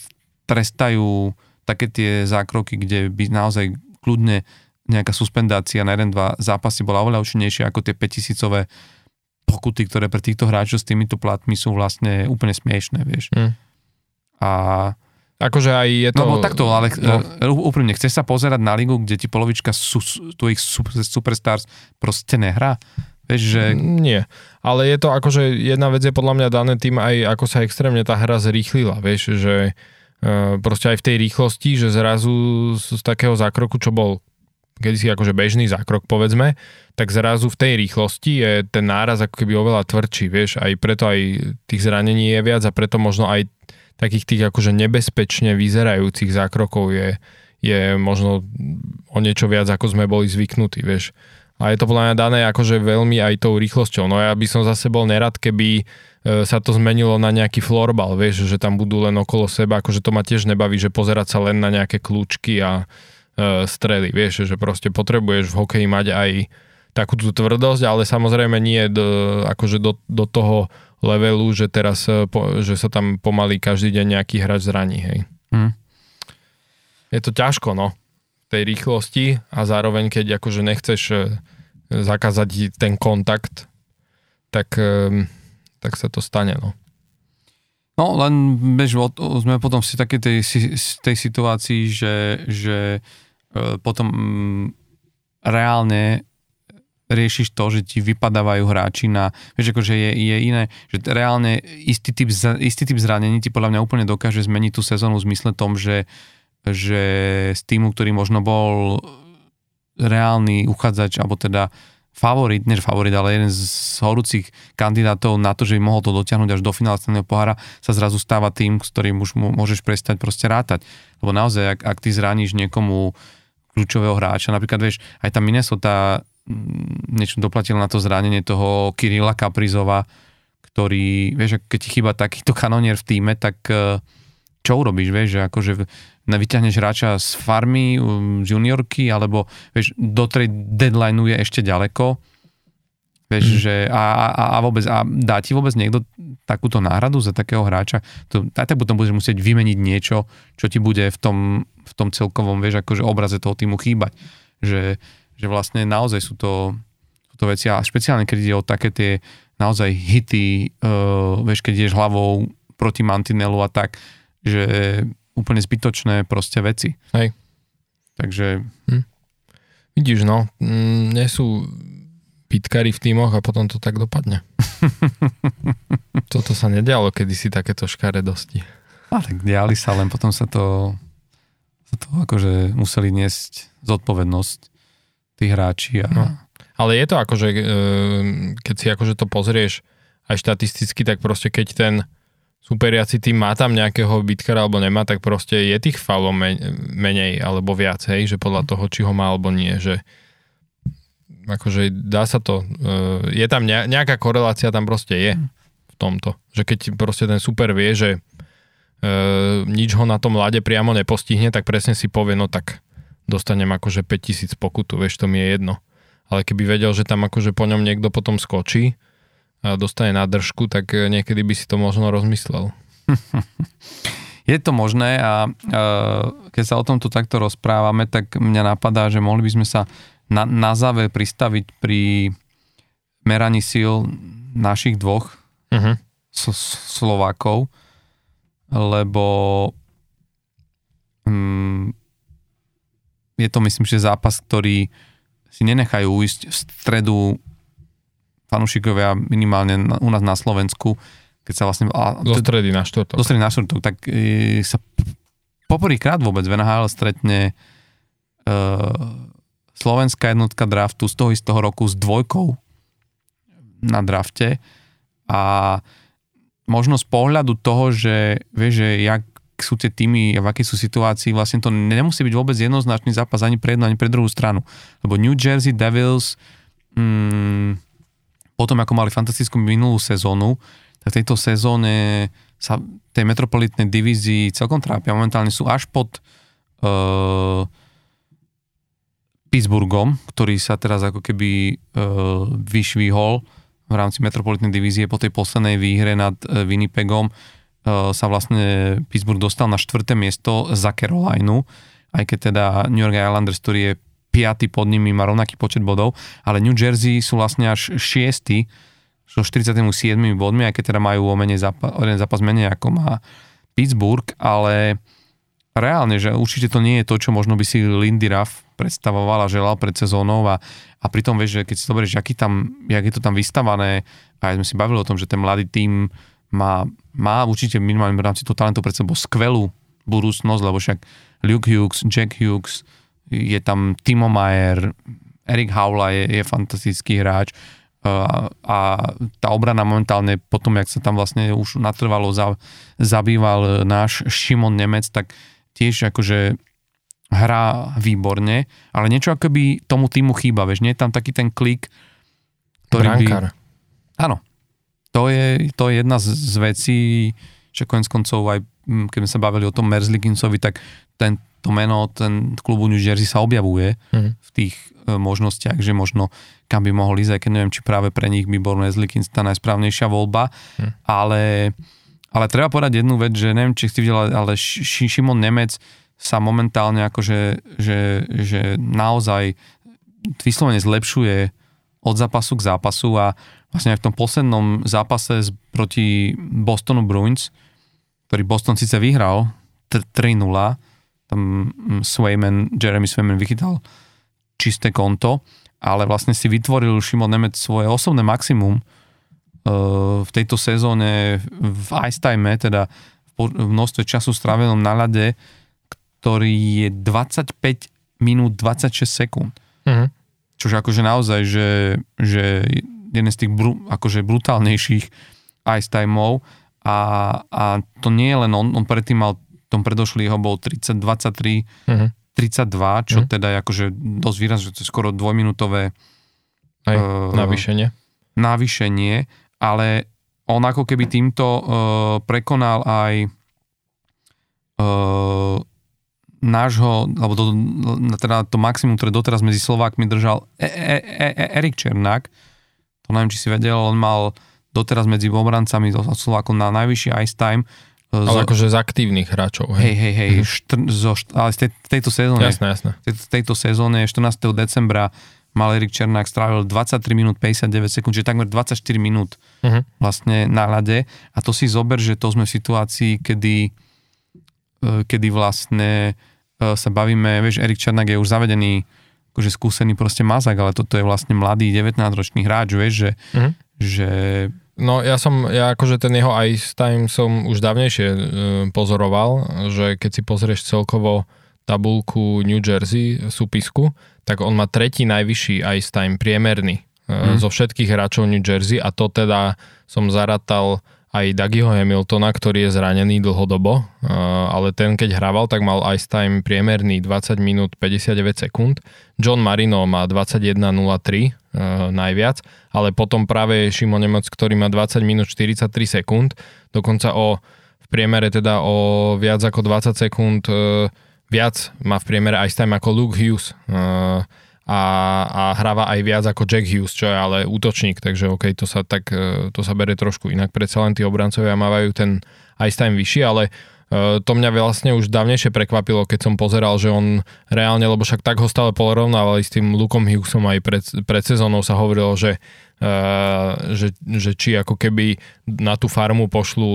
trestajú také tie zákroky, kde by naozaj kľudne nejaká suspendácia na 1-2 zápasy bola oveľa účinnejšia ako tie 5000 pokuty, ktoré pre týchto hráčov s týmito platmi sú vlastne úplne smiešné, vieš. Mm. A Akože aj je to... No, no takto, ale no. E, úprimne, chceš sa pozerať na ligu, kde ti polovička su, tu ich superstars proste nehrá? Vieš, že... Nie, ale je to akože jedna vec je podľa mňa dané tým aj ako sa extrémne tá hra zrýchlila, vieš, že uh, proste aj v tej rýchlosti, že zrazu z, z takého zákroku, čo bol kedysi akože bežný zákrok povedzme, tak zrazu v tej rýchlosti je ten náraz ako keby oveľa tvrdší, vieš, aj preto aj tých zranení je viac a preto možno aj takých tých akože nebezpečne vyzerajúcich zákrokov je, je možno o niečo viac, ako sme boli zvyknutí, vieš. A je to podľa mňa dané akože veľmi aj tou rýchlosťou. No ja by som zase bol nerad, keby e, sa to zmenilo na nejaký florbal, vieš, že tam budú len okolo seba, akože to ma tiež nebaví, že pozerať sa len na nejaké kľúčky a strely, vieš, že proste potrebuješ v hokeji mať aj takú tú tvrdosť, ale samozrejme nie do, akože do, do toho levelu, že teraz, e, po, že sa tam pomaly každý deň nejaký hráč zraní, hej. Hmm. Je to ťažko, no tej rýchlosti a zároveň keď akože nechceš e, zakázať ten kontakt, tak, e, tak sa to stane, no. No, len bež, sme potom v takej tej, tej situácii, že, že e, potom mm, reálne riešiš to, že ti vypadávajú hráči na, vieš, akože je, je iné, že reálne istý typ, istý typ zranení ti podľa mňa úplne dokáže zmeniť tú sezónu v zmysle tom, že že z týmu, ktorý možno bol reálny uchádzač, alebo teda favorit, než favorit, ale jeden z horúcich kandidátov na to, že by mohol to dotiahnuť až do finále stenného pohára, sa zrazu stáva tým, s ktorým už môžeš prestať proste rátať. Lebo naozaj, ak, ak ty zraníš niekomu kľúčového hráča, napríklad vieš, aj tá Minnesota mm, niečo doplatila na to zranenie toho Kirila Kaprizova, ktorý, vieš, keď ti chýba takýto kanonier v týme, tak uh, čo urobíš, vieš, že akože vyťahneš hráča z farmy, um, z juniorky, alebo vieš, do tej deadlineu je ešte ďaleko. Vieš, mm. že a, a, a vôbec, a dá ti vôbec niekto takúto náhradu za takého hráča? To, aj tak potom budeš musieť vymeniť niečo, čo ti bude v tom, v tom celkovom, vieš, akože obraze toho týmu chýbať. Že, že vlastne naozaj sú to, sú to veci a špeciálne, keď ide o také tie naozaj hity, uh, vieš, keď ideš hlavou proti mantinelu a tak, že úplne zbytočné proste veci. Hej. Takže... Hm. Vidíš, no, mm, nie sú pitkári v týmoch a potom to tak dopadne. Toto sa nedialo kedysi takéto škaredosti. A tak diali sa, len potom sa to, sa to akože museli niesť zodpovednosť tí hráči. A... No. Ale je to akože, e, keď si akože to pozrieš aj štatisticky, tak proste keď ten superiaci tým má tam nejakého bitkara alebo nemá, tak proste je tých faulov menej alebo viac, hej, že podľa toho, či ho má alebo nie, že akože dá sa to, e, je tam nejaká korelácia tam proste je v tomto. Že keď proste ten super vie, že e, nič ho na tom lade priamo nepostihne, tak presne si povie, no tak dostanem akože 5000 pokutu, vieš, to mi je jedno. Ale keby vedel, že tam akože po ňom niekto potom skočí dostane nádržku, tak e, niekedy by si to možno rozmyslel. Je to možné a keď sa o tomto takto rozprávame, tak mňa napadá, že mohli by sme sa na, na záver pristaviť pri meraní síl našich dvoch uh-huh. Slovákov, lebo um, je to myslím, že zápas, ktorý si nenechajú ujsť v stredu fanúšikovia minimálne u nás na Slovensku, keď sa vlastne... A, do stredy na štvrtok. Do stredy na štvrtok, tak e, sa poprvýkrát vôbec v NHL stretne e, slovenská jednotka draftu z toho istého roku s dvojkou na drafte a možno z pohľadu toho, že vieš, že jak sú tie týmy a v akej sú situácii, vlastne to nemusí byť vôbec jednoznačný zápas ani pre jednu, ani pre druhú stranu. Lebo New Jersey Devils mm, potom, ako mali fantastickú minulú sezónu, tak v tejto sezóne sa tej metropolitnej divízii celkom trápia. Momentálne sú až pod uh, Pittsburghom, ktorý sa teraz ako keby uh, vyšvihol v rámci metropolitnej divízie po tej poslednej výhre nad uh, Winnipegom uh, sa vlastne Pittsburgh dostal na štvrté miesto za Carolinu, aj keď teda New York Islanders, ktorý je piaty pod nimi, má rovnaký počet bodov, ale New Jersey sú vlastne až šiesty so 47 bodmi, aj keď teda majú o, menej zápas, jeden zápas menej ako má Pittsburgh, ale reálne, že určite to nie je to, čo možno by si Lindy Ruff a želal pred sezónou a, a pritom vieš, že keď si zoberieš, aký tam, jak je to tam vystavané, a aj sme si bavili o tom, že ten mladý tým má, má určite minimálne v rámci toho talentu pred sebou skvelú budúcnosť, lebo však Luke Hughes, Jack Hughes, je tam Timo Mayer, Erik Haula je, je fantastický hráč a, a tá obrana momentálne potom, jak sa tam vlastne už natrvalo za, zabýval náš Šimon Nemec, tak tiež akože hrá výborne, ale niečo akoby tomu týmu chýba, vieš, nie je tam taký ten klik, ktorý Brankár. by... Áno, to je, to je jedna z, z vecí, že konec koncov aj mm, keď sme sa bavili o tom Merzlikinsovi, tak ten, to meno, ten klubu New Jersey sa objavuje mm. v tých e, možnostiach, že možno kam by mohol ísť, aj keď neviem, či práve pre nich by bol Merzlikins tá najsprávnejšia voľba, mm. ale ale treba povedať jednu vec, že neviem, či si videl, ale Šimon Nemec sa momentálne akože, že, že naozaj vyslovene zlepšuje od zápasu k zápasu a vlastne aj v tom poslednom zápase proti Bostonu Bruins, ktorý Boston síce vyhral 3-0, tam mm, Swayman, Jeremy Swayman vychytal čisté konto, ale vlastne si vytvoril Šimon Nemec svoje osobné maximum, v tejto sezóne v ice time, teda v množstve času strávenom na ľade, ktorý je 25 minút 26 sekúnd. Uh-huh. Čože akože naozaj, že, že jeden z tých bru, akože brutálnejších ice timeov a, a to nie je len on, on predtým mal, tom predošli jeho bol 30, 23, uh-huh. 32, čo uh-huh. teda je akože dosť výrazné, že to je skoro dvojminútové Aj, uh, navýšenie. Navýšenie ale on ako keby týmto uh, prekonal aj uh, nášho, alebo to, teda to maximum, ktoré doteraz medzi Slovákmi držal e- e- e- e- Erik Černák, to neviem, či si vedel, on mal doteraz medzi obrancami zo Slovákom na najvyšší ice time. Ale zo, akože z aktívnych hráčov, hej? Hej, hej, hej, mm-hmm. štr, zo, ale z tej, tejto sezóne, jasné, jasné. V tejto sezóne 14. decembra mal Erik Černák strávil 23 minút 59 sekúnd, čiže takmer 24 minút uh-huh. vlastne na ľade. A to si zober, že to sme v situácii, kedy, e, kedy vlastne e, sa bavíme, vieš, Erik Černák je už zavedený akože skúsený proste mazak, ale toto je vlastne mladý 19-ročný hráč, vieš, že, uh-huh. že No ja som, ja akože ten jeho ice time som už dávnejšie e, pozoroval, že keď si pozrieš celkovo tabulku New Jersey súpisku, tak on má tretí najvyšší ice time priemerný mm. zo všetkých hráčov New Jersey a to teda som zaratal aj Dagiho Hamiltona, ktorý je zranený dlhodobo, eh, ale ten keď hrával, tak mal ice time priemerný 20 minút 59 sekúnd. John Marino má 21.03 eh, najviac, ale potom práve Šimo Nemec, ktorý má 20 minút 43 sekúnd, dokonca o v priemere teda o viac ako 20 sekúnd viac má v priemere ice time ako Luke Hughes a, a hráva aj viac ako Jack Hughes, čo je ale útočník, takže OK, to sa tak, uh, to sa bere trošku inak. Predsa len tí obrancovia mávajú ten ice time vyšší, ale uh, to mňa vlastne už dávnejšie prekvapilo, keď som pozeral, že on reálne, lebo však tak ho stále porovnávali s tým Lukom Hughesom aj pred, pred sezónou sa hovorilo, že Uh, že, že či ako keby na tú farmu pošlu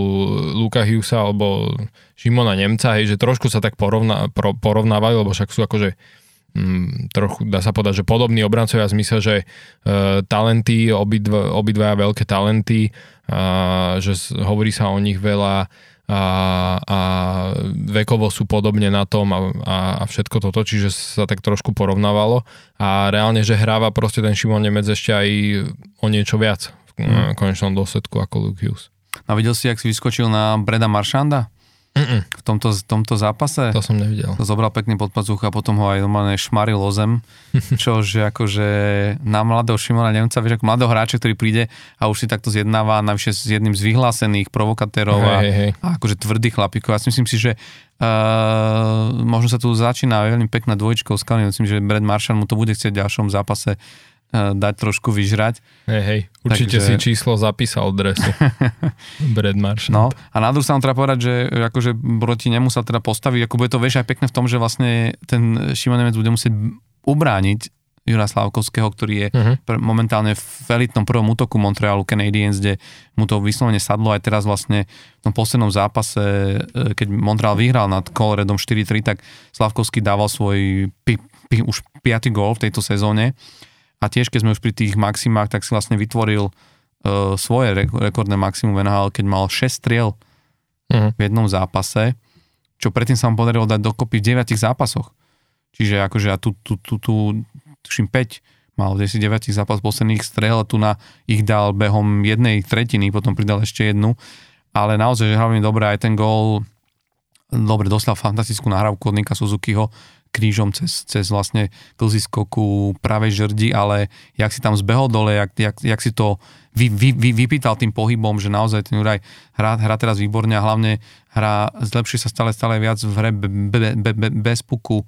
Luka Hughesa alebo Šimona Nemca, hej, že trošku sa tak porovna, pro, porovnávali, lebo však sú akože mm, trochu, dá sa povedať, že podobní obrancovia v zmysle, že uh, talenty, obidva, obidvaja veľké talenty, uh, že hovorí sa o nich veľa, a, a vekovo sú podobne na tom a, a, a všetko toto, čiže sa tak trošku porovnávalo a reálne, že hráva proste ten Šimon Nemec ešte aj o niečo viac v mm. konečnom dôsledku ako Luke Hughes. A videl si, ak si vyskočil na Breda Maršanda? Mm-mm. v tomto, tomto zápase. To som nevidel. To zobral pekne pod pazuch a potom ho aj normálne šmaril o zem, čo že akože na mladého Šimona Nemca, vieš, ako mladého hráča, ktorý príde a už si takto zjednáva navyše s jedným z vyhlásených provokatérov a, hej, hej. a akože tvrdých chlapíkov. Ja si myslím si, že Uh, možno sa tu začína veľmi pekná dvojčka Skalny, myslím, že Brad Marshall mu to bude chcieť v ďalšom zápase dať trošku vyžrať. Hej, hej, určite Takže... si číslo zapísal dresu. Brad Marshall. No a na druhú stranu treba povedať, že akože proti nemu sa teda postaviť, ako bude to vieš aj pekné v tom, že vlastne ten Šimon Nemec bude musieť ubrániť Jura Slavkovského, ktorý je uh-huh. pr- momentálne v elitnom prvom útoku Montrealu Canadiens, kde mu to vyslovene sadlo aj teraz vlastne v tom poslednom zápase, e, keď Montreal vyhral nad Coloredom 4-3, tak Slavkovský dával svoj pi- pi- už piatý gól v tejto sezóne a tiež keď sme už pri tých maximách, tak si vlastne vytvoril uh, svoje rekordné maximum NHL, keď mal 6 striel uh-huh. v jednom zápase, čo predtým sa mu podarilo dať dokopy v 9 zápasoch. Čiže akože ja tu, tu, tu, tu tuším 5 mal v 10 9 zápas posledných strel a tu na ich dal behom jednej tretiny, potom pridal ešte jednu. Ale naozaj, že hlavne dobre aj ten gól, dobre, dostal fantastickú nahrávku od Nika Suzukiho, krížom cez, cez vlastne klzisko ku pravej žrdi, ale jak si tam zbehol dole, jak, jak, jak si to vy, vy, vy, vypýtal tým pohybom, že naozaj ten Juraj hrá, hrá teraz výborne a hlavne hrá, zlepšuje sa stále, stále viac v hre be, be, be, be, bez puku,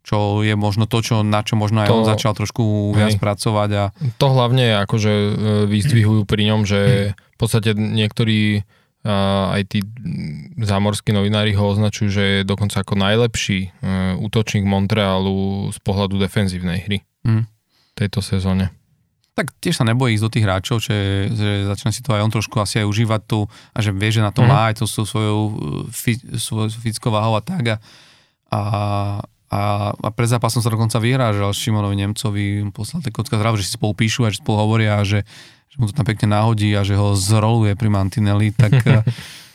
čo je možno to, čo, na čo možno aj to, on začal trošku viac hej, pracovať. A... To hlavne akože e, vyzdvihujú pri ňom, že v podstate niektorí aj tí zámorskí novinári ho označujú, že je dokonca ako najlepší uh, útočník Montrealu z pohľadu defenzívnej hry mm. tejto sezóne. Tak tiež sa nebojí ísť do tých hráčov, že, že začne si to aj on trošku asi aj užívať tu a že vie, že na to mm. má aj to svojou svoj, fyzickou váhou a tak a, a, a, a pred zápasom sa dokonca vyhrážal Šimonovi Nemcovi, poslal tie kocka zdrav, že si spolu píšu a že spolu hovoria a že že mu to tam pekne náhodí a že ho zroluje pri mantineli, tak eh,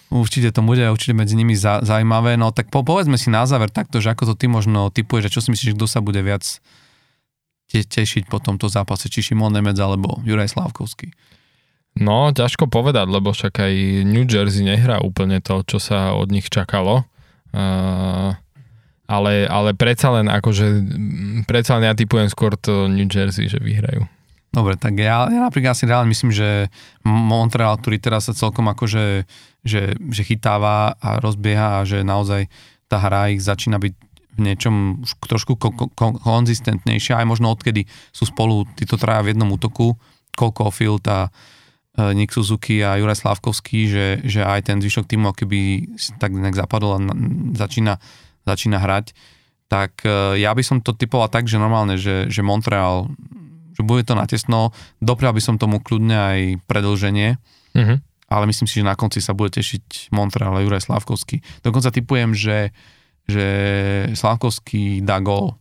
určite to bude určite medzi nimi zaujímavé. No tak po, povedzme si na záver takto, že ako to ty možno typuješ, že čo si myslíš, kto sa bude viac te, tešiť po tomto zápase, či Šimon Nemec alebo Juraj Slávkovský? No, ťažko povedať, lebo však aj New Jersey nehrá úplne to, čo sa od nich čakalo. Uh, ale, ale predsa len akože, predsa len ja typujem skôr to New Jersey, že vyhrajú. Dobre, tak ja, ja napríklad asi reálne myslím, že Montreal, ktorý teraz sa celkom akože že, že chytáva a rozbieha a že naozaj tá hra ich začína byť v niečom trošku ko- ko- konzistentnejšia, aj možno odkedy sú spolu títo traja v jednom útoku, Cole Caulfield a uh, Nick Suzuki a Juraj Slavkovský, že, že aj ten zvyšok týmu keby tak nejak zapadol a začína, začína hrať, tak uh, ja by som to typoval tak, že normálne, že, že Montreal, že bude to natesno, doprial by som tomu kľudne aj predlženie, uh-huh. ale myslím si, že na konci sa bude tešiť Montreal a Juraj Slavkovský. Dokonca typujem, že, že Slavkovský dá gól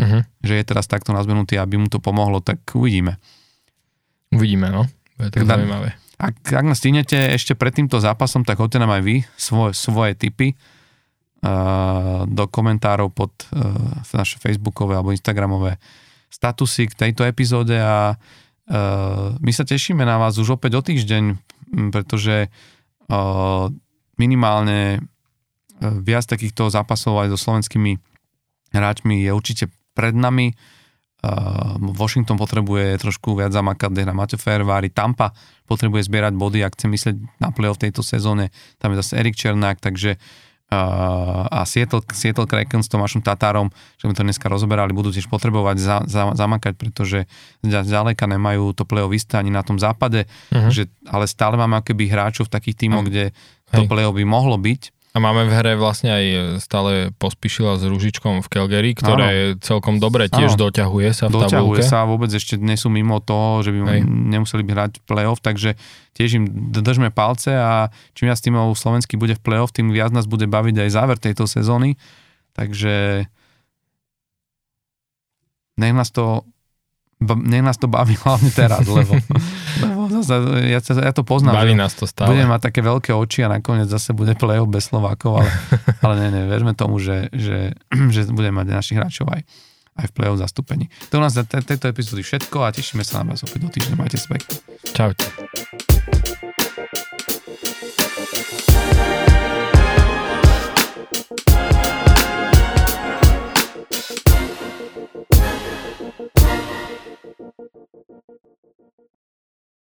uh-huh. že je teraz takto nazbenutý, aby mu to pomohlo, tak uvidíme. Uvidíme, no. Je to tak zaujímavé. Ak, ak nás stínete ešte pred týmto zápasom, tak hoďte nám aj vy svoje, svoje tipy uh, do komentárov pod uh, naše facebookové alebo instagramové statusy k tejto epizóde a uh, my sa tešíme na vás už opäť o týždeň, pretože uh, minimálne viac takýchto zápasov aj so slovenskými hráčmi je určite pred nami. Washington potrebuje trošku viac zamakať, na Maťo Fervári, Tampa potrebuje zbierať body, ak chce myslieť na play v tejto sezóne, tam je zase Erik Černák, takže uh, a Seattle, Seattle Kraken s Tomášom Tatárom, že sme to dneska rozoberali, budú tiež potrebovať za, za, zamakať, pretože zďaleka nemajú to play-off isté ani na tom západe, uh-huh. že, ale stále máme akoby hráčov v takých tímoch, kde to play-off by mohlo byť a máme v hre vlastne aj stále pospíšila s Ružičkom v Calgary, ktoré ano. celkom dobre tiež ano. doťahuje sa v doťahuje tabulke. sa a vôbec ešte dnes sú mimo toho, že by Hej. nemuseli hrať playoff, takže tiež im držme palce a čím viac týmov slovenský bude v playoff, tým viac nás bude baviť aj záver tejto sezóny. Takže nech nás to nech nás to baví hlavne teraz, lebo, ja, ja to poznám. Baví nás to stále. Budeme mať také veľké oči a nakoniec zase bude play bez Slovákov, ale, ale ne, ne, verme tomu, že, že, že budeme mať našich hráčov aj, aj v play-off zastúpení. To u nás za tejto epizódy všetko a tešíme sa na vás opäť do týždňa. Majte sa Čaute.